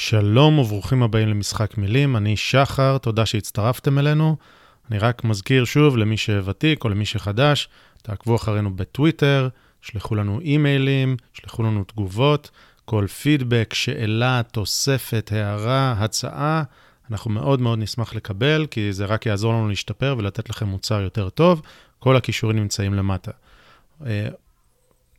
שלום וברוכים הבאים למשחק מילים, אני שחר, תודה שהצטרפתם אלינו. אני רק מזכיר שוב למי שוותיק או למי שחדש, תעקבו אחרינו בטוויטר, שלחו לנו אימיילים, שלחו לנו תגובות, כל פידבק, שאלה, תוספת, הערה, הצעה, אנחנו מאוד מאוד נשמח לקבל, כי זה רק יעזור לנו להשתפר ולתת לכם מוצר יותר טוב. כל הכישורים נמצאים למטה. אה,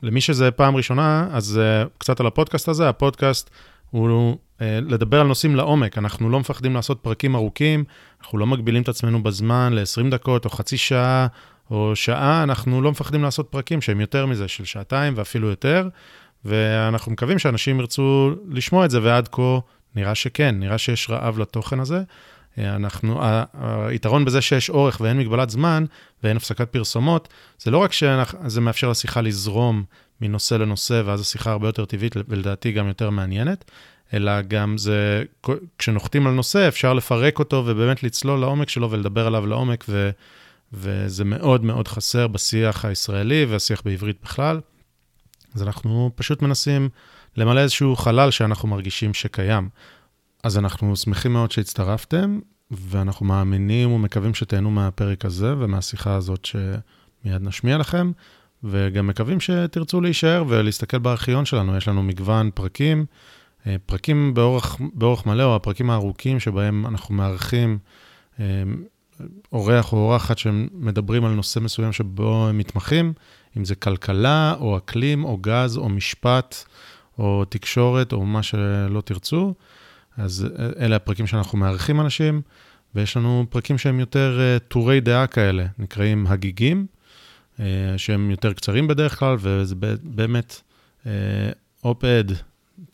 למי שזה פעם ראשונה, אז אה, קצת על הפודקאסט הזה, הפודקאסט הוא אה, לדבר על נושאים לעומק. אנחנו לא מפחדים לעשות פרקים ארוכים, אנחנו לא מגבילים את עצמנו בזמן ל-20 דקות או חצי שעה או שעה, אנחנו לא מפחדים לעשות פרקים שהם יותר מזה, של שעתיים ואפילו יותר, ואנחנו מקווים שאנשים ירצו לשמוע את זה, ועד כה נראה שכן, נראה שיש רעב לתוכן הזה. אה, אנחנו, היתרון בזה שיש אורך ואין מגבלת זמן ואין הפסקת פרסומות, זה לא רק שזה מאפשר לשיחה לזרום מנושא לנושא, ואז השיחה הרבה יותר טבעית ולדעתי גם יותר מעניינת, אלא גם זה, כשנוחתים על נושא, אפשר לפרק אותו ובאמת לצלול לעומק שלו ולדבר עליו לעומק, ו, וזה מאוד מאוד חסר בשיח הישראלי והשיח בעברית בכלל. אז אנחנו פשוט מנסים למלא איזשהו חלל שאנחנו מרגישים שקיים. אז אנחנו שמחים מאוד שהצטרפתם, ואנחנו מאמינים ומקווים שתהנו מהפרק הזה ומהשיחה הזאת שמיד נשמיע לכם, וגם מקווים שתרצו להישאר ולהסתכל בארכיון שלנו. יש לנו מגוון פרקים, אה, פרקים באורך, באורך מלא, או הפרקים הארוכים שבהם אנחנו מארחים אה, אורח או אורחת שמדברים על נושא מסוים שבו הם מתמחים, אם זה כלכלה, או אקלים, או גז, או משפט, או תקשורת, או מה שלא תרצו. אז אה, אלה הפרקים שאנחנו מארחים אנשים, ויש לנו פרקים שהם יותר טורי דעה כאלה, נקראים הגיגים, שהם יותר קצרים בדרך כלל, וזה באמת אופ-אד,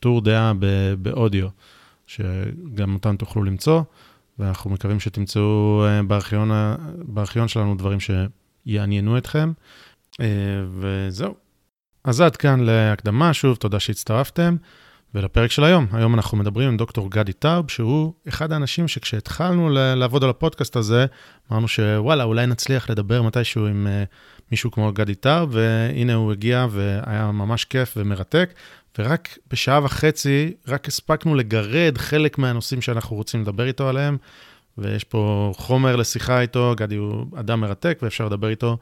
טור דעה באודיו, שגם אותן תוכלו למצוא, ואנחנו מקווים שתמצאו uh, בארכיון, בארכיון שלנו דברים שיעניינו אתכם, וזהו. אז עד כאן להקדמה, שוב, תודה שהצטרפתם. ולפרק של היום. היום אנחנו מדברים עם דוקטור גדי טאוב, שהוא אחד האנשים שכשהתחלנו לעבוד על הפודקאסט הזה, אמרנו שוואלה, אולי נצליח לדבר מתישהו עם uh, מישהו כמו גדי טאוב, והנה הוא הגיע והיה ממש כיף ומרתק, ורק בשעה וחצי, רק הספקנו לגרד חלק מהנושאים שאנחנו רוצים לדבר איתו עליהם, ויש פה חומר לשיחה איתו, גדי הוא אדם מרתק ואפשר לדבר איתו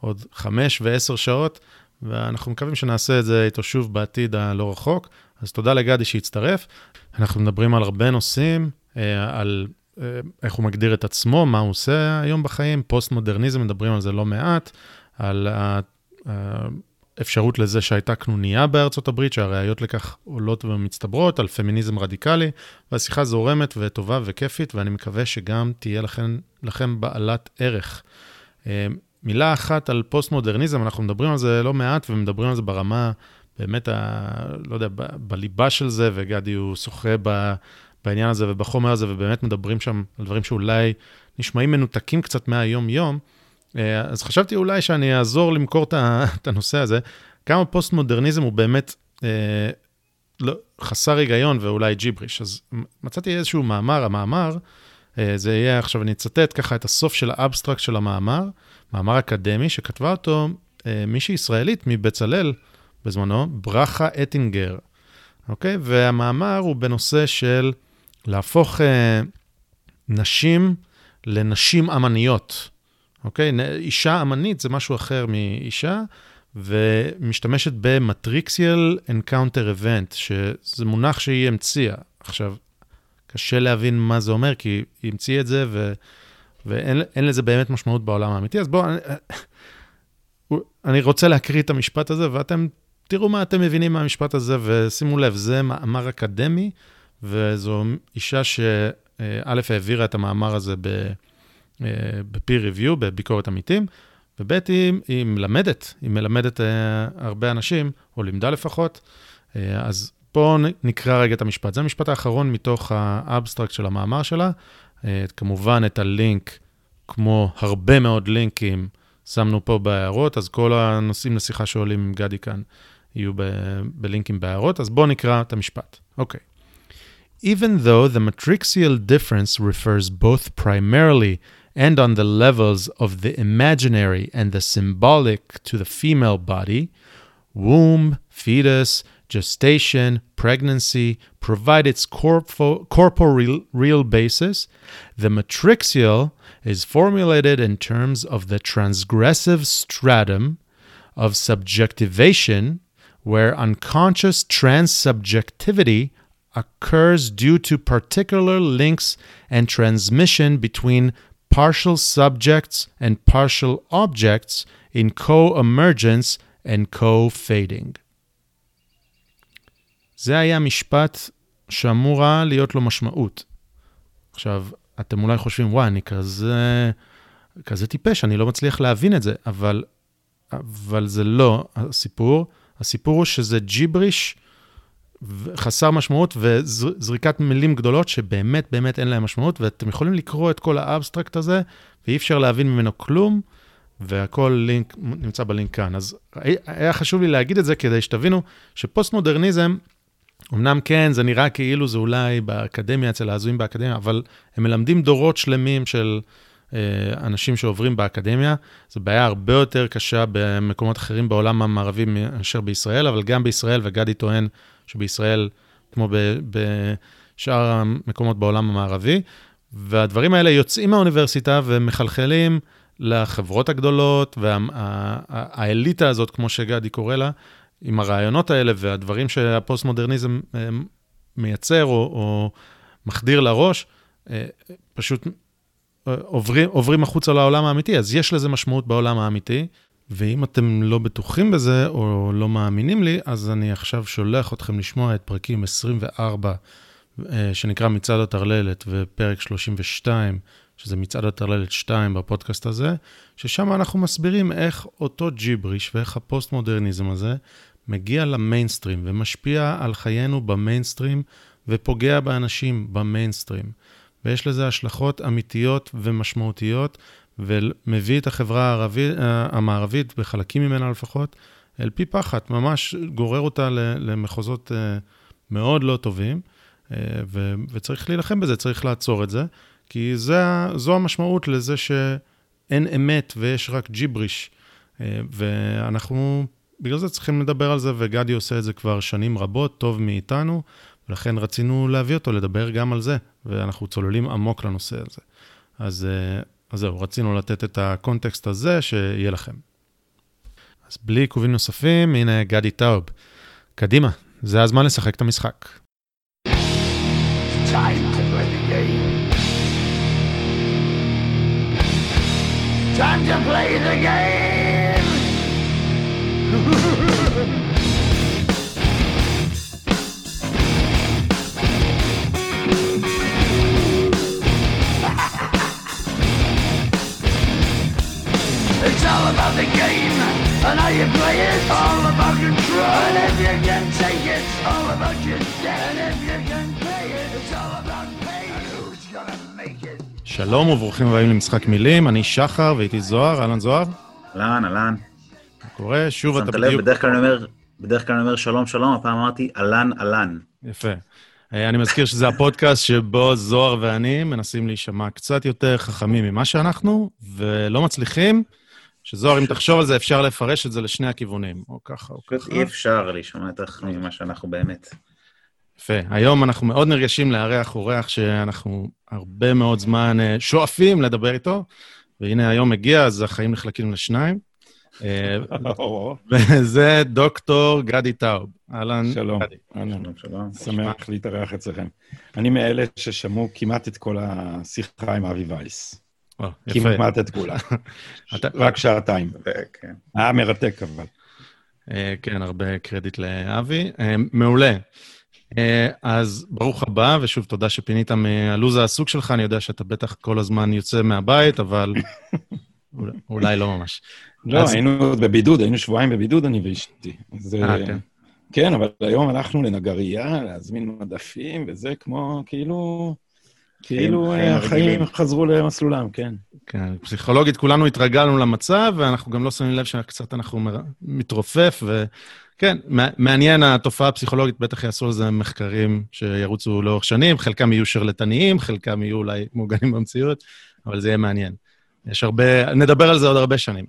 עוד חמש ועשר שעות. ואנחנו מקווים שנעשה את זה איתו שוב בעתיד הלא רחוק. אז תודה לגדי שהצטרף. אנחנו מדברים על הרבה נושאים, אה, על אה, איך הוא מגדיר את עצמו, מה הוא עושה היום בחיים, פוסט-מודרניזם, מדברים על זה לא מעט, על האפשרות לזה שהייתה קנוניה בארצות הברית, שהראיות לכך עולות ומצטברות, על פמיניזם רדיקלי, והשיחה זורמת וטובה וכיפית, ואני מקווה שגם תהיה לכם, לכם בעלת ערך. אה, מילה אחת על פוסט-מודרניזם, אנחנו מדברים על זה לא מעט ומדברים על זה ברמה, באמת, ה, לא יודע, ב, בליבה של זה, וגדי הוא שוחה ב, בעניין הזה ובחומר הזה, ובאמת מדברים שם על דברים שאולי נשמעים מנותקים קצת מהיום-יום. אה, אז חשבתי אולי שאני אעזור למכור את הנושא הזה. כמה פוסט-מודרניזם הוא באמת אה, לא, חסר היגיון ואולי ג'יבריש. אז מצאתי איזשהו מאמר, המאמר, אה, זה יהיה, עכשיו אני אצטט ככה את הסוף של האבסטרקט של המאמר. מאמר אקדמי שכתבה אותו אה, מישהי ישראלית מבצלאל בזמנו, ברכה אטינגר, אוקיי? והמאמר הוא בנושא של להפוך אה, נשים לנשים אמניות, אוקיי? אישה אמנית זה משהו אחר מאישה, ומשתמשת ב matrixial encounter event, שזה מונח שהיא המציאה. עכשיו, קשה להבין מה זה אומר, כי היא המציאה את זה, ו... ואין לזה באמת משמעות בעולם האמיתי. אז בואו, אני, אני רוצה להקריא את המשפט הזה, ואתם תראו מה אתם מבינים מהמשפט הזה, ושימו לב, זה מאמר אקדמי, וזו אישה שא', העבירה את המאמר הזה ב-peer review, בביקורת עמיתים, וב', היא, היא מלמדת, היא מלמדת uh, הרבה אנשים, או לימדה לפחות, אז בואו נקרא רגע את המשפט. זה המשפט האחרון מתוך האבסטרקט של המאמר שלה. אה, כמובן, את הלינק, כמו הרבה מאוד לינקים, שמנו פה בהערות, אז כל הנושאים לשיחה שעולים עם גדי כאן יהיו ב- בלינקים בהערות. אז בואו נקרא את המשפט. אוקיי. Okay. Even though the matrixial difference refers both primarily and on the levels of the imaginary and the symbolic to the female body, womb, fetus, gestation, pregnancy, provide its corpo- corporeal basis, the matrixial is formulated in terms of the transgressive stratum of subjectivation, where unconscious transsubjectivity occurs due to particular links and transmission between partial subjects and partial objects in co emergence and co fading. זה היה משפט שאמורה להיות לו משמעות. עכשיו, אתם אולי חושבים, וואי, אני כזה, כזה טיפש, אני לא מצליח להבין את זה, אבל, אבל זה לא הסיפור. הסיפור הוא שזה ג'יבריש חסר משמעות וזריקת מילים גדולות שבאמת באמת אין להם משמעות, ואתם יכולים לקרוא את כל האבסטרקט הזה, ואי אפשר להבין ממנו כלום, והכל לינק, נמצא בלינק כאן. אז היה חשוב לי להגיד את זה כדי שתבינו שפוסט-מודרניזם, אמנם כן, זה נראה כאילו זה אולי באקדמיה, אצל ההזויים באקדמיה, אבל הם מלמדים דורות שלמים של אנשים שעוברים באקדמיה. זו בעיה הרבה יותר קשה במקומות אחרים בעולם המערבי מאשר בישראל, אבל גם בישראל, וגדי טוען שבישראל, כמו בשאר המקומות בעולם המערבי, והדברים האלה יוצאים מהאוניברסיטה ומחלחלים לחברות הגדולות, והאליטה וה, הזאת, כמו שגדי קורא לה, עם הרעיונות האלה והדברים שהפוסט-מודרניזם אה, מייצר או, או מחדיר לראש, אה, פשוט אה, עוברים, עוברים החוצה לעולם האמיתי. אז יש לזה משמעות בעולם האמיתי, ואם אתם לא בטוחים בזה או לא מאמינים לי, אז אני עכשיו שולח אתכם לשמוע את פרקים 24, שנקרא מצעד הטרללת, ופרק 32, שזה מצעד הטרללת 2 בפודקאסט הזה, ששם אנחנו מסבירים איך אותו ג'יבריש ואיך הפוסט-מודרניזם הזה מגיע למיינסטרים ומשפיע על חיינו במיינסטרים ופוגע באנשים במיינסטרים. ויש לזה השלכות אמיתיות ומשמעותיות, ומביא את החברה הערבית, המערבית, בחלקים ממנה לפחות, אל פי פחת, ממש גורר אותה למחוזות אה, מאוד לא טובים, אה, וצריך להילחם בזה, צריך לעצור את זה, כי זה, זו המשמעות לזה שאין אמת ויש רק ג'יבריש, אה, ואנחנו בגלל זה צריכים לדבר על זה, וגדי עושה את זה כבר שנים רבות, טוב מאיתנו, ולכן רצינו להביא אותו לדבר גם על זה, ואנחנו צוללים עמוק לנושא הזה. אז, אה, אז זהו, רצינו לתת את הקונטקסט הזה, שיהיה לכם. אז בלי עיכובים נוספים, הנה גדי טאוב. קדימה, זה הזמן לשחק את המשחק. Time to play the game. Time to play the game. all about the game and how you play it. All about control. And if you can take it, it's all about your debt. And if you can pay it, it's all about pain. And who's gonna make it? שלום וברוכים הבאים למשחק מילים, אני שחר ואיתי זוהר, אהלן זוהר. אהלן, אהלן. מה קורה? שוב אתה בדיוק... שמת לב, בדרך כלל אני אומר, בדרך כלל אני אומר שלום שלום, הפעם אמרתי אהלן, אהלן. יפה. אה, אני מזכיר שזה הפודקאסט שבו זוהר ואני מנסים להישמע קצת יותר חכמים ממה שאנחנו, ולא מצליחים. שזוהר, אם תחשוב על זה, אפשר לפרש את זה לשני הכיוונים, או ככה או ככה. אי אפשר להישמע יותר ממה שאנחנו באמת. יפה. היום אנחנו מאוד נרגשים לארח אורח שאנחנו הרבה מאוד זמן אה, שואפים לדבר איתו, והנה היום הגיע, אז החיים נחלקים לשניים. אה, וזה דוקטור גדי טאוב. אהלן, שלום. אהלן, שלום. שמח להתארח אצלכם. אני מאלה ששמעו כמעט את כל השיחה עם אבי וייס. כמעט את כולה. רק שעתיים. כן. היה מרתק, אבל. אה, כן, הרבה קרדיט לאבי. אה, מעולה. אז ברוך הבא, ושוב תודה שפינית מהלו"ז העסוק שלך. אני יודע שאתה בטח כל הזמן יוצא מהבית, אבל אולי לא ממש. לא. היינו בבידוד, היינו שבועיים בבידוד, אני ואשתי. אה, כן. כן, אבל היום הלכנו לנגרייה, להזמין מדפים, וזה כמו, כאילו... כאילו אה, החיים חזרו למסלולם, כן. כן, פסיכולוגית כולנו התרגלנו למצב, ואנחנו גם לא שמים לב שקצת אנחנו מתרופף, וכן, מעניין התופעה הפסיכולוגית, בטח יעשו על זה מחקרים שירוצו לאורך שנים, חלקם יהיו שרלטניים, חלקם יהיו אולי מוגנים במציאות, אבל זה יהיה מעניין. יש הרבה, נדבר על זה עוד הרבה שנים.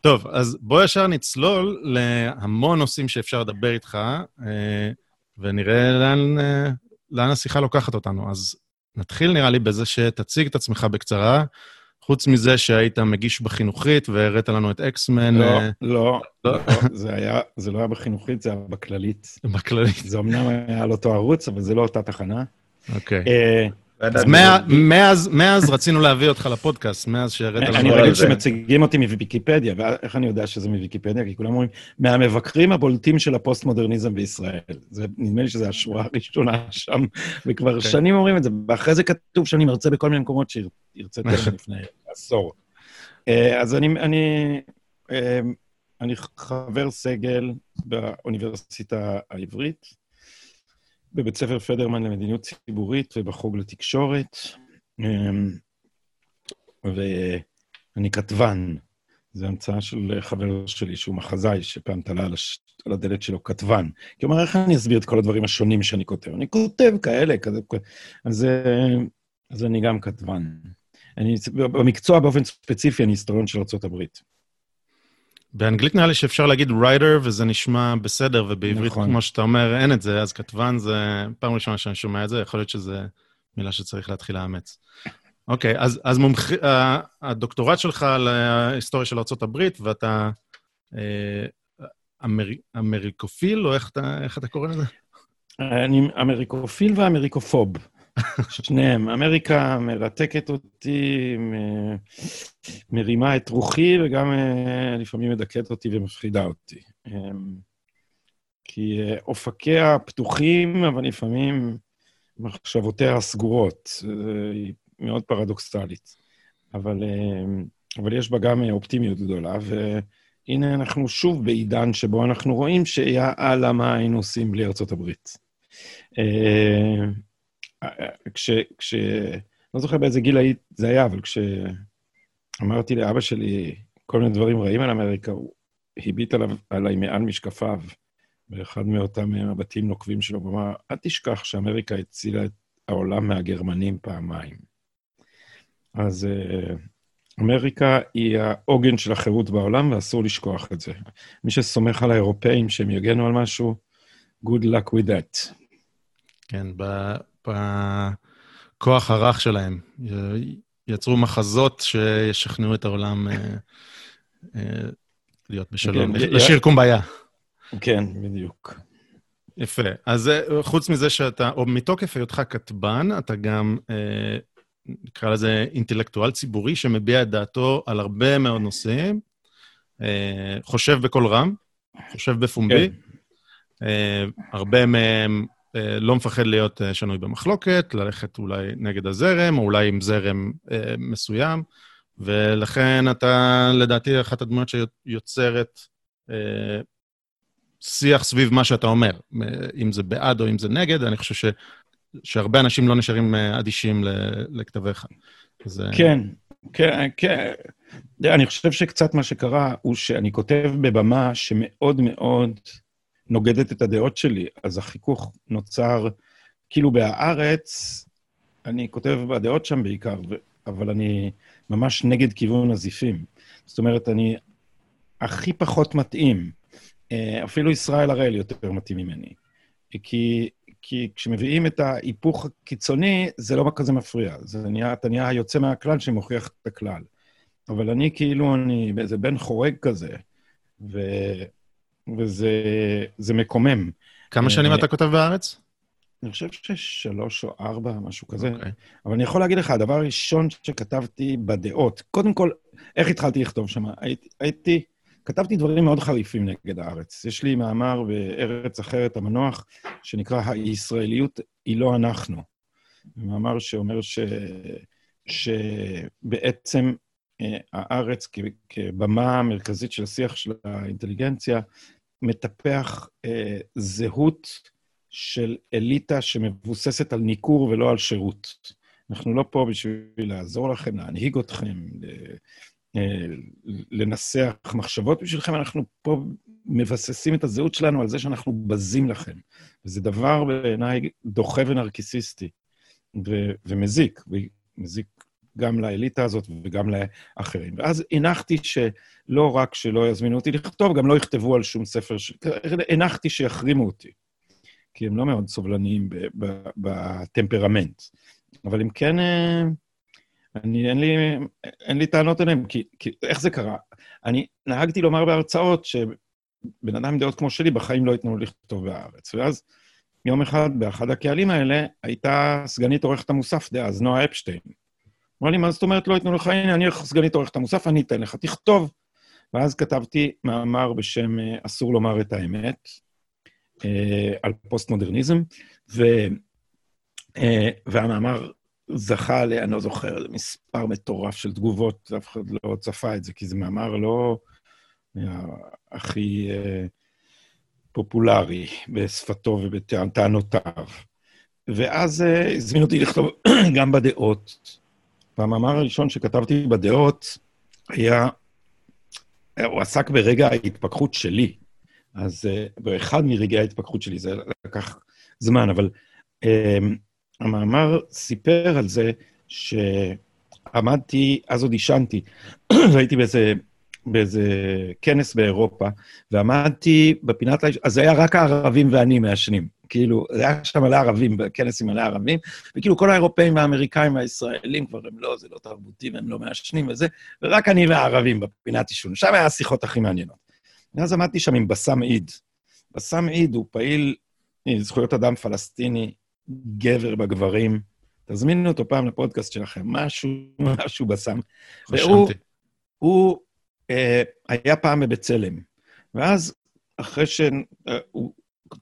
טוב, אז בוא ישר נצלול להמון נושאים שאפשר לדבר איתך, אה, ונראה לאן, אה, לאן השיחה לוקחת אותנו. אז נתחיל, נראה לי, בזה שתציג את עצמך בקצרה. חוץ מזה שהיית מגיש בחינוכית והראית לנו את אקסמן. לא, אה, לא, לא, לא, זה, היה, זה לא היה בחינוכית, זה היה בכללית. בכללית. זה אמנם היה על אותו ערוץ, אבל זה לא אותה תחנה. אוקיי. אה, אז מאז, מאז רצינו להביא אותך לפודקאסט, מאז שהראית לנו... אני רגיל שמציגים אותי מוויקיפדיה, ואיך אני יודע שזה מוויקיפדיה? כי כולם אומרים, מהמבקרים הבולטים של הפוסט-מודרניזם בישראל. זה, נדמה לי שזו השורה הראשונה שם, וכבר okay. שנים אומרים את זה, ואחרי זה כתוב שאני מרצה בכל מיני מקומות שהרציתי לפני עשור. אה, אז אני, אני, אה, אני חבר סגל באוניברסיטה העברית. בבית ספר פדרמן למדיניות ציבורית ובחוג לתקשורת. אמ, ואני כתבן. זו המצאה של חבר שלי, שהוא מחזאי, שפעם תלה על הדלת שלו כתבן. כלומר, איך אני אסביר את כל הדברים השונים שאני כותב? אני כותב כאלה, כזה... אז, אה, אז אני גם כתבן. אני, במקצוע באופן ספציפי, אני היסטוריון של ארה"ב. באנגלית נראה לי שאפשר להגיד writer, וזה נשמע בסדר, ובעברית, נכון. כמו שאתה אומר, אין את זה, אז כתבן זה פעם ראשונה שאני שומע את זה, יכול להיות שזו מילה שצריך להתחיל לאמץ. אוקיי, אז, אז מומח... הדוקטורט שלך על ההיסטוריה של ארה"ב, ואתה אה, אמר... אמריקופיל, או איך אתה, איך אתה קורא לזה? אני אמריקופיל ואמריקופוב. שניהם. אמריקה מרתקת אותי, מרימה את רוחי, וגם אה, לפעמים מדכאת אותי ומפחידה אותי. אמ, כי אה, אופקיה פתוחים, אבל לפעמים מחשבותיה סגורות. היא מאוד פרדוקסלית. אבל, אה, אבל יש בה גם אופטימיות גדולה, והנה אנחנו שוב בעידן שבו אנחנו רואים שיה אללה מה היינו עושים בלי ארצות הברית. כש... כש... לא זוכר באיזה גיל היית, זה היה, אבל כשאמרתי לאבא שלי כל מיני דברים רעים על אמריקה, הוא הביט עליו, עליי מעל משקפיו, באחד מאותם מבטים נוקבים שלו, הוא אמר, אל תשכח שאמריקה הצילה את העולם מהגרמנים פעמיים. אז uh, אמריקה היא העוגן של החירות בעולם, ואסור לשכוח את זה. מי שסומך על האירופאים שהם יגנו על משהו, good luck with that. כן, בכוח הרך שלהם. יצרו מחזות שישכנעו את העולם אה, אה, להיות בשלום, כן, לשיר קומביה. כן, בדיוק. יפה. אז אה, חוץ מזה שאתה, או מתוקף היותך כטב"ן, אתה גם, נקרא לזה אינטלקטואל ציבורי שמביע את דעתו על הרבה מאוד נושאים, חושב בקול רם, חושב בפומבי. כן. הרבה מהם לא מפחד להיות אה, שנוי במחלוקת, ללכת אולי נגד הזרם, או אולי עם זרם אה, מסוים, ולכן אתה, לדעתי, אחת הדמויות שיוצרת אה, שיח סביב מה שאתה אומר, אם זה בעד או אם זה נגד, אני חושב ש, שהרבה אנשים לא נשארים אדישים לכתביך. אז, כן, כן, כן. אני חושב שקצת מה שקרה הוא שאני כותב בבמה שמאוד מאוד... נוגדת את הדעות שלי, אז החיכוך נוצר, כאילו בהארץ, אני כותב בדעות שם בעיקר, אבל אני ממש נגד כיוון הזיפים. זאת אומרת, אני הכי פחות מתאים. אה, אפילו ישראל הראל יותר מתאים ממני. כי, כי כשמביאים את ההיפוך הקיצוני, זה לא כזה מפריע. זה נהיה, אתה נהיה היוצא מהכלל שמוכיח את הכלל. אבל אני כאילו, אני באיזה בן חורג כזה, ו... וזה מקומם. כמה שנים אה, אתה כותב בארץ? אני חושב ששלוש או ארבע, משהו כזה. Okay. אוקיי. אבל אני יכול להגיד לך, הדבר הראשון שכתבתי בדעות, קודם כל, איך התחלתי לכתוב שם? הייתי, הייתי, כתבתי דברים מאוד חריפים נגד הארץ. יש לי מאמר בארץ אחרת, המנוח, שנקרא הישראליות היא לא אנחנו. מאמר שאומר ש... שבעצם אה, הארץ כבמה המרכזית של השיח של האינטליגנציה, מטפח אה, זהות של אליטה שמבוססת על ניכור ולא על שירות. אנחנו לא פה בשביל לעזור לכם, להנהיג אתכם, אה, לנסח מחשבות בשבילכם, אנחנו פה מבססים את הזהות שלנו על זה שאנחנו בזים לכם. וזה דבר בעיניי דוחה ונרקיסיסטי, ו- ומזיק, ומזיק גם לאליטה הזאת וגם לאחרים. ואז הנחתי שלא רק שלא יזמינו אותי לכתוב, גם לא יכתבו על שום ספר, ש... הנחתי שיחרימו אותי, כי הם לא מאוד סובלניים בטמפרמנט. אבל אם כן, אה, אני, אין, לי, אין לי טענות אליהם, כי, כי איך זה קרה? אני נהגתי לומר בהרצאות שבן אדם עם דעות כמו שלי בחיים לא ייתנו לכתוב בארץ. ואז יום אחד, באחד הקהלים האלה, הייתה סגנית עורכת המוסף דאז, נועה אפשטיין. אמרה לי, מה זאת אומרת לא ייתנו לך? הנה, אני סגנית עורכת המוסף, אני אתן לך, תכתוב. ואז כתבתי מאמר בשם אה, אסור לומר את האמת, אה, על פוסט-מודרניזם, ו, אה, והמאמר זכה ל... אני לא זוכר, מספר מטורף של תגובות, אף אחד לא צפה את זה, כי זה מאמר לא הכי פופולרי בשפתו ובטענותיו. ואז הזמינו אותי לכתוב גם בדעות, והמאמר הראשון שכתבתי בדעות היה, הוא עסק ברגע ההתפכחות שלי. אז uh, באחד מרגעי ההתפכחות שלי, זה לקח זמן, אבל uh, המאמר סיפר על זה שעמדתי, אז עוד עישנתי, והייתי באיזה, באיזה כנס באירופה, ועמדתי בפינת, אז זה היה רק הערבים ואני מעשנים. כאילו, זה היה שם מלא ערבים, בכנס עם מלא ערבים, וכאילו כל האירופאים והאמריקאים והישראלים כבר הם לא, זה לא תרבותי והם לא מעשנים וזה, ורק אני והערבים בפינת עישון. שם היה השיחות הכי מעניינות. ואז עמדתי שם עם בסאם עיד. בסאם עיד הוא פעיל זכויות אדם פלסטיני, גבר בגברים. תזמינו אותו פעם לפודקאסט שלכם, משהו, משהו בסאם. והוא הוא, אה, היה פעם בבצלם, ואז אחרי שהוא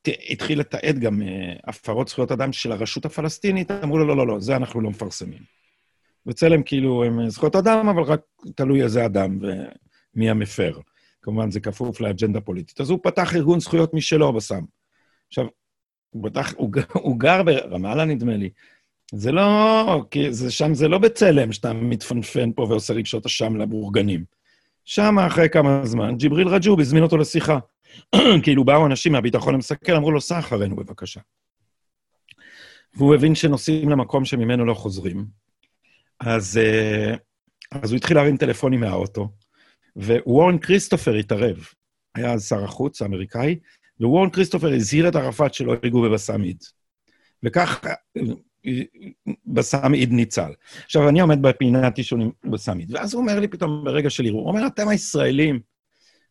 התחיל לתעד גם אה, הפרות זכויות אדם של הרשות הפלסטינית, אמרו לו, לא, לא, לא, זה אנחנו לא מפרסמים. בצלם כאילו הם זכויות אדם, אבל רק תלוי איזה אדם ומי המפר. כמובן, זה כפוף לאג'נדה פוליטית. אז הוא פתח ארגון זכויות משלו בסם. עכשיו, הוא פתח, הוא, הוא גר ברמאללה, נדמה לי. זה לא, כי זה, שם זה לא בצלם שאתה מתפנפן פה ועושה רגשות אשם לבורגנים. שם, אחרי כמה זמן, ג'יבריל רג'וב הזמין אותו לשיחה. כאילו באו אנשים מהביטחון המסכל, אמרו לו, סע אחרינו בבקשה. והוא הבין שנוסעים למקום שממנו לא חוזרים. אז, אה, אז הוא התחיל להרים טלפונים מהאוטו, ווורן כריסטופר התערב. היה אז שר החוץ האמריקאי, ווורן כריסטופר הזהיר את ערפאת שלא ייגעו בבסאמיד. וכך בסאמיד ניצל. עכשיו, אני עומד בפינת עישון עם בסאמיד, ואז הוא אומר לי פתאום, ברגע של ערעור, הוא אומר, אתם הישראלים,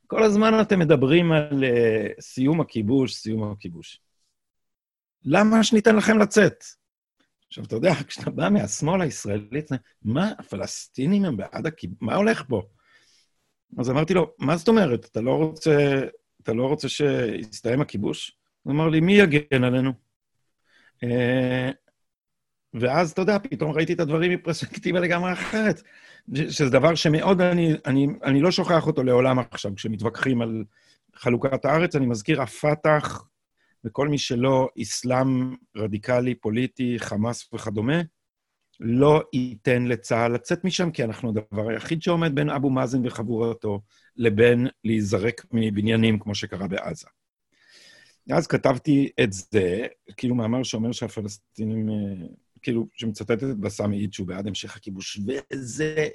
כל הזמן אתם מדברים על uh, סיום הכיבוש, סיום הכיבוש. למה שניתן לכם לצאת? עכשיו, אתה יודע, כשאתה בא מהשמאל הישראלית, מה, הפלסטינים הם בעד הכיבוש? מה הולך פה? אז אמרתי לו, מה זאת אומרת? אתה לא רוצה, אתה לא רוצה שיסתיים הכיבוש? הוא אמר לי, מי יגן עלינו? Uh, ואז, אתה יודע, פתאום ראיתי את הדברים מפרספקטיבה לגמרי אחרת. שזה דבר שמאוד, אני, אני, אני לא שוכח אותו לעולם עכשיו, כשמתווכחים על חלוקת הארץ, אני מזכיר, הפת"ח וכל מי שלא אסלאם רדיקלי, פוליטי, חמאס וכדומה, לא ייתן לצה"ל לצאת משם, כי אנחנו הדבר היחיד שעומד בין אבו מאזן וחבורתו לבין להיזרק מבניינים, כמו שקרה בעזה. אז כתבתי את זה, כאילו מאמר שאומר שהפלסטינים אה, כאילו, שמצטטת את בסמי עיד שהוא בעד המשך הכיבוש, וזה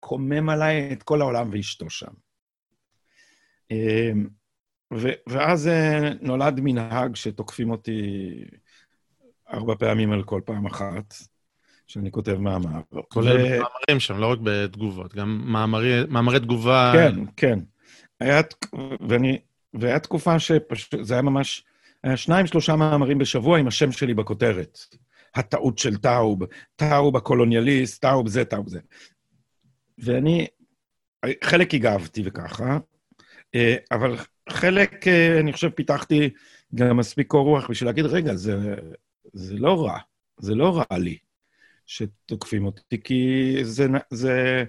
קומם עליי את כל העולם ואשתו שם. אמ, ו- ואז אה, נולד מנהג שתוקפים אותי ארבע פעמים על כל פעם אחת, שאני כותב מאמר. כולל ו... מאמרים שם, לא רק בתגובות, גם מאמרי, מאמרי תגובה... כן, כן. היה, ואני, והיה תקופה שפשוט, זה היה ממש, היה שניים, שלושה מאמרים בשבוע עם השם שלי בכותרת. הטעות של טאוב, טאוב הקולוניאליסט, טאוב זה, טאוב זה. ואני, חלק הגבתי וככה, אה, אבל חלק, אה, אני חושב, פיתחתי גם מספיק קור רוח בשביל להגיד, רגע, זה, זה לא רע, זה לא רע לי שתוקפים אותי, כי זה, זה,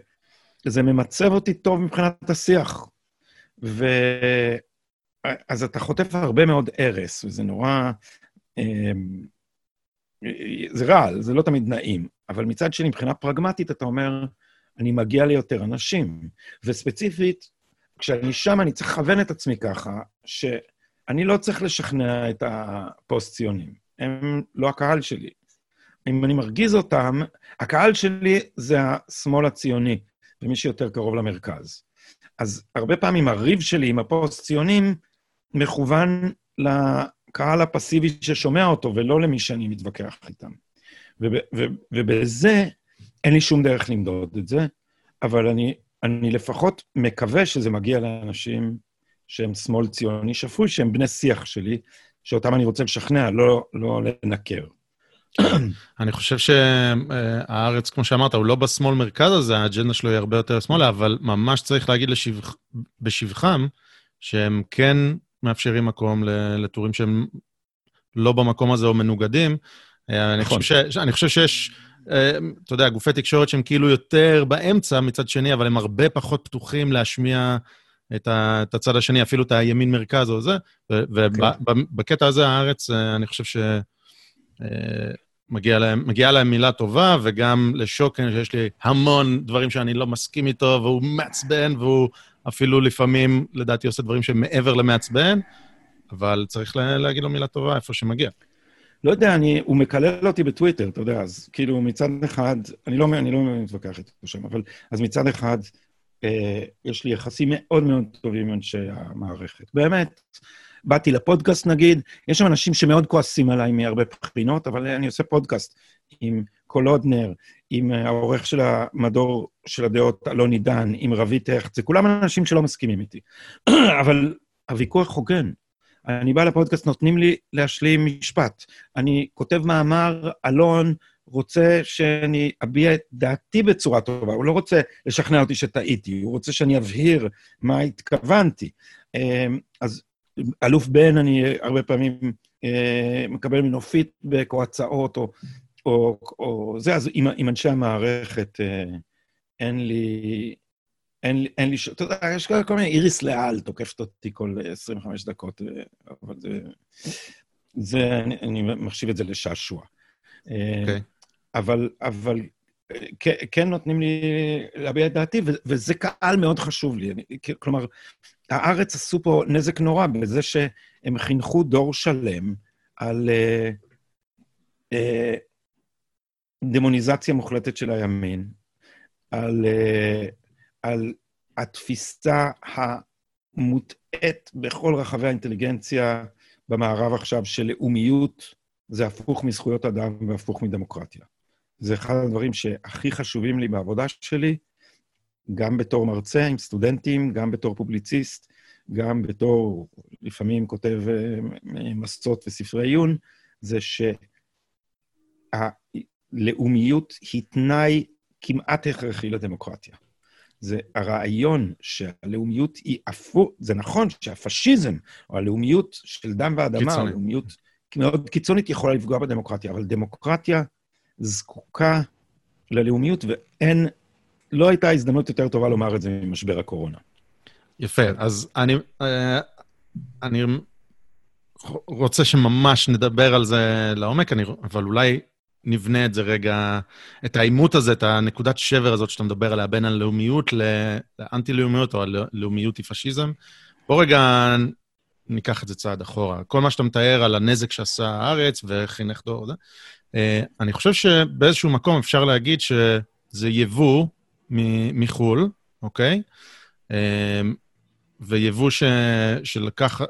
זה ממצב אותי טוב מבחינת השיח. ו... אז אתה חוטף הרבה מאוד הרס, וזה נורא... זה רע, זה לא תמיד נעים, אבל מצד שני, מבחינה פרגמטית, אתה אומר, אני מגיע ליותר אנשים. וספציפית, כשאני שם, אני צריך לכוון את עצמי ככה, שאני לא צריך לשכנע את הפוסט-ציונים. הם לא הקהל שלי. אם אני מרגיז אותם, הקהל שלי זה השמאל הציוני, ומי שיותר קרוב למרכז. אז הרבה פעמים הריב שלי עם הפוסט-ציונים מכוון לקהל הפסיבי ששומע אותו, ולא למי שאני מתווכח איתם. וב, וב, ובזה אין לי שום דרך למדוד את זה, אבל אני, אני לפחות מקווה שזה מגיע לאנשים שהם שמאל ציוני שפוי, שהם בני שיח שלי, שאותם אני רוצה לשכנע, לא, לא לנקר. אני חושב שהארץ, כמו שאמרת, הוא לא בשמאל מרכז הזה, האג'נדה שלו היא הרבה יותר שמאלה, אבל ממש צריך להגיד לשבח, בשבחם, שהם כן מאפשרים מקום לטורים שהם לא במקום הזה או מנוגדים. אה, אני, חושב נכון. ש, אני חושב שיש, אה, אתה יודע, גופי תקשורת שהם כאילו יותר באמצע מצד שני, אבל הם הרבה פחות פתוחים להשמיע את, ה, את הצד השני, אפילו את הימין-מרכז או זה, ובקטע כן. הזה הארץ, אה, אני חושב ש... מגיע להם, מגיעה להם מילה טובה, וגם לשוקן, שיש לי המון דברים שאני לא מסכים איתו, והוא מעצבן, והוא אפילו לפעמים, לדעתי, עושה דברים שהם מעבר למעצבן, אבל צריך להגיד לו מילה טובה איפה שמגיע. לא יודע, אני, הוא מקלל אותי בטוויטר, אתה יודע, אז כאילו מצד אחד, אני לא, אני לא מתווכח איתו שם, אבל אז מצד אחד, אה, יש לי יחסים מאוד מאוד טובים עם אנשי המערכת. באמת, באתי לפודקאסט נגיד, יש שם אנשים שמאוד כועסים עליי מהרבה בחינות, אבל אני עושה פודקאסט עם קולודנר, עם העורך של המדור של הדעות אלון עידן, עם רבית הכט, זה כולם אנשים שלא מסכימים איתי. אבל הוויכוח הוגן. אני בא לפודקאסט, נותנים לי להשלים משפט. אני כותב מאמר, אלון רוצה שאני אביע את דעתי בצורה טובה, הוא לא רוצה לשכנע אותי שטעיתי, הוא רוצה שאני אבהיר מה התכוונתי. אמ, אז אלוף בן, אני הרבה פעמים אה, מקבל מנופית הצעות, או, או, או זה, אז עם, עם אנשי המערכת אה, אין לי, אין, לי, אין לי, אתה יודע, יש כל מיני, איריס לאל תוקפת אותי כל 25 דקות, אה, אבל זה, זה אני, אני מחשיב את זה לשעשוע. Okay. אוקיי. אבל, אבל כן, נותנים לי להביע את דעתי, וזה קהל מאוד חשוב לי. אני, כלומר, הארץ עשו פה נזק נורא בזה שהם חינכו דור שלם על אה, אה, דמוניזציה מוחלטת של הימין, על, אה, על התפיסה המוטעית בכל רחבי האינטליגנציה במערב עכשיו, של לאומיות זה הפוך מזכויות אדם והפוך מדמוקרטיה. זה אחד הדברים שהכי חשובים לי בעבודה שלי, גם בתור מרצה עם סטודנטים, גם בתור פובליציסט, גם בתור, לפעמים כותב אה, מסצות וספרי עיון, זה שהלאומיות היא תנאי כמעט הכרחי לדמוקרטיה. זה הרעיון שהלאומיות היא הפוך, זה נכון שהפשיזם, או הלאומיות של דם ואדמה, או לאומיות מאוד קיצונית, יכולה לפגוע בדמוקרטיה, אבל דמוקרטיה זקוקה ללאומיות, ואין, לא הייתה הזדמנות יותר טובה לומר את זה ממשבר הקורונה. יפה, אז אני, אה, אני רוצה שממש נדבר על זה לעומק, אני, אבל אולי נבנה את זה רגע, את העימות הזה, את הנקודת שבר הזאת שאתה מדבר עליה, בין הלאומיות לאנטי-לאומיות, או הלאומיות היא פשיזם. בוא רגע ניקח את זה צעד אחורה. כל מה שאתה מתאר על הנזק שעשה הארץ וחינך דור, זה, אה, אני חושב שבאיזשהו מקום אפשר להגיד שזה יבוא מחו"ל, אוקיי? אה, ויבוא ש... שלקח...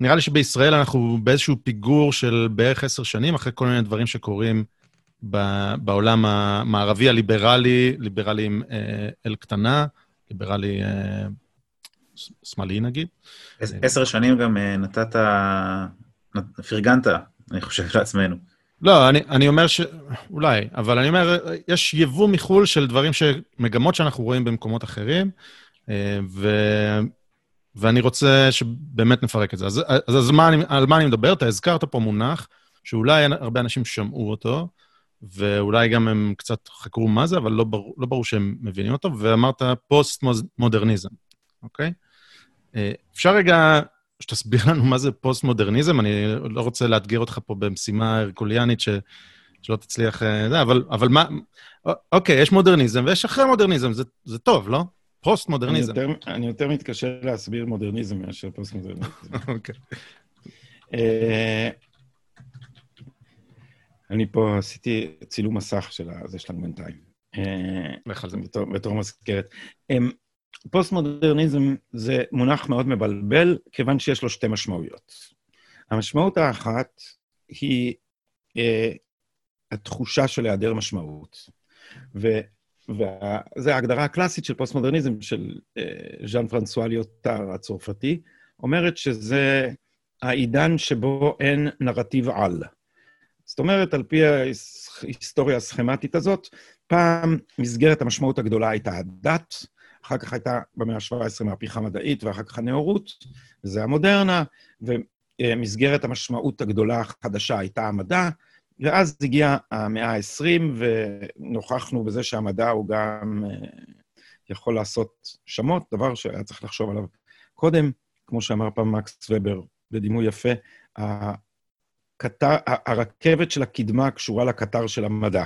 נראה לי שבישראל אנחנו באיזשהו פיגור של בערך עשר שנים, אחרי כל מיני דברים שקורים. בעולם המערבי הליברלי, ליברלי עם אה, אל קטנה, ליברלי אה, שמאלי נגיד. עשר שנים גם נתת, פרגנת, אני חושב, לעצמנו. לא, אני, אני אומר ש... אולי, אבל אני אומר, יש יבוא מחו"ל של דברים, ש... מגמות שאנחנו רואים במקומות אחרים, אה, ו... ואני רוצה שבאמת נפרק את זה. אז, אז, אז מה אני, על מה אני מדבר? אתה הזכרת פה מונח, שאולי הרבה אנשים שמעו אותו, ואולי גם הם קצת חקרו מה זה, אבל לא ברור, לא ברור שהם מבינים אותו, ואמרת פוסט-מודרניזם, אוקיי? אה, אפשר רגע שתסביר לנו מה זה פוסט-מודרניזם. אני לא רוצה לאתגר אותך פה במשימה הרקוליאנית ש... שלא תצליח... אה, אבל, אבל מה... אוקיי, יש מודרניזם ויש אחרי מודרניזם, זה, זה טוב, לא? פוסט-מודרניזם. אני, אני יותר מתקשה להסביר מודרניזם מאשר פוסט-מודרניזם. אוקיי. אה, אני פה עשיתי צילום מסך של זה שלנו בינתיים. לך על זה. בתור, בתור מזכרת. אמ, פוסט-מודרניזם זה מונח מאוד מבלבל, כיוון שיש לו שתי משמעויות. המשמעות האחת היא אה, התחושה של היעדר משמעות. וזו ההגדרה הקלאסית של פוסט-מודרניזם של אה, ז'אן פרנסואה ליוטר הצרפתי, אומרת שזה העידן שבו אין נרטיב על. זאת אומרת, על פי ההיסטוריה הסכמטית הזאת, פעם מסגרת המשמעות הגדולה הייתה הדת, אחר כך הייתה במאה ה-17 מהפכה מדעית, ואחר כך הנאורות, וזה המודרנה, ומסגרת המשמעות הגדולה החדשה הייתה המדע, ואז הגיעה המאה ה-20, ונוכחנו בזה שהמדע הוא גם אה, יכול לעשות שמות, דבר שהיה צריך לחשוב עליו קודם. כמו שאמר פעם מקס ובר, בדימוי יפה, הקטר, הרכבת של הקדמה קשורה לקטר של המדע.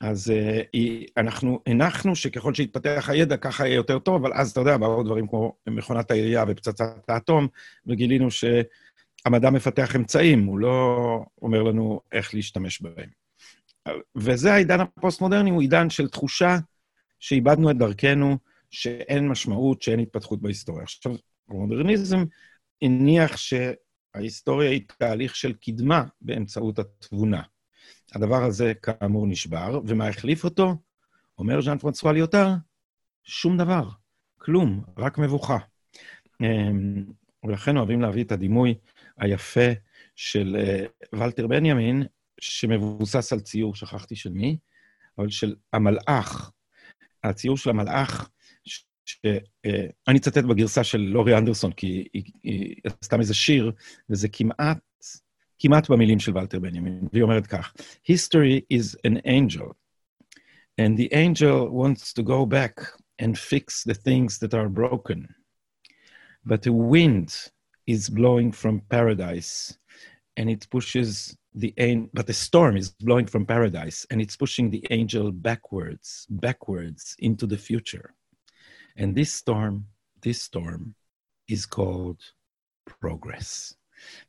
אז uh, אנחנו הנחנו שככל שהתפתח הידע, ככה יהיה יותר טוב, אבל אז, אתה יודע, באו דברים כמו מכונת העירייה ופצצת האטום, וגילינו שהמדע מפתח אמצעים, הוא לא אומר לנו איך להשתמש בהם. וזה העידן הפוסט-מודרני, הוא עידן של תחושה שאיבדנו את דרכנו, שאין משמעות, שאין התפתחות בהיסטוריה. עכשיו, המודרניזם הניח שההיסטוריה היא תהליך של קדמה באמצעות התבונה. הדבר הזה כאמור נשבר, ומה החליף אותו? אומר ז'אן פרנסואה ליוטר, שום דבר, כלום, רק מבוכה. אמ, ולכן אוהבים להביא את הדימוי היפה של אה, ולטר בנימין, שמבוסס על ציור, שכחתי של מי, אבל של המלאך. הציור של המלאך שאני אצטט בגרסה של לורי אנדרסון, כי היא, היא עשתה מזה שיר, וזה כמעט, כמעט במילים של ולטר בנימין, והיא אומרת כך: History is an angel, and the angel wants to go back and fix the things that are broken. But the wind is blowing from paradise, and it pushes the but the storm is blowing from paradise, and it's pushing the angel backwards, backwards into the future. And this storm, this storm is called progress.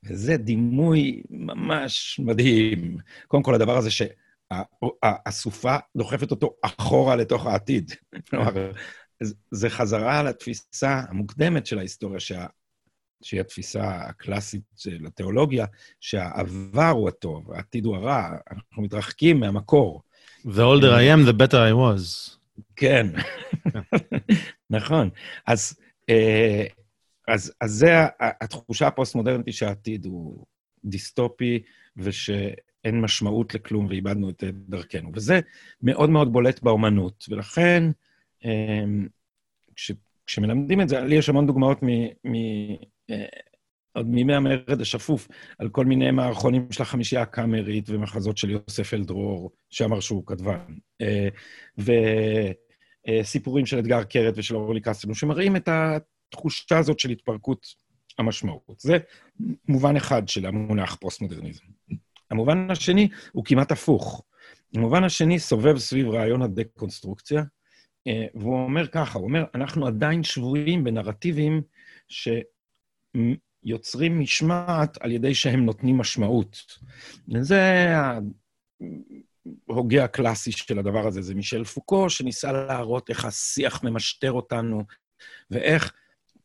וזה דימוי ממש מדהים. קודם כל, הדבר הזה שהסופה דוחפת אותו אחורה לתוך העתיד. כלומר, זה חזרה על התפיסה המוקדמת של ההיסטוריה, שה... שהיא התפיסה הקלאסית של התיאולוגיה, שהעבר הוא הטוב, העתיד הוא הרע, אנחנו מתרחקים מהמקור. The older I am, the better I was. כן, נכון. אז, אה, אז, אז זה התחושה הפוסט-מודרנית שהעתיד הוא דיסטופי, ושאין משמעות לכלום ואיבדנו את דרכנו. וזה מאוד מאוד בולט באומנות, ולכן, אה, כש, כשמלמדים את זה, לי יש המון דוגמאות מ... מ אה, עוד מימי המרד השפוף, על כל מיני מערכונים של החמישייה הקאמרית ומחזות של יוסף אלדרור, שאמר שהוא כתבן. וסיפורים של אתגר קרת ושל אורלי קסטלו, שמראים את התחושה הזאת של התפרקות המשמעות. זה מובן אחד של המונח פוסט-מודרניזם. המובן השני הוא כמעט הפוך. המובן השני סובב סביב רעיון הדקונסטרוקציה, והוא אומר ככה, הוא אומר, אנחנו עדיין שבויים בנרטיבים ש... יוצרים משמעת על ידי שהם נותנים משמעות. וזה ההוגה הקלאסי של הדבר הזה, זה מישל פוקו, שניסה להראות איך השיח ממשטר אותנו, ואיך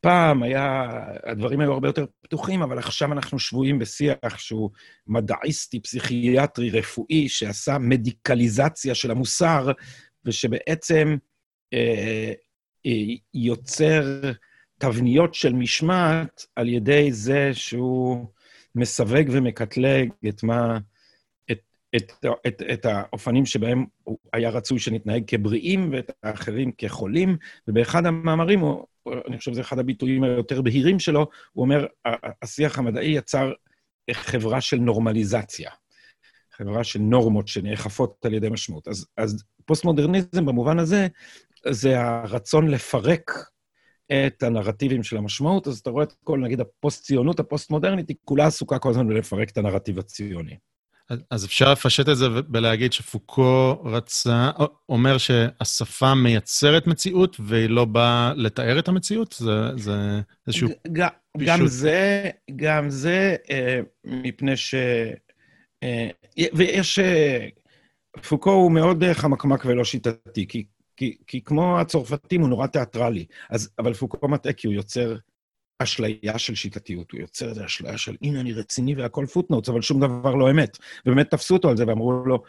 פעם היה, הדברים היו הרבה יותר פתוחים, אבל עכשיו אנחנו שבויים בשיח שהוא מדעיסטי, פסיכיאטרי, רפואי, שעשה מדיקליזציה של המוסר, ושבעצם אה, אה, יוצר תבניות של משמעת על ידי זה שהוא מסווג ומקטלג את מה... את, את, את, את האופנים שבהם היה רצוי שנתנהג כבריאים ואת האחרים כחולים, ובאחד המאמרים, הוא, אני חושב שזה אחד הביטויים היותר בהירים שלו, הוא אומר, השיח המדעי יצר חברה של נורמליזציה, חברה של נורמות שנאכפות על ידי משמעות. אז, אז פוסט-מודרניזם במובן הזה, זה הרצון לפרק את הנרטיבים של המשמעות, אז אתה רואה את כל, נגיד, הפוסט-ציונות, הפוסט-מודרנית, היא כולה עסוקה כל הזמן בלפרק את הנרטיב הציוני. אז אפשר לפשט את זה ולהגיד שפוקו רצה, אומר שהשפה מייצרת מציאות והיא לא באה לתאר את המציאות? זה, זה איזשהו... גם, גם זה, גם זה, אה, מפני ויש... פוקו הוא מאוד חמקמק ולא שיטתי, כי, כי, כי כמו הצרפתים הוא נורא תיאטרלי. אז, אבל פוקו מטעה כי הוא יוצר אשליה של שיטתיות, הוא יוצר איזו אשליה של הנה אני רציני והכל פוטנוטס, אבל שום דבר לא אמת. ובאמת תפסו אותו על זה ואמרו לו,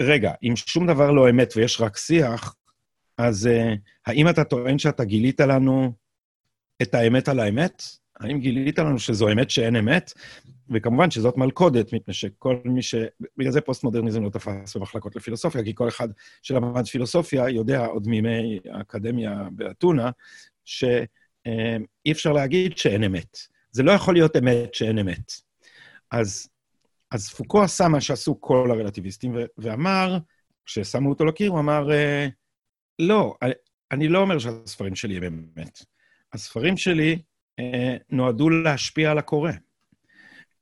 רגע, אם שום דבר לא אמת ויש רק שיח, אז uh, האם אתה טוען שאתה גילית לנו את האמת על האמת? האם גילית לנו שזו אמת שאין אמת? וכמובן שזאת מלכודת, מפני שכל מי ש... בגלל זה פוסט-מודרניזם לא תפס במחלקות לפילוסופיה, כי כל אחד שלמד פילוסופיה יודע עוד מימי האקדמיה באתונה, שאי אה, אפשר להגיד שאין אמת. זה לא יכול להיות אמת שאין אמת. אז, אז פוקו עשה מה שעשו כל הרלטיביסטים, ואמר, כששמו אותו לקיר, הוא אמר, אה, לא, אני לא אומר שהספרים שלי הם אמת. הספרים שלי אה, נועדו להשפיע על הקורא.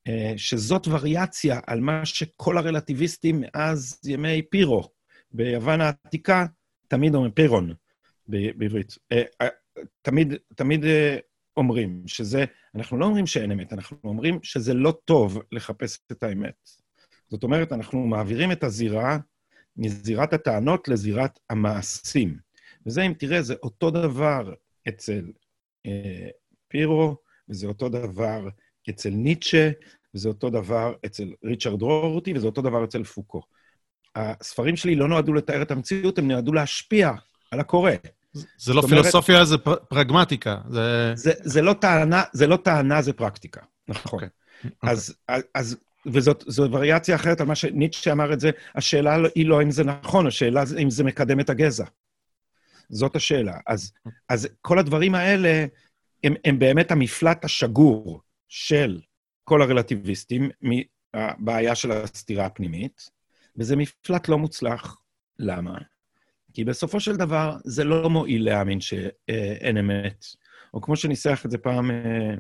אה, שזאת וריאציה על מה שכל הרלטיביסטים מאז ימי פירו ביוון העתיקה תמיד אומרים, פירון בעברית, אה, אה, תמיד, תמיד אומרים שזה, אנחנו לא אומרים שאין אמת, אנחנו אומרים שזה לא טוב לחפש את האמת. זאת אומרת, אנחנו מעבירים את הזירה מזירת הטענות לזירת המעשים. וזה, אם תראה, זה אותו דבר אצל אה, פירו, וזה אותו דבר אצל ניטשה, וזה אותו דבר אצל ריצ'רד רוורטי, וזה אותו דבר אצל פוקו. הספרים שלי לא נועדו לתאר את המציאות, הם נועדו להשפיע על הקורא. זה לא פילוסופיה, אומרת, זה פר, פרגמטיקה. זה... זה, זה, לא טענה, זה לא טענה, זה פרקטיקה. נכון. Okay. אוקיי. אז, okay. אז, וזאת וריאציה אחרת על מה שניטשה אמר את זה, השאלה היא לא אם זה נכון, השאלה אם זה מקדם את הגזע. זאת השאלה. אז, אז כל הדברים האלה הם, הם באמת המפלט השגור של כל הרלטיביסטים מהבעיה של הסתירה הפנימית, וזה מפלט לא מוצלח. למה? כי בסופו של דבר זה לא מועיל להאמין שאין אמת. או כמו שניסח את זה פעם אה,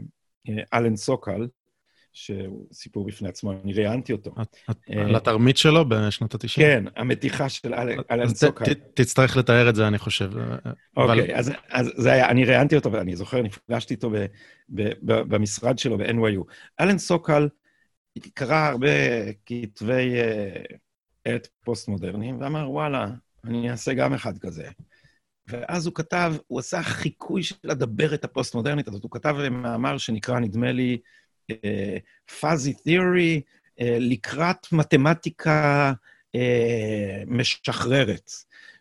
אה, אלן סוקל, שהוא סיפור בפני עצמו, אני ראיינתי אותו. אה, על התרמית שלו בשנות ה-90? כן, המתיחה של אלן סוקל. תצטרך לתאר את זה, אני חושב. אוקיי, אז זה היה, אני ראיינתי אותו, ואני זוכר, נפגשתי איתו במשרד שלו ב-NYU. אלן סוקל קרא הרבה כתבי עת פוסט-מודרניים, ואמר, וואלה, אני אעשה גם אחד כזה. ואז הוא כתב, הוא עשה חיקוי של הדברת הפוסט-מודרנית הזאת, הוא כתב מאמר שנקרא, נדמה לי, uh, תיאורי, uh, לקראת מתמטיקה uh, משחררת,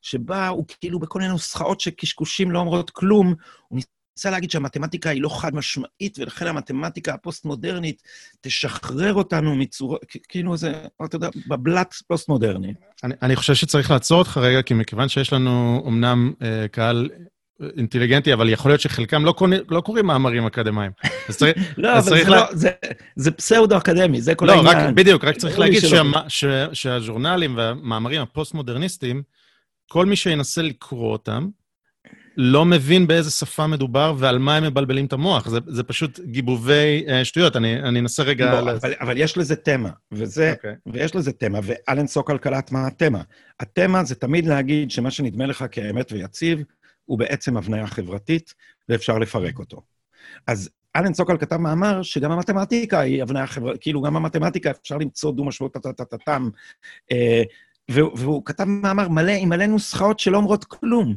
שבה הוא כאילו בכל מיני נוסחאות שקשקושים לא אומרות כלום, הוא ניסה להגיד שהמתמטיקה היא לא חד-משמעית, ולכן המתמטיקה הפוסט-מודרנית תשחרר אותנו מצורה, כאילו זה, אתה יודע, בבל"ת פוסט-מודרני. אני, אני חושב שצריך לעצור אותך רגע, כי מכיוון שיש לנו אמנם אה, קהל אינטליגנטי, אבל יכול להיות שחלקם לא, קורא, לא קוראים מאמרים אקדמיים. אז צריך... לא, אבל זה, לה... לא, זה, זה פסאודו-אקדמי, זה כל לא, העניין. רק, בדיוק, רק צריך להגיד שהמה, ש, שהז'ורנלים והמאמרים הפוסט-מודרניסטיים, כל מי שינסה לקרוא אותם, לא מבין באיזה שפה מדובר ועל מה הם מבלבלים את המוח. זה, זה פשוט גיבובי uh, שטויות. אני, אני אנסה רגע... לא, אבל, אבל יש לזה תמה, וזה, okay. אוקיי. ויש לזה תמה, ואלן סוקל קלט מה התמה. התמה זה תמיד להגיד שמה שנדמה לך כאמת ויציב, הוא בעצם הבניה חברתית, ואפשר לפרק אותו. אז אלן סוקל כתב מאמר שגם המתמטיקה היא הבניה חברתית, כאילו גם המתמטיקה אפשר למצוא דו-משמעות טה-טה-טה-טם. אה, והוא כתב מאמר מלא עם מלא נוסחאות שלא אומרות כלום.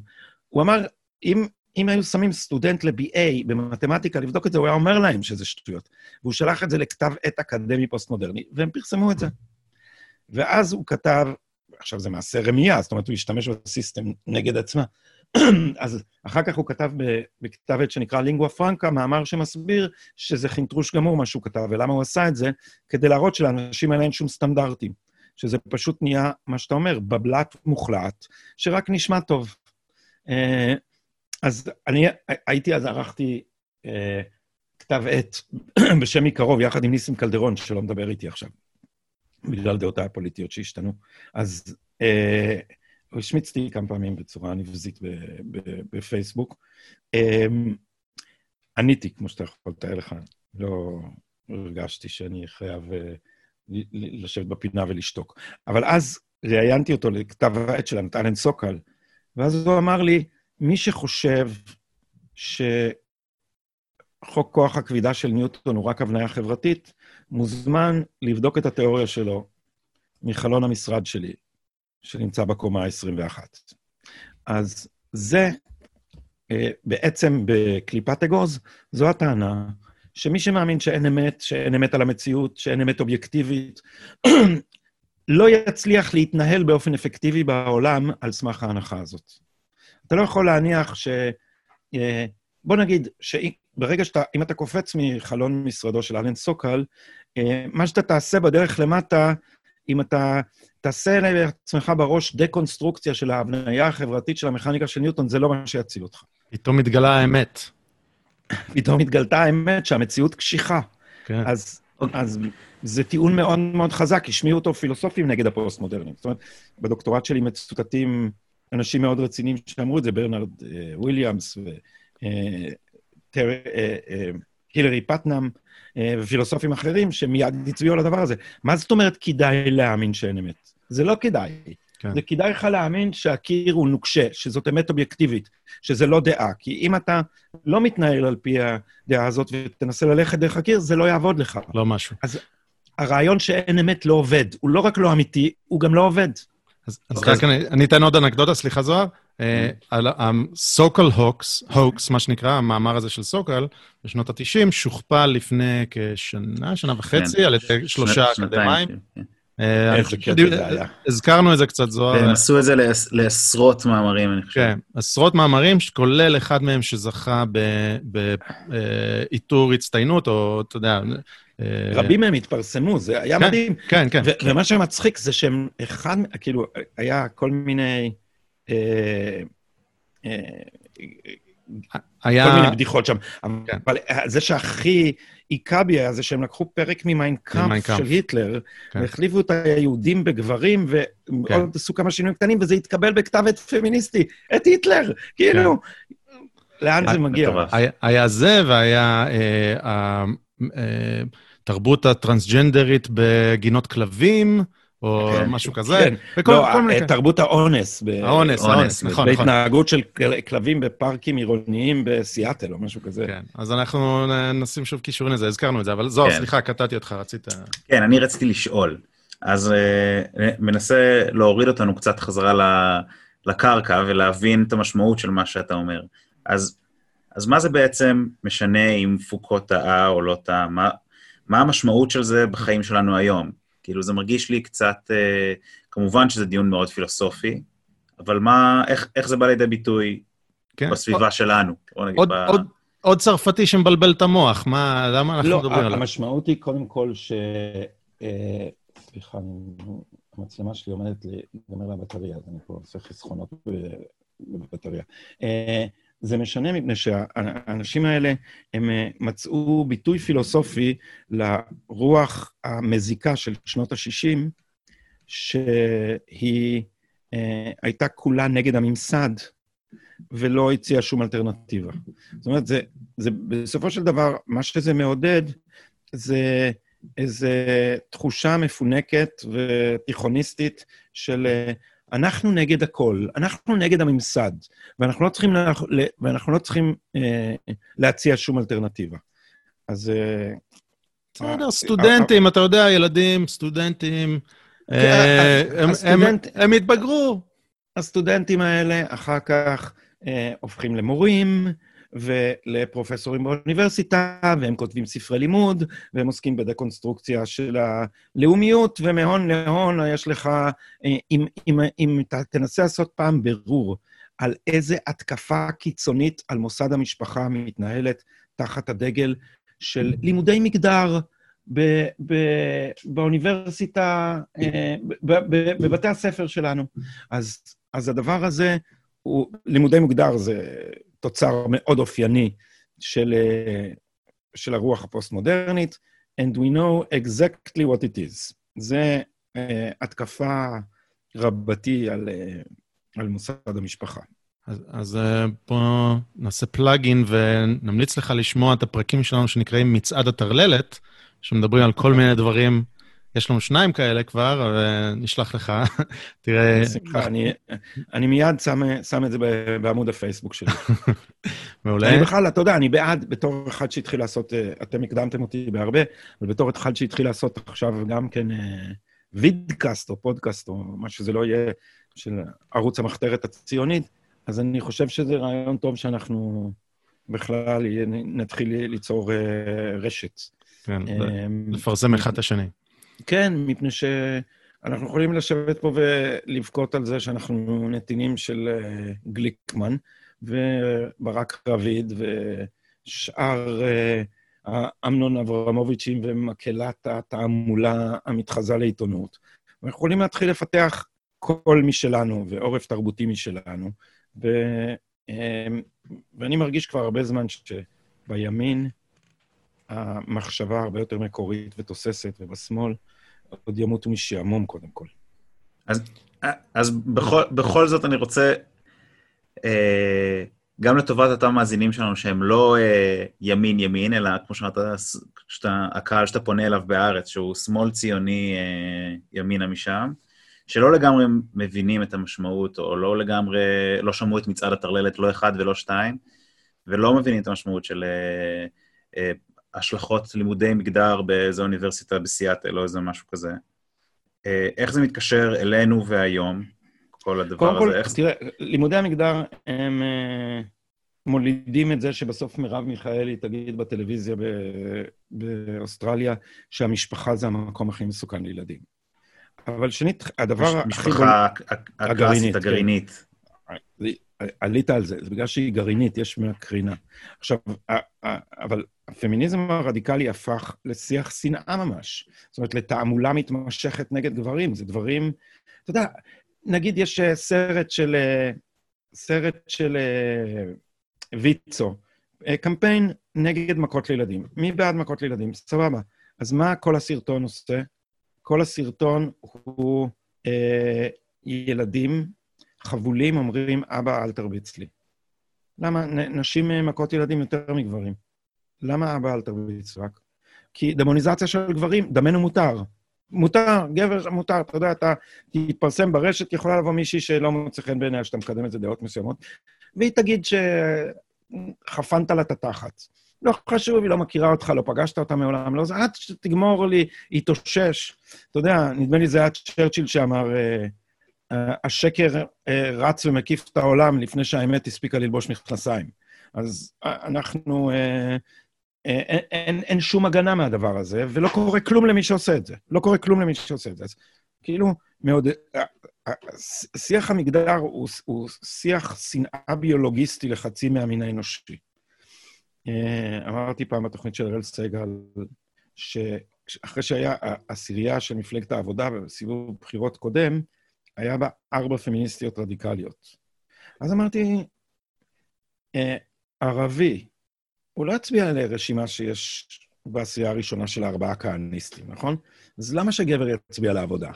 הוא אמר, אם, אם היו שמים סטודנט ל-BA במתמטיקה לבדוק את זה, הוא היה אומר להם שזה שטויות. והוא שלח את זה לכתב עת אקדמי פוסט-מודרני, והם פרסמו את זה. ואז הוא כתב, עכשיו זה מעשה רמייה, זאת אומרת, הוא השתמש בסיסטם נגד עצמה. אז אחר כך הוא כתב בכתב עת שנקרא לינגואה פרנקה, מאמר שמסביר שזה חינטרוש גמור מה שהוא כתב, ולמה הוא עשה את זה? כדי להראות שלאנשים האלה אין שום סטנדרטים. שזה פשוט נהיה, מה שאתה אומר, בבלת מוחלט, שרק נשמע טוב. אה, אז אני הייתי אז, ערכתי אה, כתב עת בשם מקרוב, יחד עם ניסים קלדרון, שלא מדבר איתי עכשיו, בגלל דעותיי הפוליטיות שהשתנו. אז אה, הוא השמיץ אותי כמה פעמים בצורה נבזית בפייסבוק. אמ, עניתי, כמו שאתה יכול לתאר לך, לא הרגשתי שאני חייב אה, לשבת בפינה ולשתוק. אבל אז ראיינתי אותו לכתב העת שלנו, את אלן סוקל, ואז הוא אמר לי, מי שחושב שחוק כוח הכבידה של ניוטון הוא רק הבניה חברתית, מוזמן לבדוק את התיאוריה שלו מחלון המשרד שלי, שנמצא בקומה ה-21. אז זה אה, בעצם בקליפת אגוז, זו הטענה שמי שמאמין שאין אמת, שאין אמת על המציאות, שאין אמת אובייקטיבית, לא יצליח להתנהל באופן אפקטיבי בעולם על סמך ההנחה הזאת. אתה לא יכול להניח ש... אה, בוא נגיד שברגע שאתה, אם אתה קופץ מחלון משרדו של אלן סוקל, אה, מה שאתה תעשה בדרך למטה, אם אתה תעשה לעצמך בראש דקונסטרוקציה של ההבניה החברתית של המכניקה של ניוטון, זה לא מה שיציל אותך. פתאום מתגלה האמת. פתאום התגלתה האמת שהמציאות קשיחה. כן. אז, אז זה טיעון מאוד מאוד חזק, השמיעו אותו פילוסופים נגד הפוסט-מודרניים. זאת אומרת, בדוקטורט שלי מצוטטים אנשים מאוד רציניים שאמרו את זה, ברנרד אה, וויליאמס והילרי אה, פטנאם אה, ופילוסופים אחרים שמיד הצביעו על הדבר הזה. מה זאת אומרת כדאי להאמין שאין אמת? זה לא כדאי. כן. זה כדאי לך להאמין שהקיר הוא נוקשה, שזאת אמת אובייקטיבית, שזה לא דעה. כי אם אתה לא מתנהל על פי הדעה הזאת ותנסה ללכת דרך הקיר, זה לא יעבוד לך. לא משהו. אז הרעיון שאין אמת לא עובד. הוא לא רק לא אמיתי, הוא גם לא עובד. אז, אז רק אני, אני אתן עוד אנקדוטה, סליחה זוהר. אה, על הסוקל הוקס, הוקס, מה שנקרא, המאמר הזה של סוקל, בשנות ה-90, שוכפל לפני כשנה, שנה וחצי, כן. על ידי שלושה אקדמאים. כן. אה, זה היה. הזכרנו את זה קצת, זוהר. הם עשו את זה לעשרות מאמרים, אני חושב. כן, עשרות מאמרים, כולל אחד מהם שזכה באיתור הצטיינות, או אתה יודע... אה, רבים מהם התפרסמו, זה היה כן, מדהים. כן, כן. ומה שמצחיק זה שהם, אחד, כאילו, היה כל מיני... אה, היה... כל מיני בדיחות שם. כן. אבל זה שהכי היכה בי היה זה שהם לקחו פרק ממיינקאמפ של היטלר, כן. והחליפו את היהודים בגברים, ועוד כן. עשו כמה שינויים קטנים, וזה התקבל בכתב עת פמיניסטי, את היטלר, כאילו, כן. לאן זה מגיע? היה, היה זה, והיה אה, התרבות אה, הטרנסג'נדרית בגינות כלבים, או כן, משהו כזה. כן, וכל, לא, כל מיני... תרבות האונס. ב... האונס, האונס, נכון, נכון. בהתנהגות של כלבים בפארקים עירוניים בסיאטל, או משהו כזה. כן, אז אנחנו נשים שוב קישורים לזה, הזכרנו את זה, אבל זוהר, כן. סליחה, קטעתי אותך, רצית... כן, אני רציתי לשאול. אז uh, מנסה להוריד אותנו קצת חזרה לקרקע ולהבין את המשמעות של מה שאתה אומר. אז, אז מה זה בעצם משנה אם פוקו טעה או לא טעה? מה, מה המשמעות של זה בחיים שלנו היום? כאילו, זה מרגיש לי קצת, אה, כמובן שזה דיון מאוד פילוסופי, אבל מה, איך, איך זה בא לידי ביטוי כן. בסביבה עוד, שלנו? בוא נגיד, עוד, ב... עוד, עוד צרפתי שמבלבל את המוח, מה, למה אנחנו לא, מדברים עליו? לא, המשמעות היא קודם כל ש... אה, סליחה, המצלמה שלי עומדת להיגמר לה בטריה, אז אני פה עושה חסכונות בבטריה. אה, זה משנה מפני שהאנשים האלה, הם אה, מצאו ביטוי פילוסופי לרוח המזיקה של שנות ה-60, שהיא אה, הייתה כולה נגד הממסד, ולא הציעה שום אלטרנטיבה. זאת אומרת, זה, זה בסופו של דבר, מה שזה מעודד, זה איזו תחושה מפונקת ותיכוניסטית של אה, אנחנו נגד הכל, אנחנו נגד הממסד, ואנחנו לא צריכים, לה, ואנחנו לא צריכים אה, להציע שום אלטרנטיבה. אז... אה, בסדר, סטודנטים, אתה יודע, ילדים, סטודנטים, כן, הם התבגרו. הסטודנטים האלה אחר כך הופכים למורים, ולפרופסורים באוניברסיטה, והם כותבים ספרי לימוד, והם עוסקים בדקונסטרוקציה של הלאומיות, ומהון להון יש לך, אה, אם, אם, אם תנסה לעשות פעם בירור על איזה התקפה קיצונית על מוסד המשפחה מתנהלת תחת הדגל של לימודי מגדר, ב- ב- באוניברסיטה, אה, בבתי הספר שלנו. אז, אז הדבר הזה, הוא, לימודי מגדר זה תוצר מאוד אופייני של, אה, של הרוח הפוסט-מודרנית, and we know exactly what it is. זה uh, התקפה רבתי על, uh, על מוסד המשפחה. אז, אז uh, בואו נעשה פלאגין ונמליץ לך לשמוע את הפרקים שלנו שנקראים מצעד הטרללת, שמדברים על כל מיני דברים יש לנו שניים כאלה כבר, ונשלח לך, תראה... אני, אני מיד שם, שם את זה בעמוד הפייסבוק שלי. מעולה. אני בכלל, אתה יודע, אני בעד, בתור אחד שהתחיל לעשות, אה, אתם הקדמתם אותי בהרבה, אבל בתור אחד שהתחיל לעשות עכשיו גם כן אה, וידקאסט או פודקאסט או מה שזה לא יהיה, של ערוץ המחתרת הציונית, אז אני חושב שזה רעיון טוב שאנחנו בכלל נתחיל ליצור אה, רשת. כן, לפרסם אחד את השני. כן, מפני שאנחנו יכולים לשבת פה ולבכות על זה שאנחנו נתינים של גליקמן, וברק רביד ושאר אה, אמנון אברמוביצ'ים ומקהלת התעמולה המתחזה לעיתונות. אנחנו יכולים להתחיל לפתח קול משלנו ועורף תרבותי משלנו. ו, אה, ואני מרגיש כבר הרבה זמן שבימין המחשבה הרבה יותר מקורית ותוססת, ובשמאל עוד ימותו משעמום קודם כל. אז, אז בכל, בכל זאת אני רוצה אה, גם לטובת אותם מאזינים שלנו שהם לא ימין-ימין, אה, אלא כמו שאמרת, הקהל שאתה פונה אליו בארץ, שהוא שמאל ציוני אה, ימינה משם, שלא לגמרי מבינים את המשמעות, או לא לגמרי, לא שמעו את מצעד הטרללת, לא אחד ולא שתיים, ולא מבינים את המשמעות של השלכות לימודי מגדר באיזו אוניברסיטה בסיאטל או איזה משהו כזה. איך זה מתקשר אלינו והיום? כל הדבר קודם הזה? קודם כל, תראה, לימודי המגדר הם uh, מולידים את זה שבסוף מרב מיכאלי תגיד בטלוויזיה ב- באוסטרליה שהמשפחה זה המקום הכי מסוכן לילדים. אבל שנית, הדבר הכי... משפחה הקלאסית, הגרעינית. כן. עלית על זה, זה בגלל שהיא גרעינית, יש ממנה קרינה. עכשיו, אבל הפמיניזם הרדיקלי הפך לשיח שנאה ממש. זאת אומרת, לתעמולה מתמשכת נגד גברים. זה דברים, אתה יודע, נגיד יש אה, סרט של, אה, סרט של אה, ויצו, קמפיין נגד מכות לילדים. מי בעד מכות לילדים? סבבה. אז מה כל הסרטון עושה? כל הסרטון הוא אה, ילדים חבולים אומרים, אבא, אל תרביץ לי. למה? נשים מכות ילדים יותר מגברים. למה אל תרביץ רק? כי דמוניזציה של גברים, דמנו מותר. מותר, גבר מותר, אתה יודע, אתה תתפרסם ברשת, יכולה לבוא מישהי שלא מוצא חן בעיניה, שאתה מקדם את זה דעות מסוימות, והיא תגיד שחפנת לה את התחת. לא חשוב, היא לא מכירה אותך, לא פגשת אותה מעולם, לא זה, עד שתגמור לי, יתאושש. אתה יודע, נדמה לי זה היה צ'רצ'יל שאמר, אה, אה, השקר אה, רץ ומקיף את העולם לפני שהאמת הספיקה ללבוש מכנסיים. אז אנחנו... אין, אה, אין, אין שום הגנה מהדבר הזה, ולא קורה כלום למי שעושה את זה. לא קורה כלום למי שעושה את זה. אז כאילו, מאוד... אה, אה, שיח המגדר הוא, הוא שיח שנאה ביולוגיסטי לחצי מהמין האנושי. אמרתי פעם בתוכנית של אראל סגל, שאחרי שהיה עשירייה של מפלגת העבודה בסיבוב בחירות קודם, היה בה ארבע פמיניסטיות רדיקליות. אז אמרתי, ערבי, הוא לא יצביע לרשימה שיש בעשייה הראשונה של הארבעה כהניסטים, נכון? אז למה שגבר יצביע לעבודה?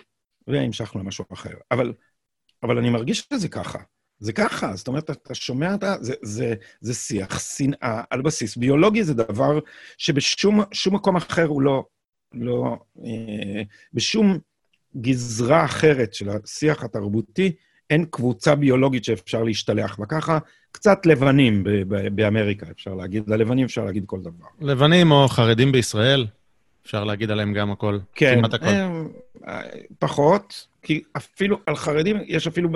והמשכנו למשהו אחר. אבל, אבל אני מרגיש שזה ככה. זה ככה, זאת אומרת, אתה שומע, אתה, זה, זה, זה שיח שנאה על בסיס ביולוגי, זה דבר שבשום מקום אחר הוא לא, לא, אה, בשום גזרה אחרת של השיח התרבותי, אין קבוצה ביולוגית שאפשר להשתלח בה ככה. קצת לבנים באמריקה, אפשר להגיד. ללבנים אפשר להגיד כל דבר. לבנים או חרדים בישראל, אפשר להגיד עליהם גם הכל, כן, כמעט הכל. הם, פחות, כי אפילו על חרדים, יש אפילו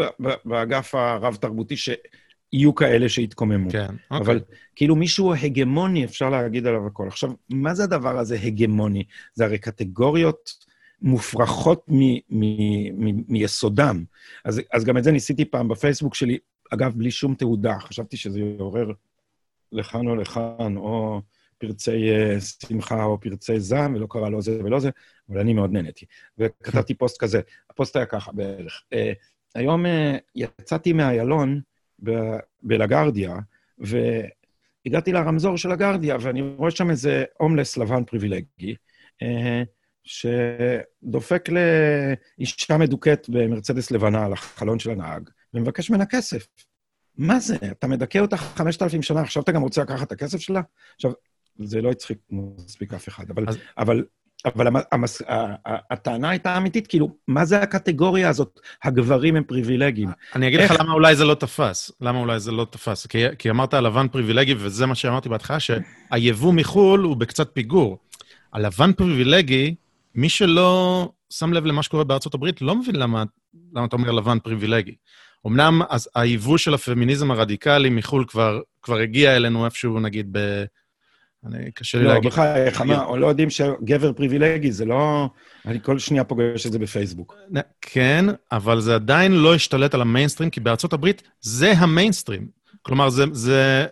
באגף הרב-תרבותי שיהיו כאלה שיתקוממו. כן, אוקיי. אבל כאילו מישהו הגמוני, אפשר להגיד עליו הכל. עכשיו, מה זה הדבר הזה, הגמוני? זה הרי קטגוריות... מופרכות מיסודם. אז, אז גם את זה ניסיתי פעם בפייסבוק שלי, אגב, בלי שום תעודה. חשבתי שזה יעורר לכאן או לכאן, או פרצי uh, שמחה או פרצי זעם, ולא קרה לא זה ולא זה, אבל אני מאוד נהניתי. וכתבתי פוסט כזה, הפוסט היה ככה בערך. Uh, היום uh, יצאתי מאיילון בלגרדיה, והגעתי לרמזור של הגרדיה, ואני רואה שם איזה הומלס לבן פריבילגי, uh, שדופק לאישה מדוכאת במרצדס לבנה על החלון של הנהג, ומבקש ממנה כסף. מה זה? אתה מדכא אותה 5,000 שנה, עכשיו אתה גם רוצה לקחת את הכסף שלה? עכשיו, זה לא הצחיק מספיק אף אחד, אבל, אז... אבל אבל המס... הטענה הייתה אמיתית, כאילו, מה זה הקטגוריה הזאת? הגברים הם פריבילגיים. אני אגיד איך... לך למה אולי זה לא תפס. למה אולי זה לא תפס. כי, כי אמרת הלבן פריבילגי, וזה מה שאמרתי בהתחלה, שהיבוא מחו"ל הוא בקצת פיגור. הלבן פריבילגי, מי שלא שם לב למה שקורה בארצות הברית, לא מבין למה, למה אתה אומר לבן פריבילגי. אמנם היבוא של הפמיניזם הרדיקלי מחו"ל כבר, כבר הגיע אלינו איפשהו, נגיד, ב... אני, קשה לי לא, להגיד. לא, בחייך, מה, לא יודעים שגבר פריבילגי, זה לא... אני כל שנייה פוגש את זה בפייסבוק. כן, אבל זה עדיין לא השתלט על המיינסטרים, כי בארצות הברית זה המיינסטרים. כלומר, זה... זה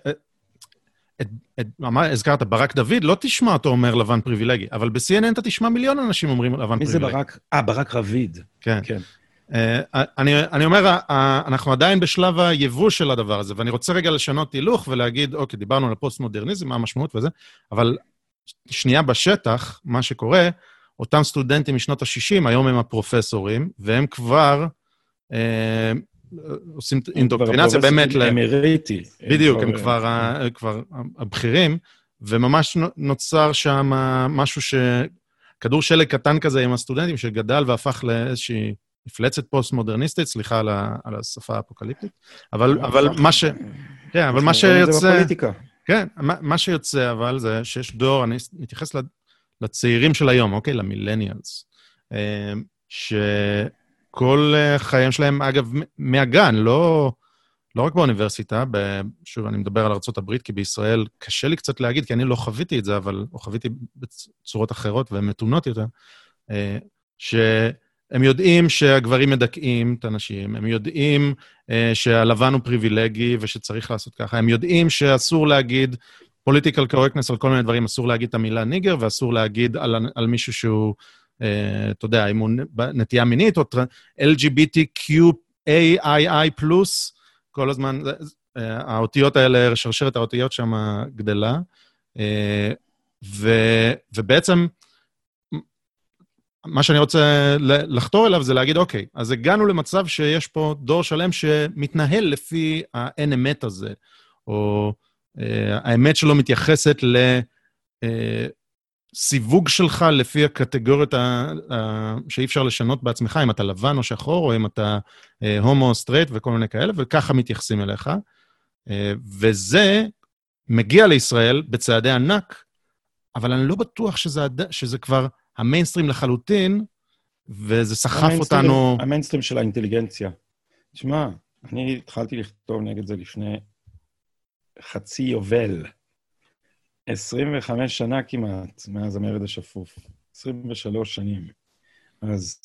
את, את, מה, הזכרת, ברק דוד, לא תשמע אותו אומר לבן פריבילגי, אבל ב-CNN אתה תשמע מיליון אנשים אומרים לבן פריבילגי. מי זה ברק? אה, ברק רביד. כן. כן. אה, אני, אני אומר, אה, אנחנו עדיין בשלב היבוא של הדבר הזה, ואני רוצה רגע לשנות הילוך ולהגיד, אוקיי, דיברנו על הפוסט-מודרניזם, מה המשמעות וזה, אבל שנייה בשטח, מה שקורה, אותם סטודנטים משנות ה-60, היום הם הפרופסורים, והם כבר אה, עושים אינדוקטרינציה באמת ל... אמריטי. בדיוק, הם כבר, כבר הבכירים, וממש נוצר שם משהו ש... כדור שלג קטן כזה עם הסטודנטים, שגדל והפך לאיזושהי מפלצת פוסט-מודרניסטית, סליחה על, ה, על השפה האפוקליפטית, אבל, אבל מה ש... כן, אבל מה שיוצא... כן, מה, מה שיוצא, אבל, זה שיש דור, אני מתייחס לצעירים של היום, אוקיי? למילניאלס, אה, שכל אה, חייהם שלהם, אגב, מהגן, לא, לא רק באוניברסיטה, שוב, אני מדבר על ארה"ב, כי בישראל קשה לי קצת להגיד, כי אני לא חוויתי את זה, אבל, או חוויתי בצורות אחרות והן מתונות יותר, אה, ש... הם יודעים שהגברים מדכאים את הנשים, הם יודעים אה, שהלבן הוא פריבילגי ושצריך לעשות ככה, הם יודעים שאסור להגיד political correctness על כל מיני דברים, אסור להגיד את המילה ניגר ואסור להגיד על, על מישהו שהוא, אתה יודע, אם הוא נטייה מינית או LGBTQAII פלוס, כל הזמן, uh, האותיות האלה, שרשרת האותיות שם גדלה. Uh, ו, ובעצם, מה שאני רוצה לחתור אליו זה להגיד, אוקיי, אז הגענו למצב שיש פה דור שלם שמתנהל לפי האין אמת הזה, או אה, האמת שלו מתייחסת לסיווג אה, שלך לפי הקטגוריות ה, ה, שאי אפשר לשנות בעצמך, אם אתה לבן או שחור, או אם אתה אה, הומו או סטרייט וכל מיני כאלה, וככה מתייחסים אליך. אה, וזה מגיע לישראל בצעדי ענק, אבל אני לא בטוח שזה, שזה כבר... המיינסטרים לחלוטין, וזה סחף אותנו... המיינסטרים של האינטליגנציה. תשמע, אני התחלתי לכתוב נגד זה לפני חצי יובל. 25 שנה כמעט מאז המרד השפוף. 23 שנים. אז,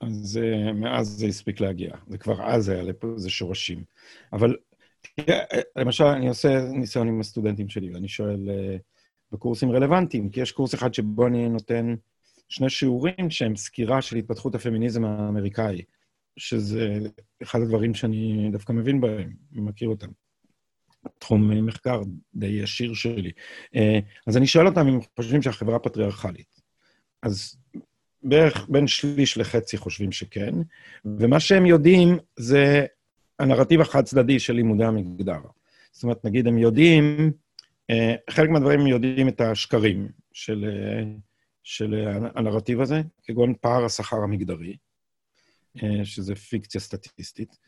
אז מאז זה הספיק להגיע. זה כבר אז היה לפה, זה שורשים. אבל למשל, אני עושה ניסיון עם הסטודנטים שלי, ואני שואל, אה, בקורסים רלוונטיים, כי יש קורס אחד שבו אני נותן שני שיעורים שהם סקירה של התפתחות הפמיניזם האמריקאי, שזה אחד הדברים שאני דווקא מבין בהם, מכיר אותם. תחום מחקר די ישיר שלי. אה, אז אני שואל אותם אם הם חושבים שהחברה פטריארכלית. אז בערך בין שליש לחצי חושבים שכן, ומה שהם יודעים זה הנרטיב החד-צדדי של לימודי המגדר. זאת אומרת, נגיד הם יודעים אה, חלק מהדברים יודעים את השקרים של, אה, של הנרטיב הזה, כגון פער השכר המגדרי, שזה פיקציה סטטיסטית,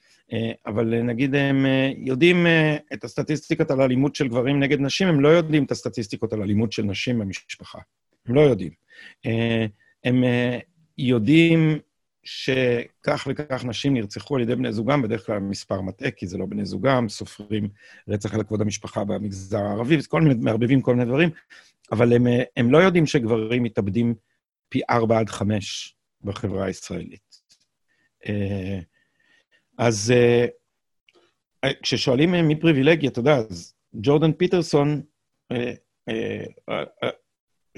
אבל נגיד הם יודעים את הסטטיסטיקות על אלימות של גברים נגד נשים, הם לא יודעים את הסטטיסטיקות על אלימות של נשים במשפחה. הם לא יודעים. הם יודעים שכך וכך נשים נרצחו על ידי בני זוגם, בדרך כלל מספר מטעה, כי זה לא בני זוגם, סופרים רצח על כבוד המשפחה במגזר הערבי, כל מיני, מערבבים כל מיני דברים, אבל הם, הם לא יודעים שגברים מתאבדים פי ארבע עד חמש בחברה הישראלית. אה, אז אה, כששואלים מי פריבילגי, אתה יודע, אז ג'ורדן פיטרסון, אה,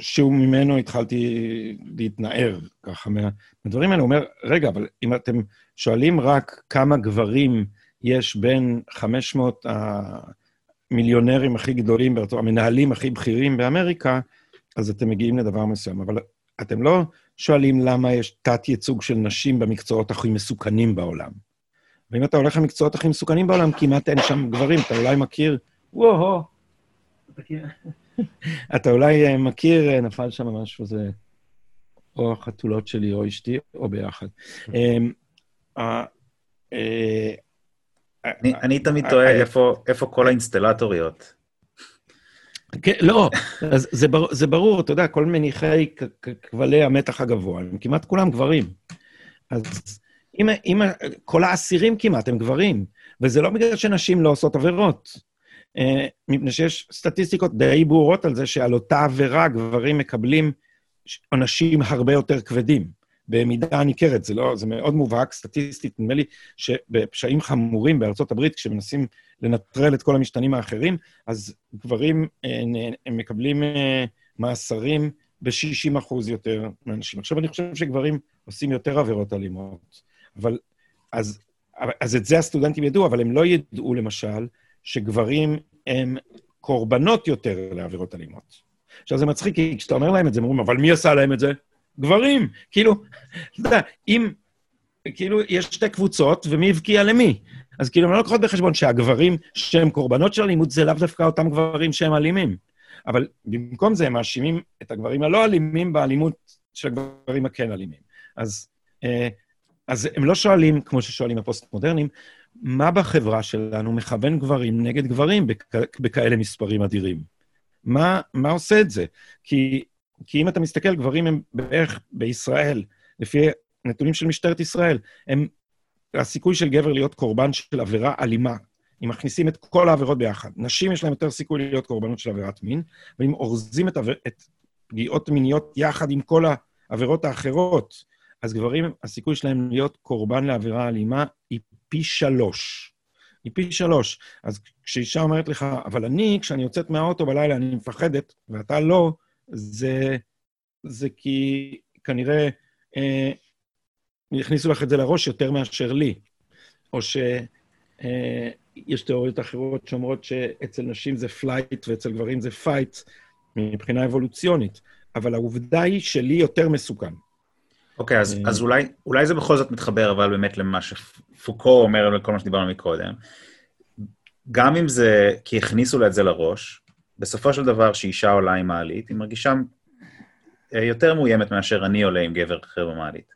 שהוא ממנו התחלתי להתנער ככה מהדברים האלה. הוא אומר, רגע, אבל אם אתם שואלים רק כמה גברים יש בין 500 המיליונרים הכי גדולים, המנהלים הכי בכירים באמריקה, אז אתם מגיעים לדבר מסוים. אבל אתם לא שואלים למה יש תת-ייצוג של נשים במקצועות הכי מסוכנים בעולם. ואם אתה הולך למקצועות הכי מסוכנים בעולם, כמעט אין שם גברים. אתה אולי מכיר, וואו, אתה אולי אה, מכיר, אה, נפל שם משהו, זה או החתולות שלי או אשתי, או ביחד. אמ, אני תמיד תוהה איפה כל האינסטלטוריות. כן, לא, זה, בר, זה ברור, אתה יודע, כל מניחי כבלי המתח הגבוה, הם כמעט כולם גברים. אז אם, אם כל האסירים כמעט הם גברים, וזה לא בגלל שנשים לא עושות עבירות, אה, מפני שיש סטטיסטיקות די ברורות על זה שעל אותה עבירה גברים מקבלים עונשים הרבה יותר כבדים. במידה ניכרת, זה לא, זה מאוד מובהק סטטיסטית, נדמה לי שבפשעים חמורים בארצות הברית, כשמנסים לנטרל את כל המשתנים האחרים, אז גברים אה, הם מקבלים אה, מאסרים ב-60 אחוז יותר מאנשים. עכשיו, אני חושב שגברים עושים יותר עבירות אלימות, אבל... אז, אז את זה הסטודנטים ידעו, אבל הם לא ידעו, למשל, שגברים הם קורבנות יותר לעבירות אלימות. עכשיו, זה מצחיק, כי כשאתה אומר להם את זה, הם אומרים, אבל מי עשה להם את זה? גברים. כאילו, אתה יודע, אם, כאילו, יש שתי קבוצות, ומי הבקיע למי? אז כאילו, הם לא לוקחות בחשבון שהגברים שהם קורבנות של אלימות, זה לאו דווקא אותם גברים שהם אלימים. אבל במקום זה הם מאשימים את הגברים הלא אלימים באלימות של הגברים הכן אלימים. אז, אה, אז הם לא שואלים, כמו ששואלים הפוסט-מודרניים, מה בחברה שלנו מכוון גברים נגד גברים בכ, בכאלה מספרים אדירים? מה, מה עושה את זה? כי כי אם אתה מסתכל, גברים הם בערך בישראל, לפי נתונים של משטרת ישראל, הם, הסיכוי של גבר להיות קורבן של עבירה אלימה, אם מכניסים את כל העבירות ביחד. נשים יש להם יותר סיכוי להיות קורבנות של עבירת מין, ואם אורזים את, עבר, את פגיעות מיניות יחד עם כל העבירות האחרות, אז גברים, הסיכוי שלהם להיות קורבן לעבירה אלימה היא פי שלוש. היא פי שלוש. אז כשאישה אומרת לך, אבל אני, כשאני יוצאת מהאוטו בלילה, אני מפחדת, ואתה לא, זה, זה כי כנראה אה, לך את זה לראש יותר מאשר לי. או שיש אה, תיאוריות אחרות שאומרות שאצל נשים זה flight ואצל גברים זה fight מבחינה אבולוציונית, אבל העובדה היא שלי יותר מסוכן. אוקיי, אז, אה, אז אולי, אולי זה בכל זאת מתחבר, אבל באמת למה שפוקו אומר, לכל מה שדיברנו מקודם. גם אם זה כי הכניסו לה את זה לראש, בסופו של דבר, כשאישה עולה עם מעלית, היא מרגישה אה, יותר מאוימת מאשר אני עולה עם גבר אחר במעלית.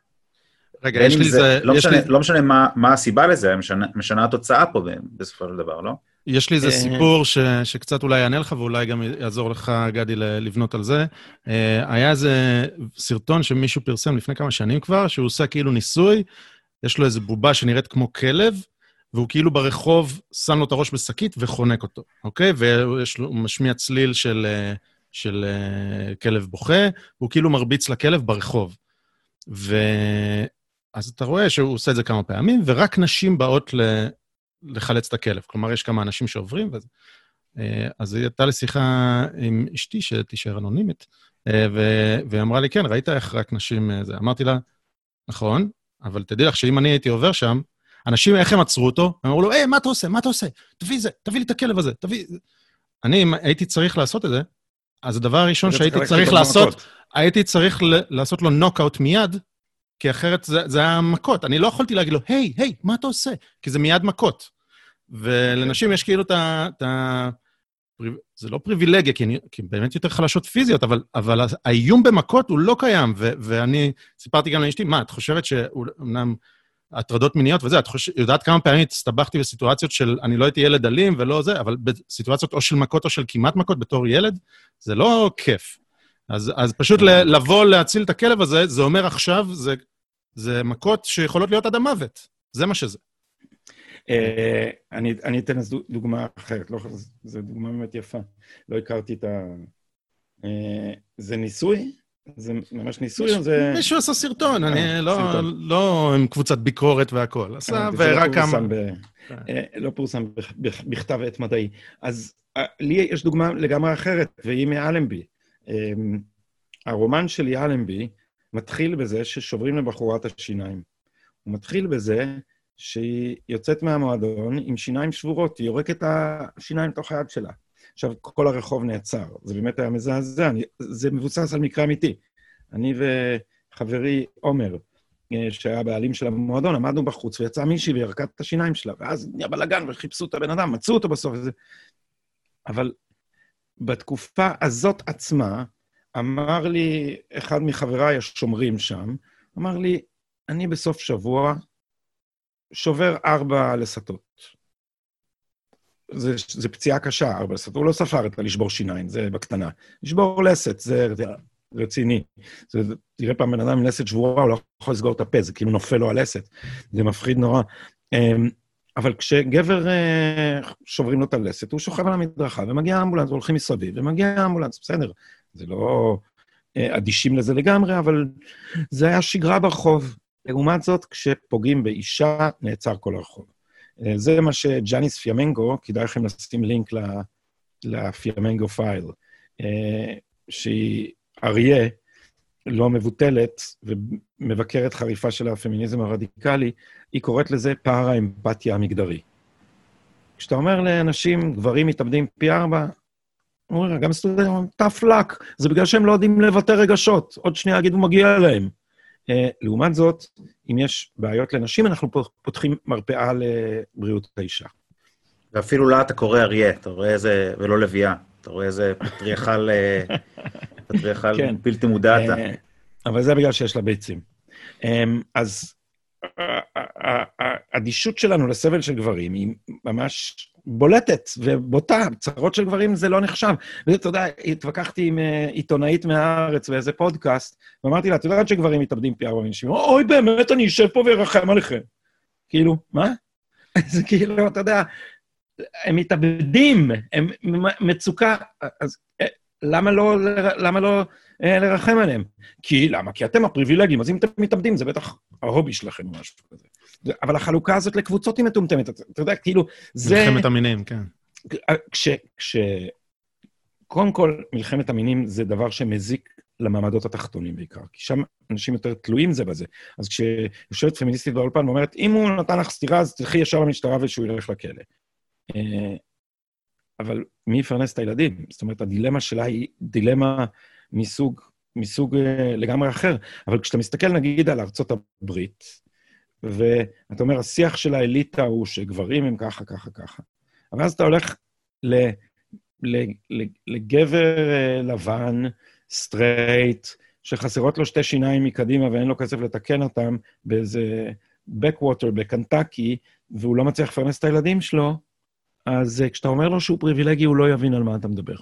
רגע, יש לי זה... לא, משנה, לי... לא משנה מה, מה הסיבה לזה, משנה, משנה התוצאה פה בסופו של דבר, לא? יש לי איזה אה, סיפור ש, שקצת אולי יענה לך, ואולי גם יעזור לך, גדי, לבנות על זה. אה, היה איזה סרטון שמישהו פרסם לפני כמה שנים כבר, שהוא עושה כאילו ניסוי, יש לו איזו בובה שנראית כמו כלב, והוא כאילו ברחוב שם לו את הראש בשקית וחונק אותו, אוקיי? ויש לו, הוא משמיע צליל של, אה, של כלב בוכה, והוא כאילו מרביץ לכלב ברחוב. ואז אתה רואה שהוא עושה את זה כמה פעמים, ורק נשים באות ל... לחלץ את הכלב. כלומר, יש כמה אנשים שעוברים, ואז... אה, אז היא הייתה לי שיחה עם אשתי, שתישאר אנונימית, והיא אמרה לי, כן, ראית איך רק נשים... זה. אמרתי לה, נכון, אבל תדעי לך שאם אני הייתי עובר שם, אנשים, איך הם עצרו אותו? הם אמרו לו, היי, מה אתה עושה? מה אתה עושה? תביא זה, תביא לי את הכלב הזה, תביא... אני, אם הייתי צריך לעשות את זה, אז הדבר הראשון שהייתי צריך לעשות, הייתי צריך לעשות לו נוקאוט מיד, כי אחרת זה, זה היה מכות. אני לא יכולתי להגיד לו, היי, היי, מה אתה עושה? כי זה מיד מכות. ולנשים יש כאילו את ה... זה לא פריבילגיה, כי, אני, כי באמת יותר חלשות פיזיות, אבל, אבל האיום במכות הוא לא קיים. ו, ואני סיפרתי גם לאשתי, מה, את חושבת שאומנם הטרדות מיניות וזה, את חוש... יודעת כמה פעמים הסתבכתי בסיטואציות של אני לא הייתי ילד אלים ולא זה, אבל בסיטואציות או של מכות או של כמעט מכות בתור ילד, זה לא כיף. אז, אז פשוט לבוא להציל את הכלב הזה, זה אומר עכשיו, זה, זה מכות שיכולות להיות עד המוות. זה מה שזה. אה, אני, אני אתן אז דוגמה אחרת, לא, זו דוגמה באמת יפה. לא הכרתי את ה... אה, זה ניסוי זה ממש ניסוי או זה... מישהו עשה סרטון, אני אה, לא, לא עם קבוצת ביקורת והכול. עשה ורק לא כמה... אה, לא פורסם בכתב עת מדעי. אז לי יש דוגמה לגמרי אחרת, והיא מאלנבי. הרומן של יאלנבי מתחיל בזה ששוברים לבחורה את השיניים. הוא מתחיל בזה שהיא יוצאת מהמועדון עם שיניים שבורות, היא יורקת את השיניים לתוך היד שלה. עכשיו, כל הרחוב נעצר. זה באמת היה מזעזע, אני, זה מבוסס על מקרה אמיתי. אני וחברי עומר, אה, שהיה בעלים של המועדון, עמדנו בחוץ, ויצאה מישהי וירקה את השיניים שלה, ואז נהיה בלאגן וחיפשו את הבן אדם, מצאו אותו בסוף. וזה... אבל בתקופה הזאת עצמה, אמר לי, אחד מחבריי השומרים שם, אמר לי, אני בסוף שבוע שובר ארבע לסתות. זה, זה פציעה קשה, ארבע לסתות. הוא לא ספר את הלשבור שיניים, זה בקטנה. לשבור לסת, זה רציני. זה, תראה פעם בן אדם עם לסת שבורה, הוא לא יכול לסגור את הפה, זה כאילו נופל לו הלסת. זה מפחיד נורא. אמ, אבל כשגבר אה, שוברים לו את הלסת, הוא שוכב על המדרכה, ומגיע אמבולנס, הולכים מסביב, ומגיע אמבולנס, בסדר. זה לא אה, אדישים לזה לגמרי, אבל זה היה שגרה ברחוב. לעומת זאת, כשפוגעים באישה, נעצר כל הרחוב. אה, זה מה שג'אניס פיאמנגו, כדאי לכם לשים לינק לפיאמנגו פייל, שהיא אריה לא מבוטלת ומבקרת חריפה של הפמיניזם הרדיקלי, היא קוראת לזה פער האמפתיה המגדרי. כשאתה אומר לאנשים, גברים מתאבדים פי ארבע, אומרים, גם סטודנטים אומרים, tough luck, זה בגלל שהם לא יודעים לבטא רגשות, עוד שנייה יגידו, מגיע להם. Uh, לעומת זאת, אם יש בעיות לנשים, אנחנו פותחים מרפאה לבריאות האישה. ואפילו לה אתה קורא אריה, אתה רואה איזה, ולא לביאה, אתה רואה איזה פטריאכל, אה, פטריאכל כן. בלתי מודעת. Uh, אבל זה בגלל שיש לה ביצים. Um, אז האדישות שלנו לסבל של גברים היא ממש בולטת ובוטה. צרות של גברים זה לא נחשב. ואתה יודע, התווכחתי עם אה, עיתונאית מהארץ באיזה פודקאסט, ואמרתי לה, את יודעת שגברים מתאבדים פי ארבע אנשים? אוי, באמת, אני אשב פה וארחם עליכם. כאילו, מה? זה כאילו, אתה יודע, הם מתאבדים, הם מצוקה, אז למה לא, למה לא אה, לרחם עליהם? כי, למה? כי אתם הפריבילגים, אז אם אתם מתאבדים, זה בטח ההובי שלכם או משהו כזה. אבל החלוקה הזאת לקבוצות היא מטומטמת. אתה יודע, כאילו, זה... מלחמת המינים, כן. כש... כש... קודם כל, מלחמת המינים זה דבר שמזיק למעמדות התחתונים בעיקר, כי שם אנשים יותר תלויים זה בזה. אז כשיושבת פמיניסטית באולפן ואומרת, אם הוא נתן לך סטירה, אז תלכי ישר למשטרה ושהוא ילך לכלא. אבל מי יפרנס את הילדים? זאת אומרת, הדילמה שלה היא דילמה מסוג, מסוג אה, לגמרי אחר. אבל כשאתה מסתכל, נגיד, על ארצות הברית, ואתה אומר, השיח של האליטה הוא שגברים הם ככה, ככה, ככה. אבל אז אתה הולך ל, ל, ל, לגבר אה, לבן, סטרייט, שחסרות לו שתי שיניים מקדימה ואין לו כסף לתקן אותם באיזה backwater בקנטקי, והוא לא מצליח לפרנס את הילדים שלו, אז אה, כשאתה אומר לו שהוא פריבילגי, הוא לא יבין על מה אתה מדבר.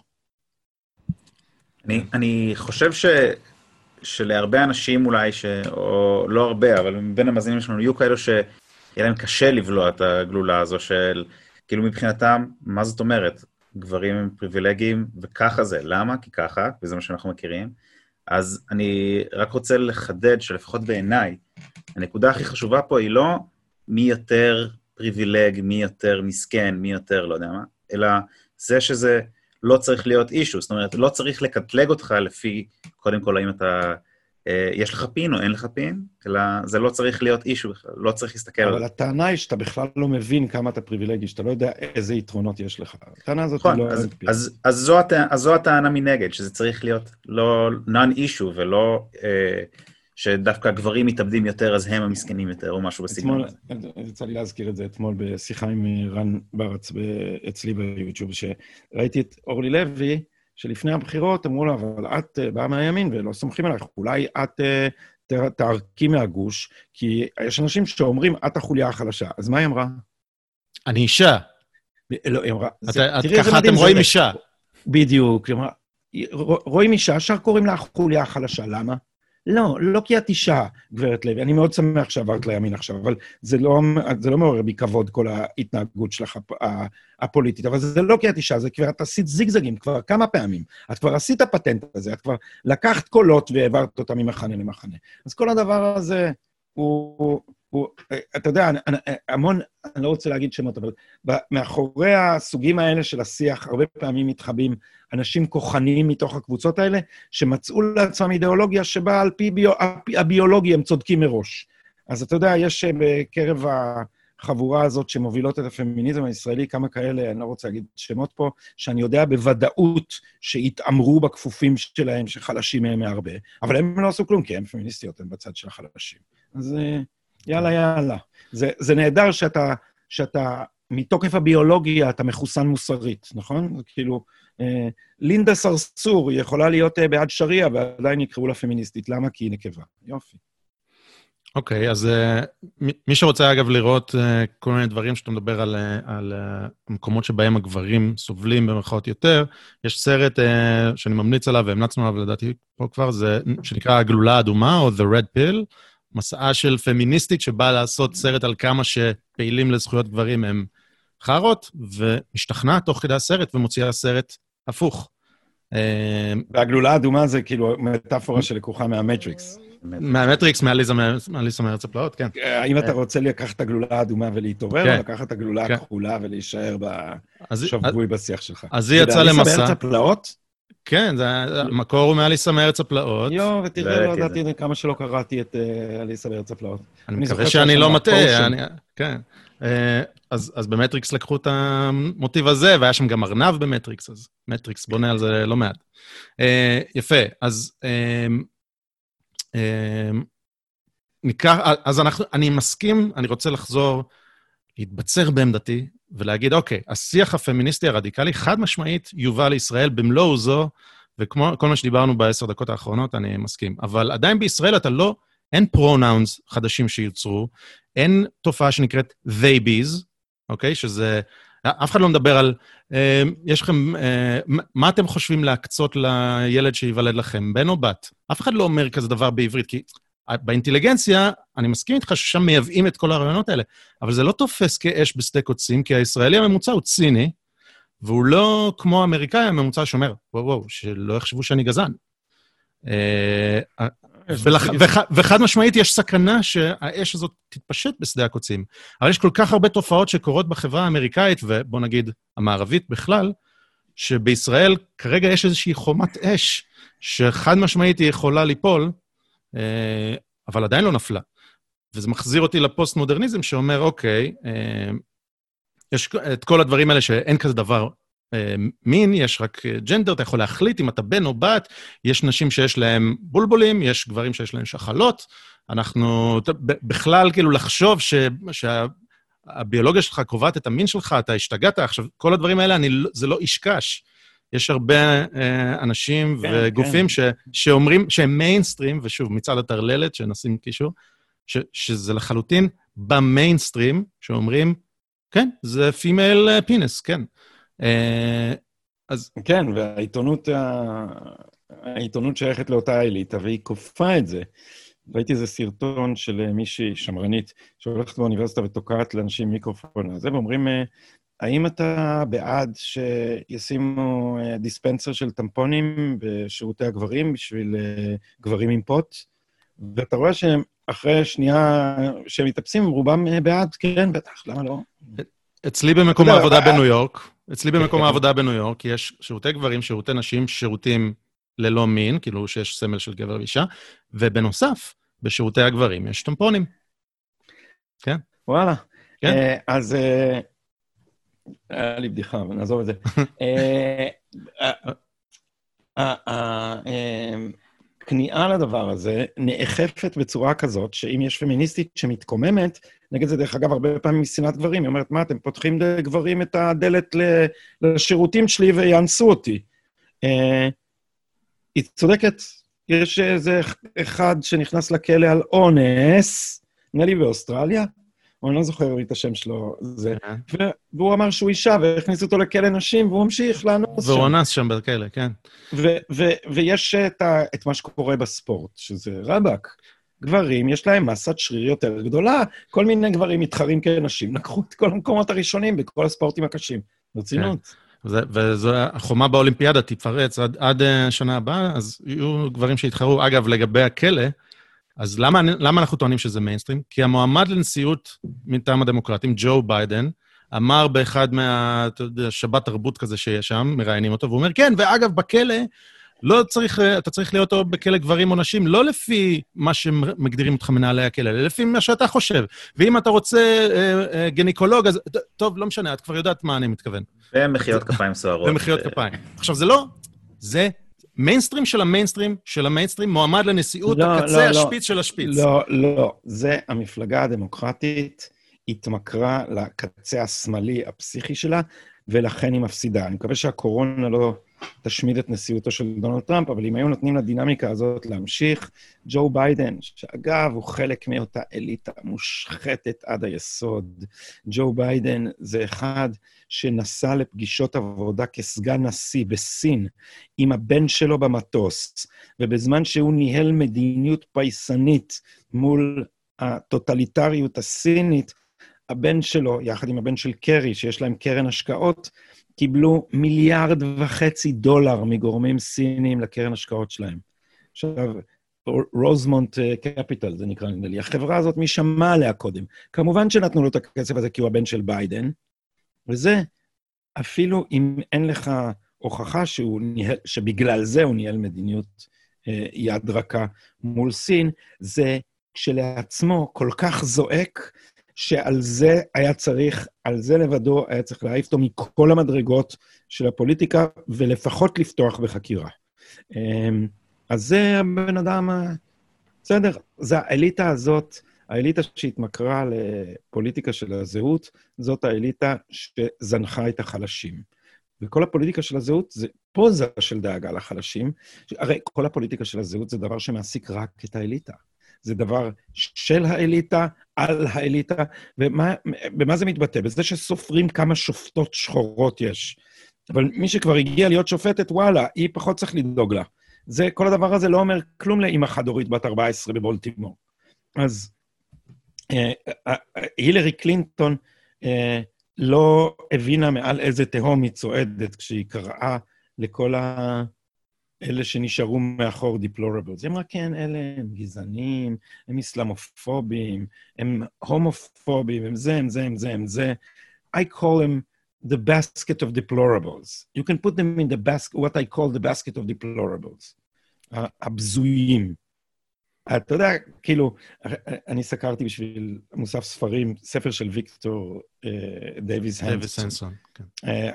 אני, אני חושב ש, שלהרבה אנשים אולי, ש, או לא הרבה, אבל מבין המאזינים שלנו, יהיו כאלו שיהיה להם קשה לבלוע את הגלולה הזו של, כאילו מבחינתם, מה זאת אומרת? גברים הם פריבילגיים, וככה זה. למה? כי ככה, וזה מה שאנחנו מכירים. אז אני רק רוצה לחדד שלפחות בעיניי, הנקודה הכי חשובה פה היא לא מי יותר פריבילג, מי יותר מסכן, מי יותר לא יודע מה, אלא זה שזה לא צריך להיות אישו. זאת אומרת, לא צריך לקטלג אותך לפי, קודם כל, האם אתה, אה, יש לך פין או אין לך פין, אלא זה לא צריך להיות אישו בכלל, לא צריך להסתכל אבל על... הטענה היא שאתה בכלל לא מבין כמה אתה פריבילגי, שאתה לא יודע איזה יתרונות יש לך. הטענה הזאת נכון, לא... אז, אז, אז, זו הטע... אז זו הטענה מנגד, שזה צריך להיות לא non-issue ולא... אה, שדווקא גברים מתאבדים יותר, אז הם המסכנים יותר, או משהו בסגנון הזה. יצא לי להזכיר את זה אתמול בשיחה עם רן ברץ אצלי ביוטיוב, שראיתי את אורלי לוי, שלפני הבחירות אמרו לה, אבל את אה, באה מהימין ולא סומכים עלייך, אולי את אה, תערקי מהגוש, כי יש אנשים שאומרים, את החוליה החלשה. אז מה היא אמרה? אני אישה. לא, היא אמרה... ככה אתם רואים אישה. בדיוק, היא אמרה, רואים אישה, ישר קוראים לה החוליה החלשה, למה? לא, לא כי את אישה, גברת לוי. אני מאוד שמח שעברת לימין עכשיו, אבל זה לא, זה לא מעורר בי כבוד, כל ההתנהגות שלך הפוליטית. אבל זה לא כי את אישה, זה כבר את עשית זיגזגים כבר כמה פעמים. את כבר עשית פטנט הזה, את כבר לקחת קולות והעברת אותם ממחנה למחנה. אז כל הדבר הזה הוא... הוא, אתה יודע, המון, אני לא רוצה להגיד שמות, אבל מאחורי הסוגים האלה של השיח, הרבה פעמים מתחבאים אנשים כוחניים מתוך הקבוצות האלה, שמצאו לעצמם אידיאולוגיה שבה על פי ביו, הביולוגי הם צודקים מראש. אז אתה יודע, יש אה, בקרב החבורה הזאת שמובילות את הפמיניזם הישראלי, כמה כאלה, אני לא רוצה להגיד שמות פה, שאני יודע בוודאות שהתעמרו בכפופים שלהם, שחלשים מהם מהרבה, אבל הם לא עשו כלום, כי הם פמיניסטיות, הם בצד של החלשים. אז... יאללה, יאללה. זה, זה נהדר שאתה, שאתה מתוקף הביולוגיה אתה מחוסן מוסרית, נכון? כאילו, אה, לינדה סרסור יכולה להיות אה, בעד שריעה ועדיין יקראו לה פמיניסטית. למה? כי היא נקבה. יופי. אוקיי, okay, אז uh, מי שרוצה, אגב, לראות uh, כל מיני דברים שאתה מדבר על, uh, על uh, המקומות שבהם הגברים סובלים במרכאות יותר, יש סרט uh, שאני ממליץ עליו, והמלצנו עליו לדעתי פה כבר, זה שנקרא הגלולה האדומה, או The Red Pill, מסעה של פמיניסטית שבאה לעשות סרט על כמה שפעילים לזכויות גברים הם חארות, ומשתכנעת תוך כדי הסרט ומוציאה סרט הפוך. והגלולה האדומה זה כאילו מטאפורה שלקוחה מהמטריקס. מהמטריקס, מאליסה מארץ הפלאות, כן. האם אתה רוצה לקחת את הגלולה האדומה ולהתעורר, או כן. לקחת את הגלולה כן. הכחולה ולהישאר שבוי בשיח שלך? אז היא יצאה למסע. אליסה מארץ הפלאות? כן, המקור הוא מאליסה מארץ הפלאות. יואו, ותראה, לא ידעתי כמה שלא קראתי את אה, אליסה מארץ הפלאות. אני מקווה שאני לא מטעה, כן. אה, אז במטריקס לקחו את המוטיב הזה, והיה שם גם ארנב במטריקס, אז מטריקס בונה על זה לא מעט. אה, יפה, אז ניקח, אז אנחנו, אני מסכים, אני רוצה לחזור, להתבצר בעמדתי ולהגיד, אוקיי, השיח הפמיניסטי הרדיקלי חד משמעית יובא לישראל במלוא עוזו, וכמו כל מה שדיברנו בעשר דקות האחרונות, אני מסכים. אבל עדיין בישראל אתה לא, אין פרונאונס חדשים שיוצרו, אין תופעה שנקראת they bees, אוקיי? שזה אף אחד לא מדבר על, אה, יש לכם, אה, מה אתם חושבים להקצות לילד שייוולד לכם, בן או בת? אף אחד לא אומר כזה דבר בעברית, כי באינטליגנציה, אני מסכים איתך ששם מייבאים את כל הרעיונות האלה, אבל זה לא תופס כאש בשדה קוצים, כי הישראלי הממוצע הוא ציני, והוא לא כמו האמריקאי הממוצע שאומר, וואו, וואו, שלא יחשבו שאני גזען. אה, וח, וחד משמעית יש סכנה שהאש הזאת תתפשט בשדה הקוצים. אבל יש כל כך הרבה תופעות שקורות בחברה האמריקאית, ובוא נגיד המערבית בכלל, שבישראל כרגע יש איזושהי חומת אש שחד משמעית היא יכולה ליפול, אה, אבל עדיין לא נפלה. וזה מחזיר אותי לפוסט-מודרניזם שאומר, אוקיי, אה, יש את כל הדברים האלה שאין כזה דבר אה, מין, יש רק ג'נדר, אתה יכול להחליט אם אתה בן או בת, יש נשים שיש להם בולבולים, יש גברים שיש להם שחלות. אנחנו, בכלל, כאילו, לחשוב ש, שהביולוגיה שלך קובעת את המין שלך, אתה השתגעת. עכשיו, כל הדברים האלה, אני, זה לא אישקש. יש הרבה אה, אנשים כן, וגופים כן. ש, שאומרים שהם מיינסטרים, ושוב, מצד הטרללת, שנשים קישור, ש, שזה לחלוטין במיינסטרים, שאומרים, כן, זה female penis, כן. אה, אז... כן, והעיתונות, העיתונות שייכת לאותה אליטה, והיא כופה את זה. ראיתי איזה סרטון של מישהי שמרנית שהולכת באוניברסיטה ותוקעת לאנשים מיקרופון הזה, ואומרים, אה, האם אתה בעד שישימו אה, דיספנסר של טמפונים בשירותי הגברים בשביל גברים עם פוט? ואתה רואה שאחרי שנייה שהם מתאפסים, רובם בעד, כן, בטח, למה לא? אצלי במקום העבודה בניו יורק, אצלי במקום העבודה בניו יורק יש שירותי גברים, שירותי נשים, שירותים ללא מין, כאילו שיש סמל של גבר ואישה, ובנוסף, בשירותי הגברים יש טמפונים. כן. וואלה. כן. אה, אז אה, היה לי בדיחה, אבל נעזוב את זה. אה, הכניעה לדבר הזה נאכפת בצורה כזאת, שאם יש פמיניסטית שמתקוממת נגד זה, דרך אגב, הרבה פעמים משנאת גברים, היא אומרת, מה, אתם פותחים לגברים את הדלת לשירותים שלי ויאנסו אותי. אה, היא צודקת, יש איזה אחד שנכנס לכלא על אונס, נדמה לי באוסטרליה, או אני לא זוכר את השם שלו, זה, כן. והוא אמר שהוא אישה, והכניסו אותו לכלא נשים, והוא המשיך לאנוס שם. והוא אנס שם בכלא, כן. ויש את מה שקורה בספורט, שזה רבאק. גברים, יש להם מסת שריר יותר גדולה, כל מיני גברים מתחרים כנשים, לקחו את כל המקומות הראשונים בכל הספורטים הקשים. ברצינות. כן. וזו החומה באולימפיאדה תתפרץ עד, עד אה, שנה הבאה, אז יהיו גברים שיתחרו. אגב, לגבי הכלא, אז למה, למה אנחנו טוענים שזה מיינסטרים? כי המועמד לנשיאות מטעם הדמוקרטים, ג'ו ביידן, אמר באחד מה... אתה יודע, שבת תרבות כזה שיש שם, מראיינים אותו, והוא אומר, כן, ואגב, בכלא לא צריך, אתה צריך להיות או בכלא גברים או נשים, לא לפי מה שמגדירים אותך מנהלי הכלא, אלא לפי מה שאתה חושב. ואם אתה רוצה אה, אה, גניקולוג, אז טוב, לא משנה, את כבר יודעת מה אני מתכוון. ומחיאות כפיים סוערות. ומחיאות כפיים. עכשיו, זה לא, זה מיינסטרים של המיינסטרים של המיינסטרים, מועמד לנשיאות, לא, הקצה לא, לא. השפיץ לא, של השפיץ. לא, לא, זה המפלגה הדמוקרטית. התמכרה לקצה השמאלי הפסיכי שלה, ולכן היא מפסידה. אני מקווה שהקורונה לא תשמיד את נשיאותו של דונלד טראמפ, אבל אם היו נותנים לדינמיקה הזאת להמשיך, ג'ו ביידן, שאגב, הוא חלק מאותה אליטה מושחתת עד היסוד, ג'ו ביידן זה אחד שנסע לפגישות עבודה כסגן נשיא בסין עם הבן שלו במטוס, ובזמן שהוא ניהל מדיניות פייסנית מול הטוטליטריות הסינית, הבן שלו, יחד עם הבן של קרי, שיש להם קרן השקעות, קיבלו מיליארד וחצי דולר מגורמים סינים לקרן השקעות שלהם. עכשיו, רוזמונט קפיטל, זה נקרא, נדמה לי. החברה הזאת, מי שמע עליה קודם? כמובן שנתנו לו את הכסף הזה כי הוא הבן של ביידן, וזה, אפילו אם אין לך הוכחה שהוא ניהל, שבגלל זה הוא ניהל מדיניות אה, יד רכה מול סין, זה כשלעצמו כל כך זועק, שעל זה היה צריך, על זה לבדו היה צריך להעיף אותו מכל המדרגות של הפוליטיקה, ולפחות לפתוח בחקירה. אמ, אז זה הבן אדם, בסדר, זה האליטה הזאת, האליטה שהתמכרה לפוליטיקה של הזהות, זאת האליטה שזנחה את החלשים. וכל הפוליטיקה של הזהות זה פוזה של דאגה לחלשים. הרי כל הפוליטיקה של הזהות זה דבר שמעסיק רק את האליטה. זה דבר של האליטה, על האליטה, ובמה זה מתבטא? בזה שסופרים כמה שופטות שחורות יש. אבל מי שכבר הגיע להיות שופטת, וואלה, היא פחות צריך לדאוג לה. זה, כל הדבר הזה לא אומר כלום לאימא חד-הורית בת 14 בבולטימור. אז אה, אה, אה, הילרי קלינטון לא הבינה מעל איזה תהום היא צועדת כשהיא קראה לכל ה... אלה שנשארו מאחור דיפלורבלס. היא אמרה, כן, אלה הם גזענים, הם אסלאמופובים, הם הומופובים, הם זה, הם זה, הם זה, הם זה. I call them the basket of deplorables. You can put them in the basket, what I call the basket of deplorables. הבזויים. אתה יודע, כאילו, אני סקרתי בשביל מוסף ספרים, ספר של ויקטור דייוויס הנסון, כן.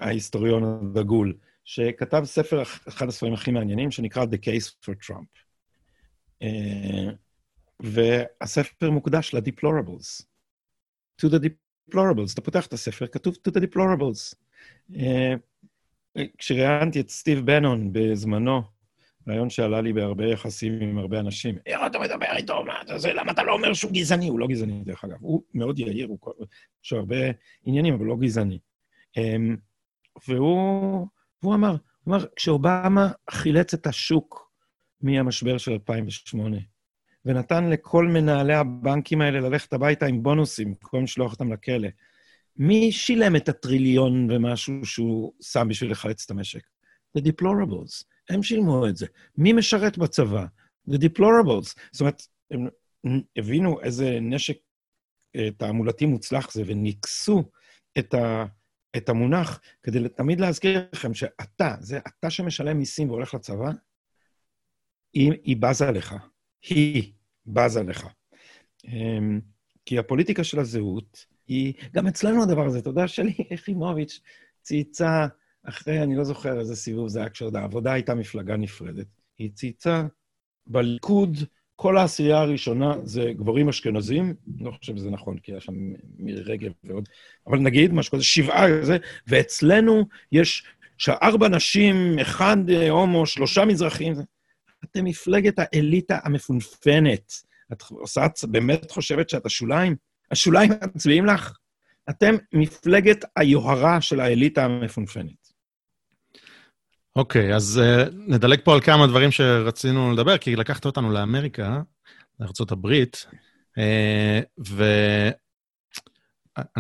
ההיסטוריון הדגול. שכתב ספר, אחד הספרים הכי מעניינים, שנקרא The Case for Trump. Uh, והספר מוקדש ל-deplorables. To the deplorables. אתה פותח את הספר, כתוב to the deplorables. Uh, כשראיינתי את סטיב בנון בזמנו, רעיון שעלה לי בהרבה יחסים עם הרבה אנשים, איך אתה מדבר איתו? מה אתה זה? למה אתה לא אומר שהוא גזעני? הוא לא גזעני, דרך אגב. הוא מאוד יהיר, הוא... יש לו הרבה עניינים, אבל לא גזעני. Um, והוא והוא אמר, הוא אמר, כשאובמה חילץ את השוק מהמשבר של 2008, ונתן לכל מנהלי הבנקים האלה ללכת הביתה עם בונוסים, במקום לשלוח אותם לכלא, מי שילם את הטריליון ומשהו שהוא שם בשביל לחלץ את המשק? The deplorables. הם שילמו את זה. מי משרת בצבא? The deplorables. זאת אומרת, הם הבינו איזה נשק אה, תעמולתי מוצלח זה, וניקסו את ה... את המונח כדי תמיד להזכיר לכם שאתה, זה אתה שמשלם מיסים והולך לצבא, היא, היא בזה לך. היא בזה לך. אמ, כי הפוליטיקה של הזהות היא, גם אצלנו הדבר הזה, אתה יודע, שלי יחימוביץ' צייצה אחרי, אני לא זוכר איזה סיבוב זה היה כשעוד העבודה הייתה מפלגה נפרדת. היא צייצה בליכוד כל העשייה הראשונה זה גברים אשכנזים, לא חושב שזה נכון, כי היה שם מירי רגב ועוד, אבל נגיד משהו כזה, שבעה כזה, ואצלנו יש שארבע נשים, אחד אה, הומו, שלושה מזרחים. אתם מפלגת האליטה המפונפנת. את עושה, את באמת חושבת שאת השוליים? השוליים מצביעים לך? אתם מפלגת היוהרה של האליטה המפונפנת. אוקיי, okay, אז uh, נדלג פה על כמה דברים שרצינו לדבר, כי לקחת אותנו לאמריקה, לארה"ב, uh, ואני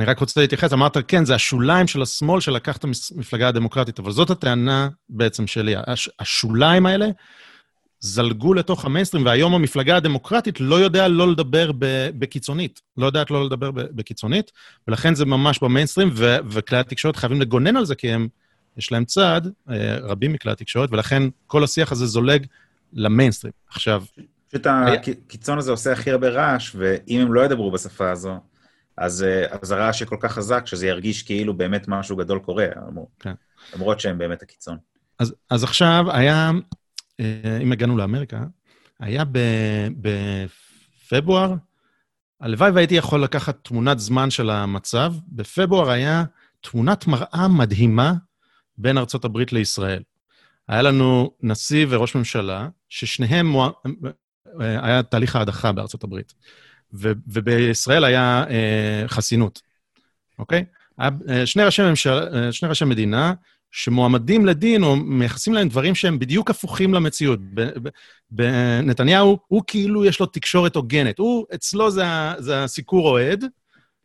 רק רוצה להתייחס, אמרת, כן, זה השוליים של השמאל שלקח את המפלגה הדמוקרטית, אבל זאת הטענה בעצם שלי. הש, השוליים האלה זלגו לתוך המיינסטרים, והיום המפלגה הדמוקרטית לא יודע לא לדבר בקיצונית, לא יודעת לא לדבר בקיצונית, ולכן זה ממש במיינסטרים, וכלי התקשורת חייבים לגונן על זה, כי הם... יש להם צד, אה, רבים מכלי התקשורת, ולכן כל השיח הזה זולג למיינסטרים. עכשיו... פשוט הקיצון הזה עושה הכי הרבה רעש, ואם הם לא ידברו בשפה הזו, אז, אה, אז הרעש יהיה כל כך חזק, שזה ירגיש כאילו באמת משהו גדול קורה, כן. למרות שהם באמת הקיצון. אז, אז עכשיו היה, אה, אם הגענו לאמריקה, היה בפברואר הלוואי והייתי יכול לקחת תמונת זמן של המצב. בפברואר היה תמונת מראה מדהימה בין ארצות הברית לישראל. היה לנו נשיא וראש ממשלה, ששניהם, מוע... היה תהליך ההדחה בארצות הברית, ו... ובישראל היה אה, חסינות, אוקיי? היה אה, שני ראשי, ממשל... אה, שני ראשי מדינה שמועמדים לדין או מייחסים להם דברים שהם בדיוק הפוכים למציאות. בנתניהו, הוא כאילו יש לו תקשורת הוגנת. הוא, אצלו זה, זה הסיקור אוהד,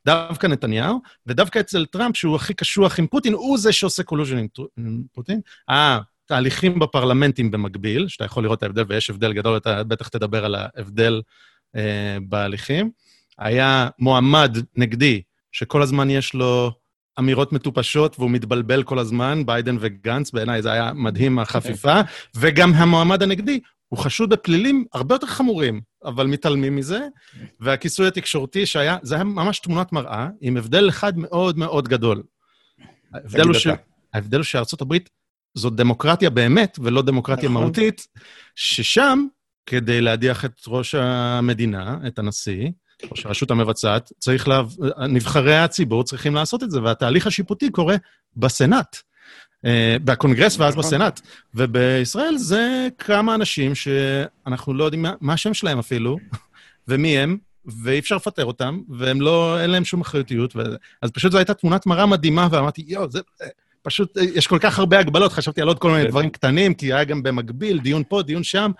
דווקא נתניהו, ודווקא אצל טראמפ, שהוא הכי קשוח עם פוטין, הוא זה שעושה collusion עם, עם פוטין. התהליכים בפרלמנטים במקביל, שאתה יכול לראות את ההבדל, ויש הבדל גדול, אתה בטח תדבר על ההבדל אה, בהליכים. היה מועמד נגדי, שכל הזמן יש לו אמירות מטופשות והוא מתבלבל כל הזמן, ביידן וגנץ, בעיניי זה היה מדהים החפיפה, וגם המועמד הנגדי, הוא חשוד בפלילים הרבה יותר חמורים, אבל מתעלמים מזה, והכיסוי התקשורתי שהיה, זה היה ממש תמונת מראה, עם הבדל אחד מאוד מאוד גדול. ההבדל הוא, ש... ההבדל הוא שארצות הברית זאת דמוקרטיה באמת, ולא דמוקרטיה נכון. מהותית, ששם, כדי להדיח את ראש המדינה, את הנשיא, או שהרשות המבצעת, צריך לה... נבחרי הציבור צריכים לעשות את זה, והתהליך השיפוטי קורה בסנאט. אה, בקונגרס ואז נכון. בסנאט. ובישראל זה כמה אנשים שאנחנו לא יודעים מה השם שלהם אפילו, ומי הם, ואי אפשר לפטר אותם, והם לא, אין להם שום אחריותיות. ו... אז פשוט זו הייתה תמונת מראה מדהימה, ואמרתי, יואו, זה... פשוט, יש כל כך הרבה הגבלות, חשבתי על עוד כל מיני כן. דברים קטנים, כי היה גם במקביל, דיון פה, דיון שם,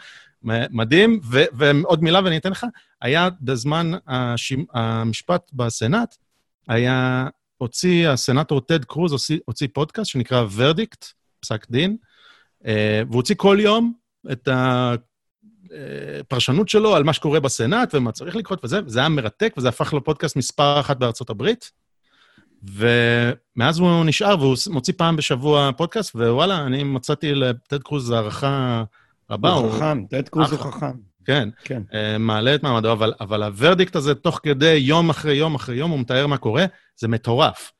מדהים. ו- ועוד מילה ואני אתן לך, היה בזמן השימ- המשפט בסנאט, היה, הוציא, הסנאטור טד קרוז הוציא, הוציא פודקאסט שנקרא ורדיקט, פסק דין, אה, והוא הוציא כל יום את הפרשנות שלו על מה שקורה בסנאט ומה צריך לקרות וזה, וזה היה מרתק, וזה הפך לפודקאסט מספר אחת בארצות הברית. ומאז הוא נשאר, והוא מוציא פעם בשבוע פודקאסט, ווואלה, אני מצאתי לטד קרוז הערכה רבה. הוא חכם, טד קרוז הוא חכם. כן, כן. Uh, מעלה את מעמדו, אבל, אבל הוורדיקט הזה, תוך כדי יום אחרי יום אחרי יום, הוא מתאר מה קורה, זה מטורף.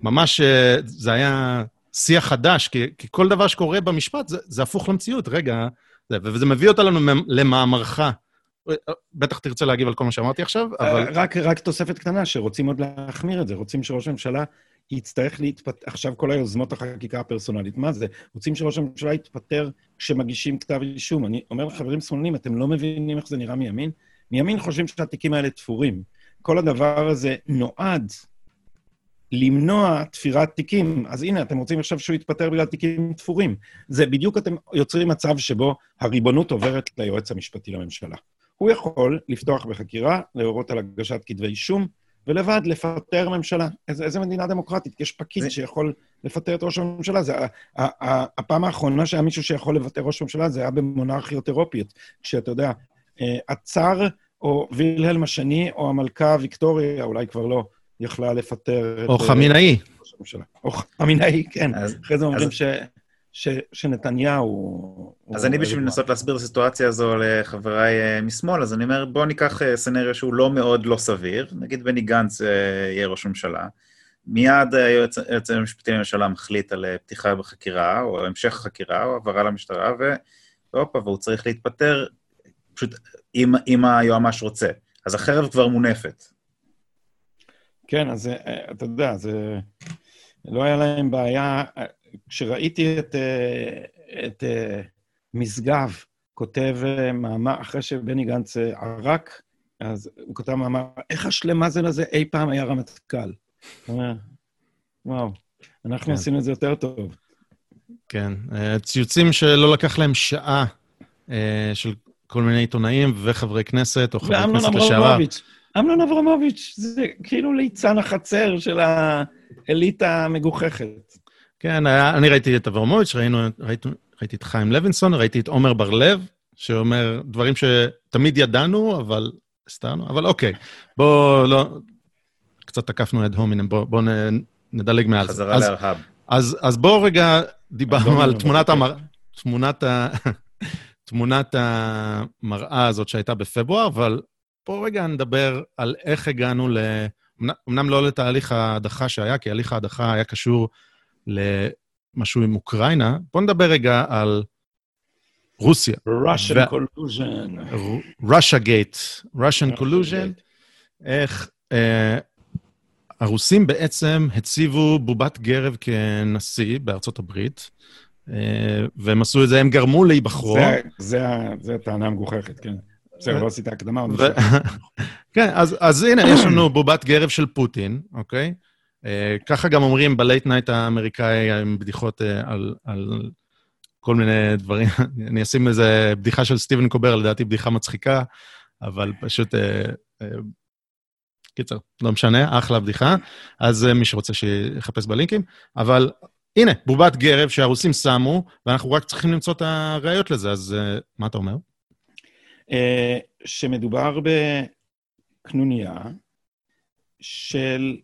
ממש, uh, זה היה שיח חדש, כי, כי כל דבר שקורה במשפט, זה, זה הפוך למציאות. רגע, זה, וזה מביא אותנו למאמרך. בטח תרצה להגיב על כל מה שאמרתי עכשיו, אה, אבל... רק, רק תוספת קטנה, שרוצים עוד להחמיר את זה. רוצים שראש הממשלה יצטרך להתפטר, עכשיו כל היוזמות החקיקה הפרסונלית, מה זה? רוצים שראש הממשלה יתפטר כשמגישים כתב אישום. אני אומר לחברים שמאלנים, אתם לא מבינים איך זה נראה מימין? מימין חושבים שהתיקים האלה תפורים. כל הדבר הזה נועד למנוע תפירת תיקים. אז הנה, אתם רוצים עכשיו שהוא יתפטר בגלל תיקים תפורים. זה בדיוק אתם יוצרים מצב שבו הריבונות עוברת ליועץ המשפטי לממשלה. הוא יכול לפתוח בחקירה, להורות על הגשת כתבי אישום, ולבד לפטר ממשלה. איזה, איזה מדינה דמוקרטית? יש פקיד זה... שיכול לפטר את ראש הממשלה. זה, הפעם האחרונה שהיה מישהו שיכול לפטר ראש הממשלה זה היה במונרכיות אירופיות, כשאתה יודע, אה, הצאר או וילהלם השני או המלכה ויקטוריה, אולי כבר לא, יכלה לפטר או את... או חמינאי. או חמינאי, כן. אז, אחרי זה אומרים אז... ש... ש, שנתניהו... אז אני בשביל לנסות להסביר את הסיטואציה הזו לחבריי אה, משמאל, אז אני אומר, בואו ניקח אה, סצנריו שהוא לא מאוד לא סביר, נגיד בני גנץ אה, יהיה ראש ממשלה, מיד היועץ המשפטי לממשלה מחליט על פתיחה בחקירה, או המשך החקירה, או העברה למשטרה, והופה, והוא צריך להתפטר, פשוט אם, אם היועמ"ש רוצה. אז החרב כבר מונפת. כן, אז אתה יודע, זה... לא היה להם בעיה, כשראיתי את, אה, את אה, משגב כותב אה, מאמר, אחרי שבני גנץ ערק, אז הוא כותב מאמר, איך השלמה זה לזה אי פעם היה רמטכ"ל? וואו, אנחנו כן. עשינו את זה יותר טוב. כן, ציוצים שלא לקח להם שעה של כל מיני עיתונאים וחברי כנסת או חברי כנסת לשעבר. אמנון אברמוביץ', זה כאילו ליצן החצר של האליטה המגוחכת. כן, היה, אני ראיתי את אברמוביץ', ראינו, ראיתי, ראיתי את חיים לוינסון, ראיתי את עומר בר-לב, שאומר דברים שתמיד ידענו, אבל הסתרנו, אבל אוקיי, בואו לא... קצת תקפנו את הומינם, בואו בוא נדלג מעל זה. חזרה להרהב. אז, אז בואו רגע, דיברנו על תמונת, המר... תמונת, ה... תמונת המראה הזאת שהייתה בפברואר, אבל בואו רגע נדבר על איך הגענו ל... אמנם לא לתהליך ההדחה שהיה, כי הליך ההדחה היה קשור למשהו עם אוקראינה, בואו נדבר רגע על רוסיה. Russian ו... collusion. Russia Gate, Russian collusion. איך אה, הרוסים בעצם הציבו בובת גרב כנשיא בארצות הברית, אה, והם עשו את זה, הם גרמו להיבחרו. זה הטענה המגוחכת, כן. בסדר, לא עשית הקדמה. כן, אז הנה, יש לנו בובת גרב של פוטין, אוקיי? ככה גם אומרים ב late night האמריקאי עם בדיחות אה, על כל מיני דברים. אני אשים איזה בדיחה של סטיבן קובר, לדעתי בדיחה מצחיקה, אבל פשוט... קיצר, לא משנה, אחלה בדיחה. אז מי שרוצה שיחפש בלינקים. אבל הנה, בובת גרב שהרוסים שמו, ואנחנו רק צריכים למצוא את הראיות לזה, אז uh, מה אתה אומר? Uh, שמדובר בקנוניה של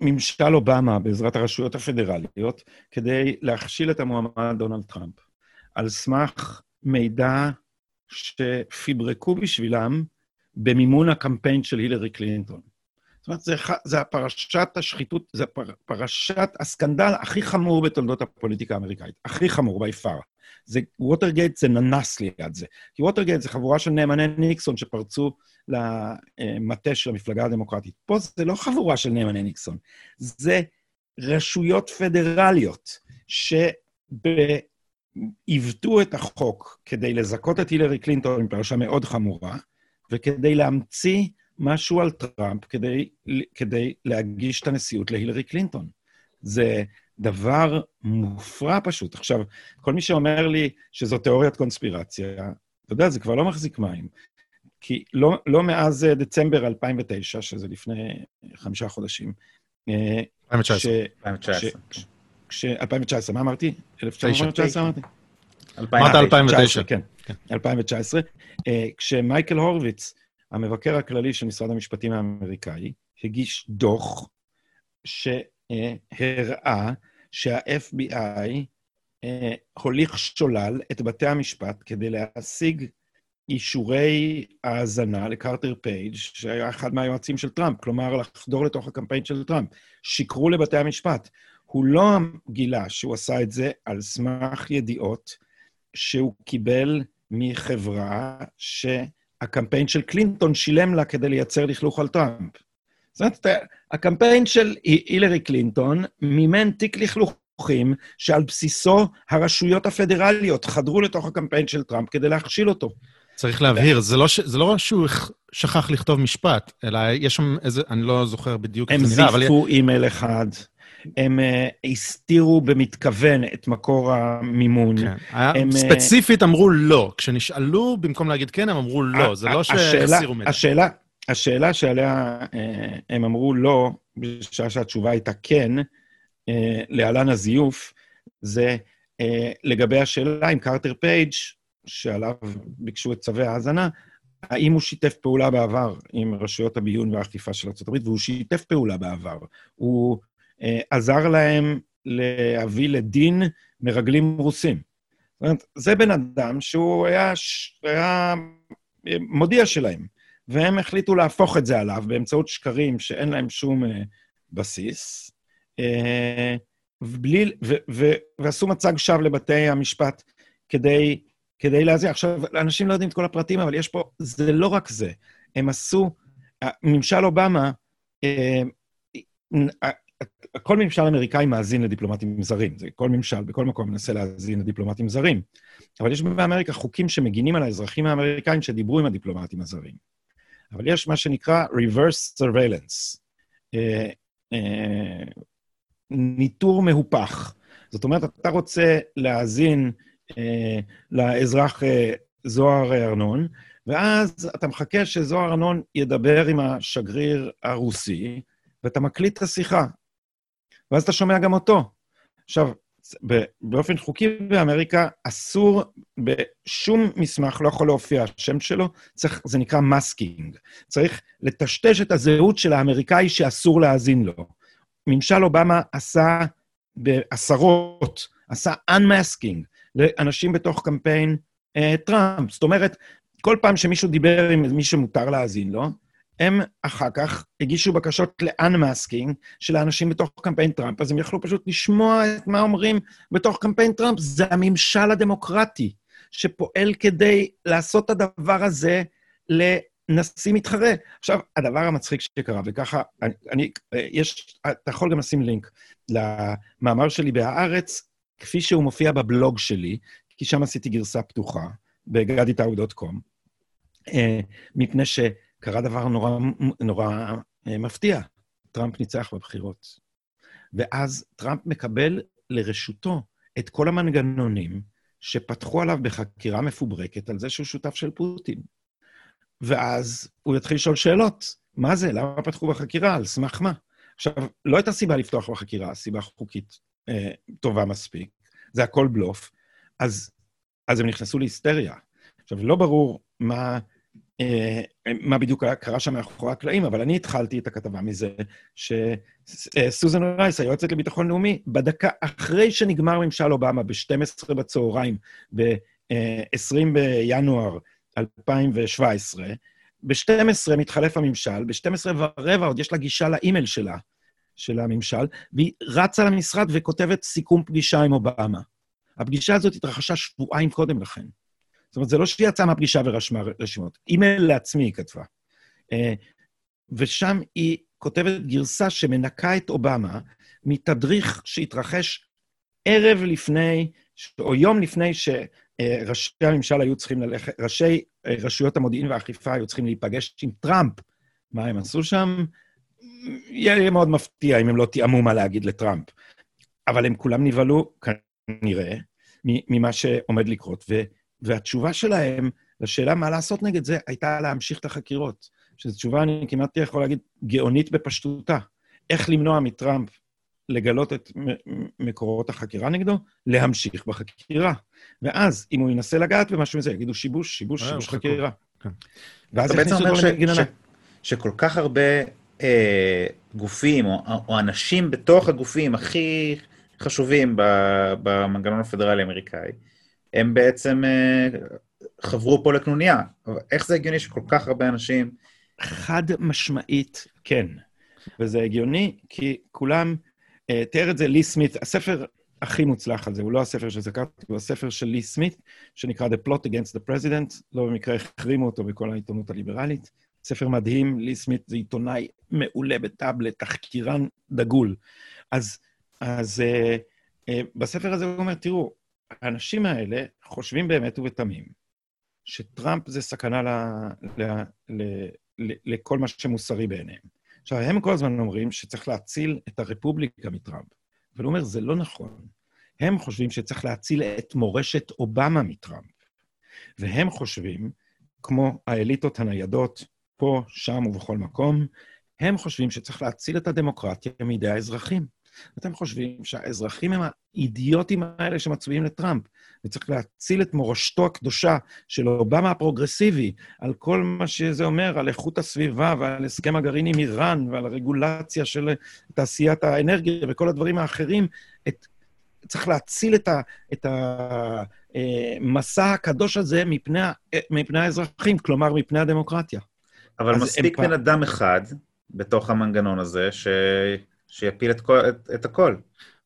ממשל אובמה בעזרת הרשויות הפדרליות כדי להכשיל את המועמד דונלד טראמפ, על סמך מידע שפיברקו בשבילם במימון הקמפיין של הילרי קלינטון. זאת אומרת, זה, זה הפרשת השחיתות, זה פר, פרשת הסקנדל הכי חמור בתולדות הפוליטיקה האמריקאית. הכי חמור, by far. זה, ווטרגייט זה ננס ליד זה. כי ווטרגייט זה חבורה של נאמני ניקסון שפרצו למטה של המפלגה הדמוקרטית. פה זה לא חבורה של נאמני ניקסון, זה רשויות פדרליות שעיוותו את החוק כדי לזכות את הילרי קלינטון עם פרשה מאוד חמורה, וכדי להמציא משהו על טראמפ כדי, כדי להגיש את הנשיאות להילרי קלינטון. זה דבר מופרע פשוט. עכשיו, כל מי שאומר לי שזו תיאוריית קונספירציה, אתה יודע, זה כבר לא מחזיק מים. כי לא, לא מאז אה, דצמבר 2009, שזה לפני חמישה חודשים, 2019. אה, 2019. 2019, מה אמרתי? 1919 אמרתי? אמרת 2009. כן, 2019. אה, כשמייקל הורוביץ המבקר הכללי של משרד המשפטים האמריקאי הגיש דוח שהראה שה-FBI הוליך שולל את בתי המשפט כדי להשיג אישורי האזנה לקרטר פייג', שהיה אחד מהיועצים של טראמפ, כלומר, לחדור לתוך הקמפיין של טראמפ. שיקרו לבתי המשפט. הוא לא גילה שהוא עשה את זה על סמך ידיעות שהוא קיבל מחברה ש... הקמפיין של קלינטון שילם לה כדי לייצר לכלוך על טראמפ. זאת אומרת, הקמפיין של הילרי קלינטון מימן תיק לכלוכים שעל בסיסו הרשויות הפדרליות חדרו לתוך הקמפיין של טראמפ כדי להכשיל אותו. צריך להבהיר, זה לא, ש... זה לא שהוא שכח לכתוב משפט, אלא יש שם איזה, אני לא זוכר בדיוק אבל... הם זיפו אימייל אחד. הם uh, הסתירו במתכוון את מקור המימון. כן. הם, uh, ספציפית אמרו לא. כשנשאלו, במקום להגיד כן, הם אמרו לא. זה לא שהסירו מידע. השאלה, השאלה שעליה uh, הם אמרו לא, בשעה שהתשובה הייתה כן, uh, להלן הזיוף, זה uh, לגבי השאלה אם קרטר פייג', שעליו ביקשו את צווי ההאזנה, האם הוא שיתף פעולה בעבר עם רשויות הביון והאכיפה של ארה"ב, והוא שיתף פעולה בעבר. הוא אה, עזר להם להביא לדין מרגלים רוסים. זאת אומרת, זה בן אדם שהוא היה, היה אה, מודיע שלהם, והם החליטו להפוך את זה עליו באמצעות שקרים שאין להם שום אה, בסיס, ובלי, ו, ו, ועשו מצג שווא לבתי המשפט כדי, כדי להזיע. עכשיו, אנשים לא יודעים את כל הפרטים, אבל יש פה, זה לא רק זה. הם עשו, ממשל אובמה, כל ממשל אמריקאי מאזין לדיפלומטים זרים. זה כל ממשל, בכל מקום מנסה להאזין לדיפלומטים זרים. אבל יש באמריקה חוקים שמגינים על האזרחים האמריקאים שדיברו עם הדיפלומטים הזרים. אבל יש מה שנקרא reverse surveillance, אה, אה, ניטור מהופך. זאת אומרת, אתה רוצה להאזין אה, לאזרח אה, זוהר ארנון, ואז אתה מחכה שזוהר ארנון ידבר עם השגריר הרוסי, ואתה מקליט את השיחה. ואז אתה שומע גם אותו. עכשיו, באופן חוקי באמריקה אסור, בשום מסמך לא יכול להופיע השם שלו, צריך, זה נקרא masking. צריך לטשטש את הזהות של האמריקאי שאסור להאזין לו. ממשל אובמה עשה בעשרות, עשה unmasking לאנשים בתוך קמפיין אה, טראמפ. זאת אומרת, כל פעם שמישהו דיבר עם מי שמותר להאזין לו, הם אחר כך הגישו בקשות ל unmasking של האנשים בתוך קמפיין טראמפ, אז הם יכלו פשוט לשמוע את מה אומרים בתוך קמפיין טראמפ. זה הממשל הדמוקרטי שפועל כדי לעשות את הדבר הזה נשיא מתחרה. עכשיו, הדבר המצחיק שקרה, וככה, אני, אני, יש, אתה יכול גם לשים לינק למאמר שלי בהארץ, כפי שהוא מופיע בבלוג שלי, כי שם עשיתי גרסה פתוחה, בגדיטאו.קום, אה, מפני שקרה דבר נורא, נורא אה, מפתיע. טראמפ ניצח בבחירות. ואז טראמפ מקבל לרשותו את כל המנגנונים שפתחו עליו בחקירה מפוברקת על זה שהוא שותף של פוטין. ואז הוא יתחיל לשאול שאלות. מה זה? למה פתחו בחקירה? על סמך מה? עכשיו, לא הייתה סיבה לפתוח בחקירה, סיבה חוקית אה, טובה מספיק. זה הכל בלוף. אז, אז הם נכנסו להיסטריה. עכשיו, לא ברור מה, אה, מה בדיוק קרה שם מאחורי הקלעים, אבל אני התחלתי את הכתבה מזה שסוזן רייס, היועצת לביטחון לאומי, בדקה אחרי שנגמר ממשל אובמה, ב-12 בצהריים, ב-20 בינואר 2017, ב-12 מתחלף הממשל, ב-12 ורבע עוד יש לה גישה לאימייל שלה, של הממשל, והיא רצה למשרד וכותבת סיכום פגישה עם אובמה. הפגישה הזאת התרחשה שבועיים קודם לכן. זאת אומרת, זה לא שהיא יצאה מהפגישה ורשמה רשימות. אימייל לעצמי היא כתבה. אה, ושם היא כותבת גרסה שמנקה את אובמה מתדריך שהתרחש ערב לפני, או יום לפני שראשי הממשל היו צריכים ללכת, ראשי אה, רשויות המודיעין והאכיפה היו צריכים להיפגש עם טראמפ. מה הם עשו שם? יהיה מאוד מפתיע אם הם לא תיאמו מה להגיד לטראמפ. אבל הם כולם נבהלו, כנראה, ממה שעומד לקרות. ו... והתשובה שלהם לשאלה מה לעשות נגד זה הייתה להמשיך את החקירות. שזו תשובה, אני כמעט יכול להגיד, גאונית בפשטותה. איך למנוע מטראמפ לגלות את מקורות החקירה נגדו? להמשיך בחקירה. ואז, אם הוא ינסה לגעת במשהו מזה, יגידו שיבוש, שיבוש, שיבוש חקירה. כן. ואז יכניסו אותו למגננה. שכל כך הרבה אה, גופים או, או אנשים בתוך הגופים הכי חשובים במנגנון הפדרלי האמריקאי, הם בעצם אה, חברו פה לקנוניה. איך זה הגיוני שכל כך הרבה אנשים... חד משמעית, כן. וזה הגיוני, כי כולם, אה, תיאר את זה לי סמית, הספר הכי מוצלח על זה, הוא לא הספר שזכרתי, הוא הספר של לי סמית, שנקרא The Plot Against the President, לא במקרה החרימו אותו בכל העיתונות הליברלית. ספר מדהים, לי סמית זה עיתונאי מעולה בטאבלט, תחקירן דגול. אז, אז uh, uh, בספר הזה הוא אומר, תראו, האנשים האלה חושבים באמת ובתמים שטראמפ זה סכנה ל, ל, ל, ל, לכל מה שמוסרי בעיניהם. עכשיו, הם כל הזמן אומרים שצריך להציל את הרפובליקה מטראמפ, אבל הוא אומר, זה לא נכון. הם חושבים שצריך להציל את מורשת אובמה מטראמפ. והם חושבים, כמו האליטות הניידות, פה, שם ובכל מקום, הם חושבים שצריך להציל את הדמוקרטיה מידי האזרחים. אתם חושבים שהאזרחים הם האידיוטים האלה שמצביעים לטראמפ, וצריך להציל את מורשתו הקדושה של אובמה הפרוגרסיבי, על כל מה שזה אומר, על איכות הסביבה ועל הסכם הגרעין עם איראן ועל הרגולציה של תעשיית האנרגיה וכל הדברים האחרים, את, צריך להציל את, ה, את המסע אה, הקדוש הזה מפני, מפני האזרחים, כלומר, מפני הדמוקרטיה. אבל מספיק בן אדם אחד בתוך המנגנון הזה, ש... שיפיל את, כל, את, את הכל.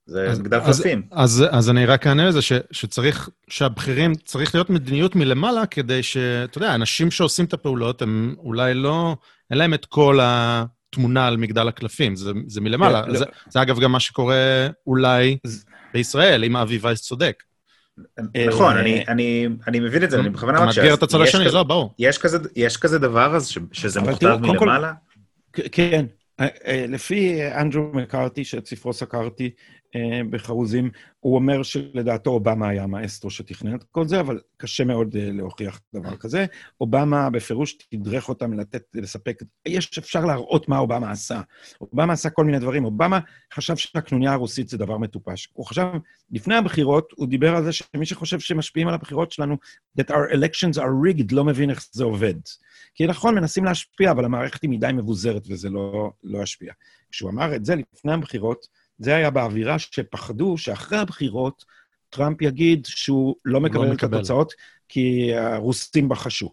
זה אז, מגדל קלפים. אז, אז, אז אני רק אענה לזה ש, שצריך, שהבכירים, צריך להיות מדיניות מלמעלה כדי שאתה יודע, אנשים שעושים את הפעולות, הם אולי לא, אין להם את כל התמונה על מגדל הקלפים, זה, זה מלמעלה. כן, זה, לא. זה אגב גם מה שקורה אולי בישראל, אם אבי וייס צודק. נכון, אני מבין את זה, אני בכוונה רק ש... אתה מאתגר את הצד השני, לא, ברור. יש כזה דבר אז, שזה מוכתב מלמעלה? כן, אה, אה, לפי אנדרו מקארתי, שאת ספרו סקרתי אה, בחרוזים, הוא אומר שלדעתו אובמה היה המאסטרו שתכנן את כל זה, אבל קשה מאוד להוכיח דבר כזה. אובמה בפירוש תדרך אותם לתת, לספק, יש, אפשר להראות מה אובמה עשה. אובמה עשה כל מיני דברים. אובמה חשב שהקנוניה הרוסית זה דבר מטופש. הוא חשב, לפני הבחירות, הוא דיבר על זה שמי שחושב שמשפיעים על הבחירות שלנו, that our elections are rigged, לא מבין איך זה עובד. כי נכון, מנסים להשפיע, אבל המערכת היא מדי מבוזרת וזה לא, לא ישפיע. כשהוא אמר את זה לפני הבחירות, זה היה באווירה שפחדו שאחרי הבחירות טראמפ יגיד שהוא לא מקבל, לא מקבל. את התוצאות כי הרוסים בחשו.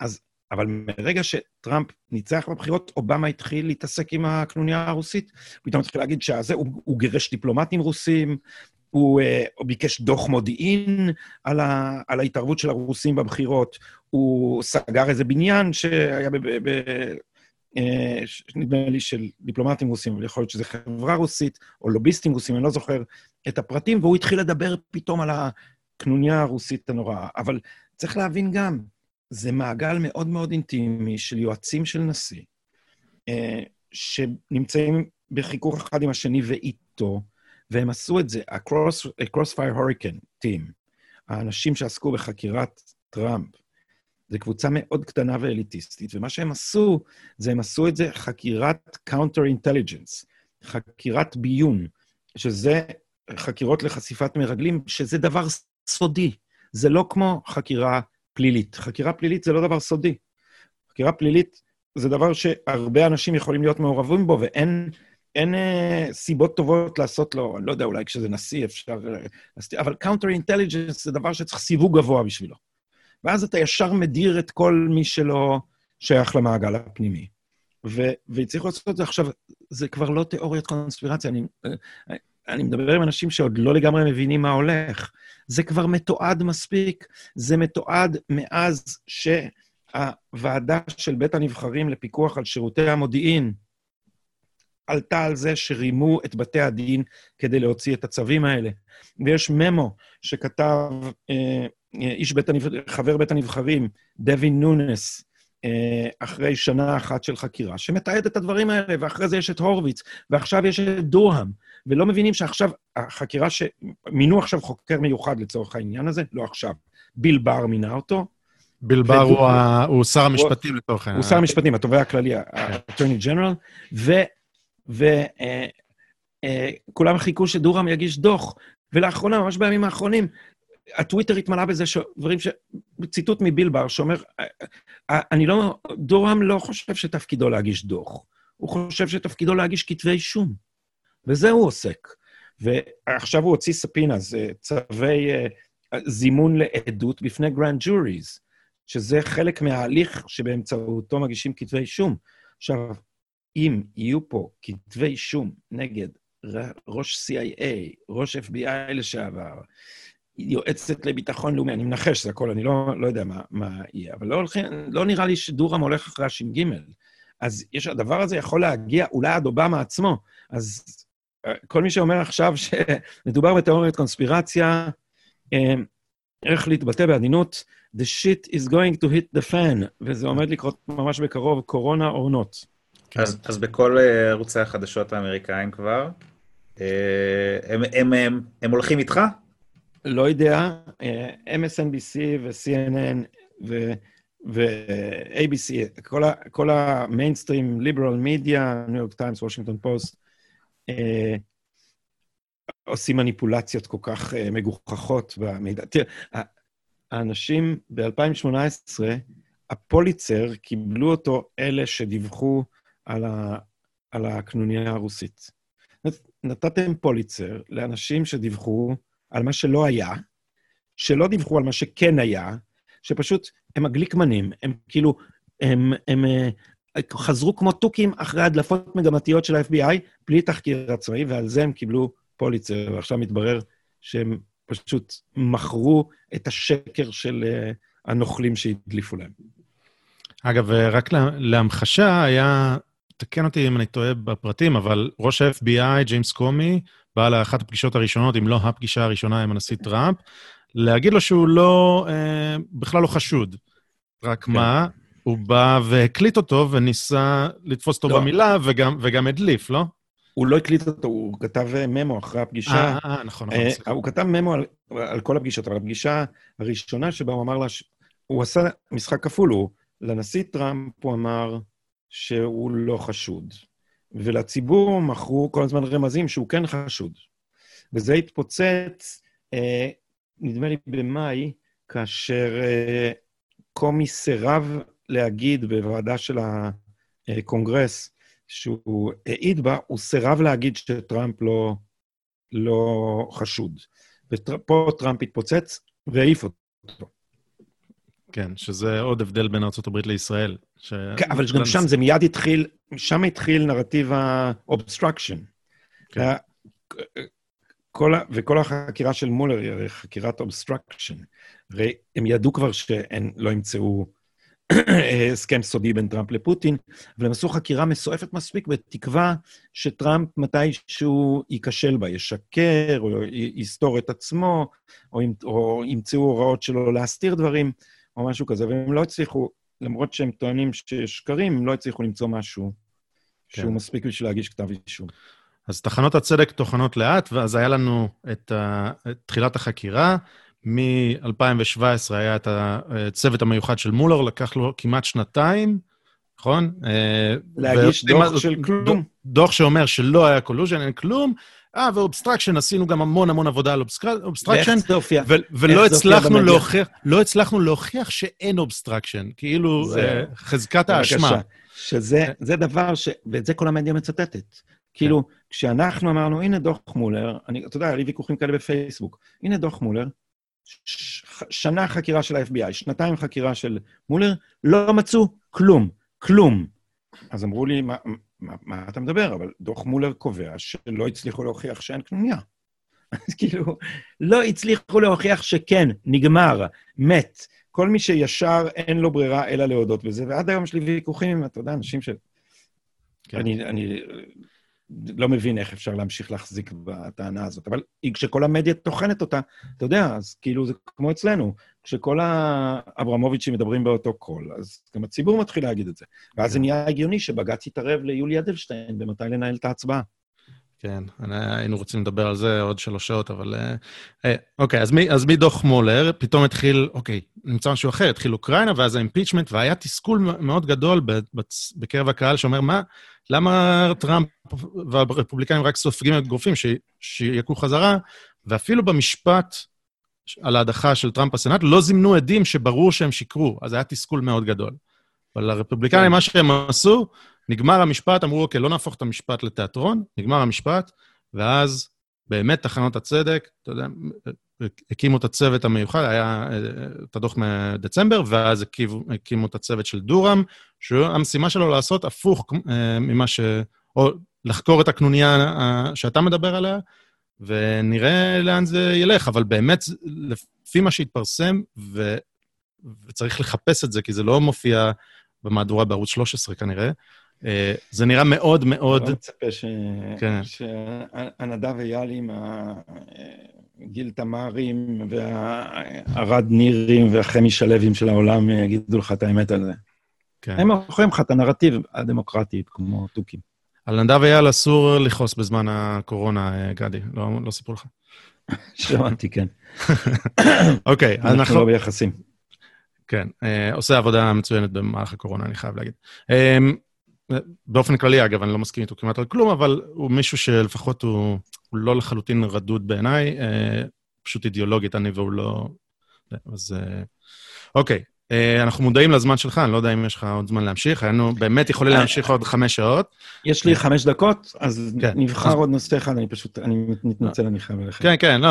אז, אבל מרגע שטראמפ ניצח בבחירות, אובמה התחיל להתעסק עם הקנוניה הרוסית. פתאום התחיל להגיד שזה, הוא, הוא גירש דיפלומטים רוסים, הוא, הוא ביקש דוח מודיעין על, ה, על ההתערבות של הרוסים בבחירות, הוא סגר איזה בניין שהיה ב... ב, ב נדמה לי של דיפלומטים רוסים, אבל יכול להיות שזו חברה רוסית, או לוביסטים רוסים, אני לא זוכר את הפרטים, והוא התחיל לדבר פתאום על הקנוניה הרוסית הנוראה. אבל צריך להבין גם, זה מעגל מאוד מאוד אינטימי של יועצים של נשיא, אה, שנמצאים בחיכוך אחד עם השני ואיתו, והם עשו את זה, ה-Crossfire Hurricane Team, האנשים שעסקו בחקירת טראמפ, זו קבוצה מאוד קטנה ואליטיסטית, ומה שהם עשו, זה הם עשו את זה חקירת counter-intelligence, חקירת ביון, שזה חקירות לחשיפת מרגלים, שזה דבר סודי. זה לא כמו חקירה פלילית. חקירה פלילית זה לא דבר סודי. חקירה פלילית זה דבר שהרבה אנשים יכולים להיות מעורבים בו, ואין אין, אה, סיבות טובות לעשות לו, אני לא יודע, אולי כשזה נשיא אפשר... אה, אבל counter intelligence זה דבר שצריך סיווג גבוה בשבילו. ואז אתה ישר מדיר את כל מי שלא שייך למעגל הפנימי. ו- והצליחו לעשות את זה עכשיו, זה כבר לא תיאוריית קונספירציה, אני, אני מדבר עם אנשים שעוד לא לגמרי מבינים מה הולך. זה כבר מתועד מספיק, זה מתועד מאז שהוועדה של בית הנבחרים לפיקוח על שירותי המודיעין עלתה על זה שרימו את בתי הדין כדי להוציא את הצווים האלה. ויש ממו שכתב אה איש בית הנבחרים, חבר בית הנבחרים, דווין נונס, אה, אחרי שנה אחת של חקירה, שמתעד את הדברים האלה, ואחרי זה יש את הורוביץ, ועכשיו יש את דורהם, ולא מבינים שעכשיו, החקירה ש... מינו עכשיו חוקר מיוחד לצורך העניין הזה, לא עכשיו, ביל בר מינה אותו. ביל בר הוא, ה... הוא שר המשפטים לצורך העניין. הוא שר המשפטים, התובע הכללי, ה-Attorney General, וכולם אה, חיכו שדורהם יגיש דוח, ולאחרונה, ממש בימים האחרונים, הטוויטר התמלא בזה דברים ש... ציטוט מביל בר שאומר, אני לא, דורם לא חושב שתפקידו להגיש דוח, הוא חושב שתפקידו להגיש כתבי אישום. בזה הוא עוסק. ועכשיו הוא הוציא subpoena, זה צווי אה, זימון לעדות בפני grand juries, שזה חלק מההליך שבאמצעותו מגישים כתבי אישום. עכשיו, אם יהיו פה כתבי אישום נגד ראש CIA, ראש FBI לשעבר, יועצת לביטחון לאומי, אני מנחש, זה הכל, אני לא, לא יודע מה, מה יהיה, אבל לא, הולכים, לא נראה לי שדורם הולך אחרי הש"ג. אז יש, הדבר הזה יכול להגיע אולי עד אובמה עצמו. אז אה, כל מי שאומר עכשיו שמדובר בתיאוריית קונספירציה, אה, איך להתבטא בעדינות, the shit is going to hit the fan, וזה עומד לקרות ממש בקרוב, קורונה or not. אז, אז בכל אה, ערוצי החדשות האמריקאים כבר, הם, הם, הם, הם הולכים איתך? לא יודע, MSNBC ו-CNN ו-ABC, כל, כל ה mainstream, liberal media, ניו יורק טיימס, וושינגטון פוסט, עושים מניפולציות כל כך אה, מגוחכות במידע. תראה, האנשים ב-2018, הפוליצר, קיבלו אותו אלה שדיווחו על, ה, על הקנוניה הרוסית. נתתם פוליצר לאנשים שדיווחו על מה שלא היה, שלא דיווחו על מה שכן היה, שפשוט הם הגליקמנים, הם כאילו, הם, הם, הם אה, חזרו כמו תוכים אחרי הדלפות מגמתיות של ה-FBI, בלי תחקיר עצמאי, ועל זה הם קיבלו פוליצר, ועכשיו מתברר שהם פשוט מכרו את השקר של uh, הנוכלים שהדליפו להם. אגב, אה, רק להמחשה, היה, תקן אותי אם אני טועה בפרטים, אבל ראש ה-FBI, ג'יימס קומי, בא לאחת הפגישות הראשונות, אם לא הפגישה הראשונה עם הנשיא טראמפ, להגיד לו שהוא לא, אה, בכלל לא חשוד. רק כן. מה, הוא בא והקליט אותו וניסה לתפוס אותו לא. במילה וגם, וגם הדליף, לא? הוא לא הקליט אותו, הוא כתב ממו אחרי הפגישה. אה, אה, נכון, נכון. אה, הוא כתב memo על, על כל הפגישות, אבל הפגישה הראשונה שבה הוא אמר לה, ש... הוא עשה משחק כפול, הוא, לנשיא טראמפ הוא אמר שהוא לא חשוד. ולציבור מכרו כל הזמן רמזים שהוא כן חשוד. וזה התפוצץ, אה, נדמה לי במאי, כאשר אה, קומי סירב להגיד בוועדה של הקונגרס שהוא העיד בה, הוא סירב להגיד שטראמפ לא, לא חשוד. ופה טראמפ התפוצץ והעיף אותו. כן, שזה עוד הבדל בין ארה"ב לישראל. ש... כן, אבל גם שם זה מיד התחיל, שם התחיל נרטיב ה-obstruction. כן. וכל, וכל החקירה של מולר היא הרי חקירת obstruction. הרי הם ידעו כבר שלא ימצאו הסכם סודי בין טראמפ לפוטין, אבל הם עשו חקירה מסועפת מספיק בתקווה שטראמפ מתישהו ייכשל בה, ישקר, או יסתור את עצמו, או, או ימצאו הוראות שלו להסתיר דברים, או משהו כזה, והם לא הצליחו, למרות שהם טוענים שיש שקרים, הם לא הצליחו למצוא משהו כן. שהוא מספיק בשביל להגיש כתב אישום. אז תחנות הצדק טוחנות לאט, ואז היה לנו את, ה... את תחילת החקירה. מ-2017 היה את הצוות המיוחד של מולר, לקח לו כמעט שנתיים, נכון? אה, להגיש דוח של כלום. דוח שאומר שלא היה collusion, אין כלום. אה, ו obstruction, עשינו גם המון המון עבודה על obstruction. ולא הצלחנו להוכיח, לא הצלחנו להוכיח שאין obstruction, כאילו זה, אה, חזקת האשמה. שזה דבר ש... ואת זה כל המדיה מצטטת. כאילו. כשאנחנו אמרנו, הנה דוח מולר, אני, אתה יודע, היה לי ויכוחים כאלה בפייסבוק, הנה דוח מולר, שנה חקירה של ה-FBI, שנתיים חקירה של מולר, לא מצאו כלום, כלום. אז אמרו לי, מה, מה, מה אתה מדבר? אבל דוח מולר קובע שלא הצליחו להוכיח שאין קנוניה. אז כאילו, לא הצליחו להוכיח שכן, נגמר, מת. כל מי שישר אין לו ברירה אלא להודות בזה, ועד היום יש לי ויכוחים, אתה יודע, אנשים ש... כן. אני, אני לא מבין איך אפשר להמשיך להחזיק בטענה הזאת. אבל כשכל המדיה טוחנת אותה, אתה יודע, אז כאילו זה כמו אצלנו, כשכל האברמוביצ'ים מדברים באותו קול, אז גם הציבור מתחיל להגיד את זה. ואז זה נהיה הגיוני שבג"ץ יתערב ליולי אדלשטיין במתי לנהל את ההצבעה. כן, היינו רוצים לדבר על זה עוד שלוש שעות, אבל... אה, אה, אוקיי, אז, מ, אז מדוח מולר, פתאום התחיל, אוקיי, נמצא משהו אחר, התחיל אוקראינה, ואז האימפיצ'מנט, והיה תסכול מאוד גדול בקרב הקהל שאומר, מה, למה טראמפ והרפובליקאים רק סופגים את גופים שיכו חזרה, ואפילו במשפט על ההדחה של טראמפ בסנאט, לא זימנו עדים שברור שהם שיקרו, אז היה תסכול מאוד גדול. אבל הרפובליקאים, כן. מה שהם עשו, נגמר המשפט, אמרו, אוקיי, לא נהפוך את המשפט לתיאטרון, נגמר המשפט, ואז באמת תחנות הצדק, אתה יודע, הקימו את הצוות המיוחד, היה את הדוח מדצמבר, ואז הקימו, הקימו את הצוות של דורם, שהמשימה שלו לעשות הפוך אה, ממה ש... או לחקור את הקנוניה אה, שאתה מדבר עליה, ונראה לאן זה ילך. אבל באמת, לפי מה שהתפרסם, ו... וצריך לחפש את זה, כי זה לא מופיע במהדורה בערוץ 13 כנראה, זה נראה מאוד מאוד... אני מצפה ש... כן. שהנדב אייל עם גיל תמרים והערד נירים והחמי שלווים של העולם יגידו לך את האמת על זה. כן. הם מוכרים לך את הנרטיב הדמוקרטי, כמו תוכים. על נדב אייל אסור לכעוס בזמן הקורונה, גדי, לא, לא סיפרו לך. שמעתי, כן. אוקיי, אז אנחנו... אנחנו לא ביחסים. כן, אה, עושה עבודה מצוינת במערך הקורונה, אני חייב להגיד. אה, באופן כללי, אגב, אני לא מסכים איתו כמעט על כלום, אבל הוא מישהו שלפחות הוא, הוא לא לחלוטין רדוד בעיניי, אה, פשוט אידיאולוגית, אני והוא לא... אז אה, אוקיי, אה, אנחנו מודעים לזמן שלך, אני לא יודע אם יש לך עוד זמן להמשיך, היינו באמת יכולים להמשיך עוד חמש שעות. יש לי חמש דקות, אז כן. נבחר עוד נושא אחד, אני פשוט, אני מתנצל, אני חייב ללכת. כן, כן, לא,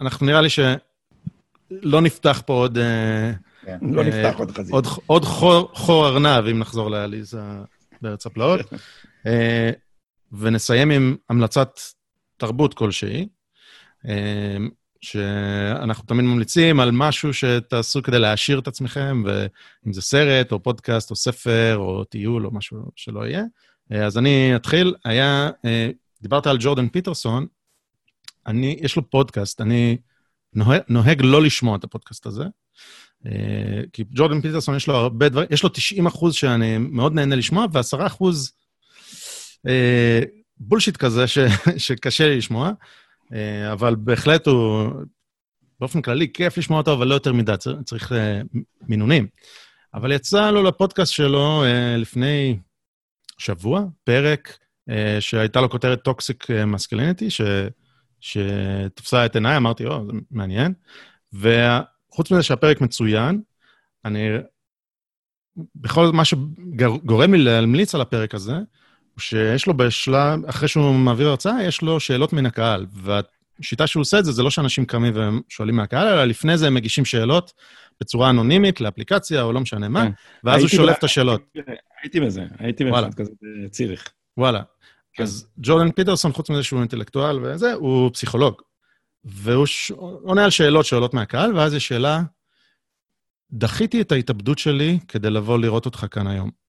אנחנו נראה לי שלא נפתח פה עוד... כן, לא נפתח עוד חזית. עוד חור ארנב, אם נחזור לעליזה בארץ הפלאות. אה, ונסיים עם המלצת תרבות כלשהי, אה, שאנחנו תמיד ממליצים על משהו שתעשו כדי להעשיר את עצמכם, ואם זה סרט, או פודקאסט, או ספר, או טיול, או משהו שלא יהיה. אה, אז אני אתחיל. היה, דיברת על ג'ורדן פיטרסון, אני, יש לו פודקאסט, אני נוהג, נוהג לא לשמוע את הפודקאסט הזה, אה, כי ג'ורדן פיטרסון יש לו הרבה דברים, יש לו 90 אחוז שאני מאוד נהנה לשמוע, ו-10 אחוז אה, bullshit כזה ש, שקשה לי לשמוע, אה, אבל בהחלט הוא, באופן כללי, כיף לשמוע אותו, אבל לא יותר מדי, צריך, אה, מינונים. אבל יצא לו לפודקאסט שלו אה, לפני שבוע, פרק אה, שהייתה לו כותרת toxic masculinity, שתפסה את עיניי, אמרתי, או, זה מעניין. וה... חוץ מזה שהפרק מצוין, אני... בכל מה שגורם לי להמליץ על הפרק הזה, שיש לו בשלב, אחרי שהוא מעביר הרצאה, יש לו שאלות מן הקהל. והשיטה שהוא עושה את זה, זה לא שאנשים קמים ושואלים מהקהל, אלא לפני זה הם מגישים שאלות בצורה אנונימית לאפליקציה, או לא משנה מה, כן. ואז הוא שולף ב... את השאלות. הייתי בזה, הייתי באחד כזה בציריך. וואלה. כן. אז ג'ורדן פיטרסון, חוץ מזה שהוא אינטלקטואל וזה, הוא פסיכולוג. והוא ש... עונה על שאלות שעולות מהקהל, ואז יש שאלה, דחיתי את ההתאבדות שלי כדי לבוא לראות אותך כאן היום.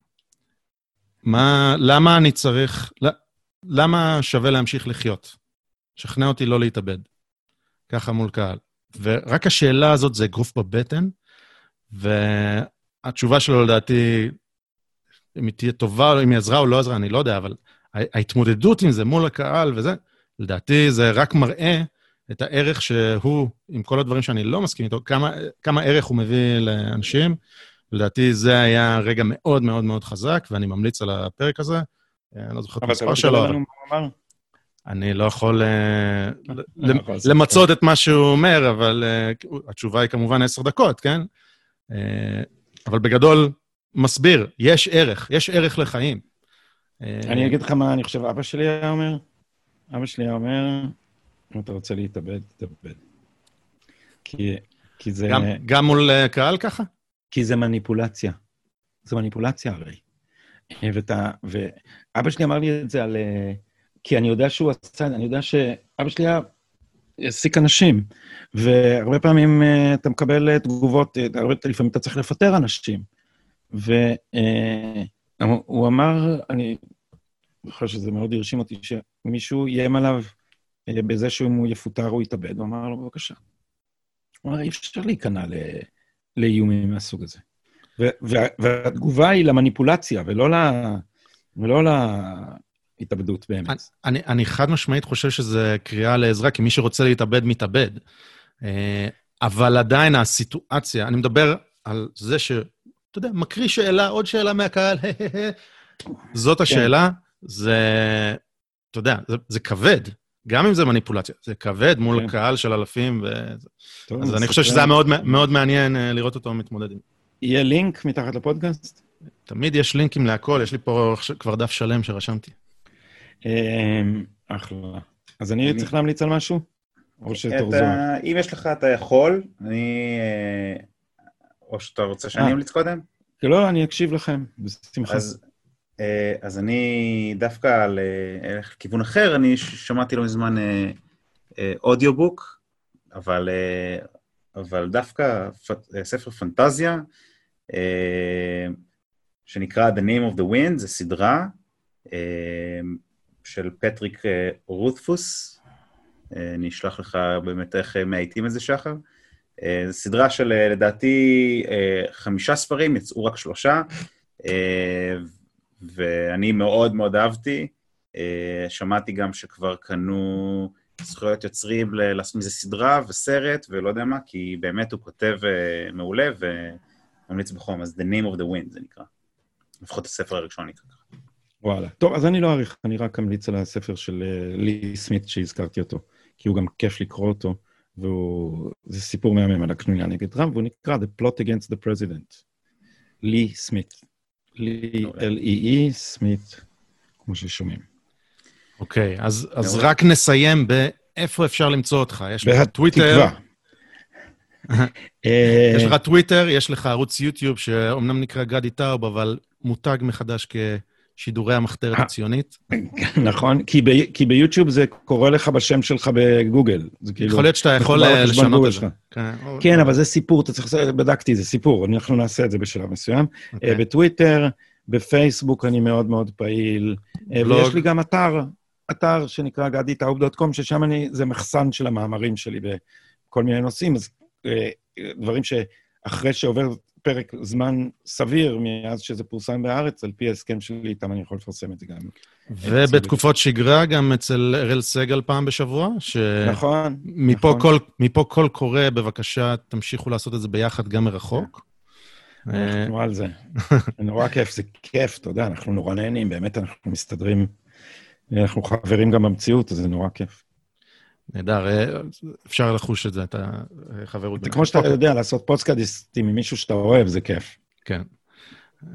מה, למה אני צריך, למה שווה להמשיך לחיות? שכנע אותי לא להתאבד. ככה מול קהל. ורק השאלה הזאת זה אגרוף בבטן, והתשובה שלו לדעתי, אם היא תהיה טובה, אם היא עזרה או לא עזרה, אני לא יודע, אבל ההתמודדות עם זה מול הקהל וזה, לדעתי זה רק מראה את הערך שהוא, עם כל הדברים שאני לא מסכים איתו, כמה, כמה ערך הוא מביא לאנשים. לדעתי זה היה רגע מאוד מאוד מאוד חזק, ואני ממליץ על הפרק הזה. אני לא זוכר את המספר שלו. אבל אתה לא לנו אני לא יכול אה, לא למצות את מה שהוא אומר, אבל אה, התשובה היא כמובן עשר דקות, כן? אה, אבל בגדול, מסביר, יש ערך, יש ערך לחיים. אני אגיד לך מה אני חושב, אבא שלי היה אומר, אבא שלי היה אומר, אם אתה רוצה להתאבד, תתאבד. כי, כי זה... גם, גם מול קהל ככה? כי זה מניפולציה. זה מניפולציה הרי. ואתה, ואבא שלי אמר לי את זה על... כי אני יודע שהוא עשה, אני יודע שאבא שלי היה העסיק אנשים, והרבה פעמים uh, אתה מקבל תגובות, uh, לפעמים אתה צריך לפטר אנשים. והוא uh, אמר, אני זוכר שזה מאוד הרשים אותי, שמישהו איים עליו uh, בזה שאם הוא יפוטר הוא יתאבד, הוא אמר לו, בבקשה. הוא אמר, אי אפשר להיכנע לאיומים מהסוג הזה. והתגובה היא למניפולציה, ולא ל... ולא ל... התאבדות באמת. אני, אני חד משמעית חושב שזה קריאה לעזרה, כי מי שרוצה להתאבד, מתאבד. אה, אבל עדיין הסיטואציה, אני מדבר על זה ש... אתה יודע, מקריא שאלה, עוד שאלה מהקהל, זאת כן. השאלה, זה, אתה יודע, זה, זה כבד, גם אם זה מניפולציה, זה כבד מול כן. קהל של אלפים, ו... טוב, אז אני חושב שזה היה מאוד, מאוד מעניין אה, לראות אותו מתמודד עם. יהיה לינק מתחת לפודקאסט? תמיד יש לינקים להכל, יש לי פה כבר דף שלם שרשמתי. אמ, אחלה. אז אני צריך להמליץ על משהו? או שתורזון? אם יש לך, אתה יכול. אני... אה, או שאתה רוצה שאני אה. אמליץ קודם? לא, אני אקשיב לכם, בשמחה. אז אני דווקא על כיוון אחר, אני שמעתי לא מזמן אודיובוק, אבל, אבל דווקא ספר פנטזיה, שנקרא The Name of the Wind, זו סדרה. של פטריק אה, רות'פוס. אה, אני אשלח לך באמת איך אה, מאייתים את זה, שחר. זו סדרה של לדעתי חמישה ספרים, יצאו רק שלושה, ואני מאוד מאוד אהבתי. שמעתי גם שכבר קנו זכויות יוצרים לעשות מזה סדרה וסרט ולא יודע מה, כי באמת הוא כותב מעולה וממליץ בחום, אז The Name of the Wind זה נקרא. לפחות הספר הראשון נקרא ככה. וואלה. טוב, אז אני לא אאריך, אני רק אמליץ על הספר של אה, לי סמית שהזכרתי אותו, כי הוא גם כיף לקרוא אותו, וזה סיפור מהמם על הקנוניה נגד טראמפ, והוא נקרא The Plot Against the President. לי סמית. L-E-E, סמית, כמו ששומעים. אוקיי, אז, אז רק נסיים באיפה אפשר למצוא אותך. יש לך טוויטר. יש לך טוויטר, יש לך ערוץ יוטיוב שאומנם נקרא גדי טאוב, אבל מותג מחדש כ... שידורי המחתרת אה, הציונית. נכון, כי, ב, כי ביוטיוב זה קורה לך בשם שלך בגוגל. כאילו, יכול להיות שאתה יכול אה, לשנות את זה. כן, כן אבל זה סיפור, אתה צריך... בדקתי, זה סיפור, אנחנו נעשה את זה בשלב מסוים. Okay. אוקיי. בטוויטר, בפייסבוק אני מאוד מאוד פעיל, בלוג. ויש לי גם אתר, אתר שנקרא גדי.טאוב.קום, ששם אני, זה מחסן של המאמרים שלי בכל מיני נושאים, אז דברים שאחרי שעובר פרק זמן סביר מאז שזה פורסם בארץ, על פי ההסכם שלי איתם אני יכול לפרסם את זה גם. ובתקופות שגרה גם אצל אראל סגל פעם בשבוע, ש... נכון, מפה נכון. כל, מפה כל קורא, בבקשה, תמשיכו לעשות את זה ביחד גם מרחוק. אנחנו על זה. זה נורא כיף, זה כיף, אתה יודע, אנחנו נורא נהנים, באמת אנחנו מסתדרים, אנחנו חברים גם במציאות, אז זה נורא כיף. נהדר, אה, אפשר לחוש את זה, את החברות. זה כמו שאתה יודע, לעשות פודקאסטים עם מישהו שאתה אוהב, זה כיף. כן.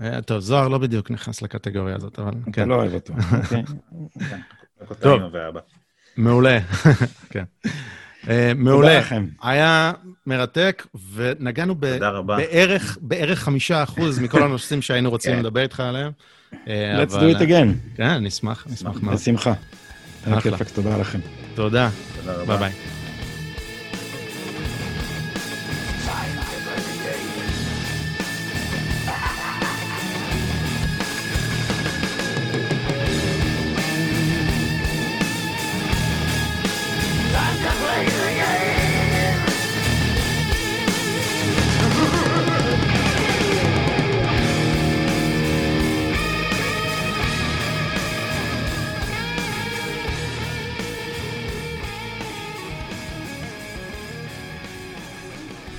אה, טוב, זוהר לא בדיוק נכנס לקטגוריה הזאת, אבל כן. אתה לא אוהב אותו, אוקיי? טוב, מעולה, כן. אה, מעולה. היה מרתק, ונגענו בערך חמישה אחוז מכל הנושאים שהיינו רוצים כן. לדבר איתך עליהם. Let's do it again. כן, נשמח, נשמח מאוד. בשמחה. היה כיפק, תודה לכם. תודה. תודה רבה. ביי ביי.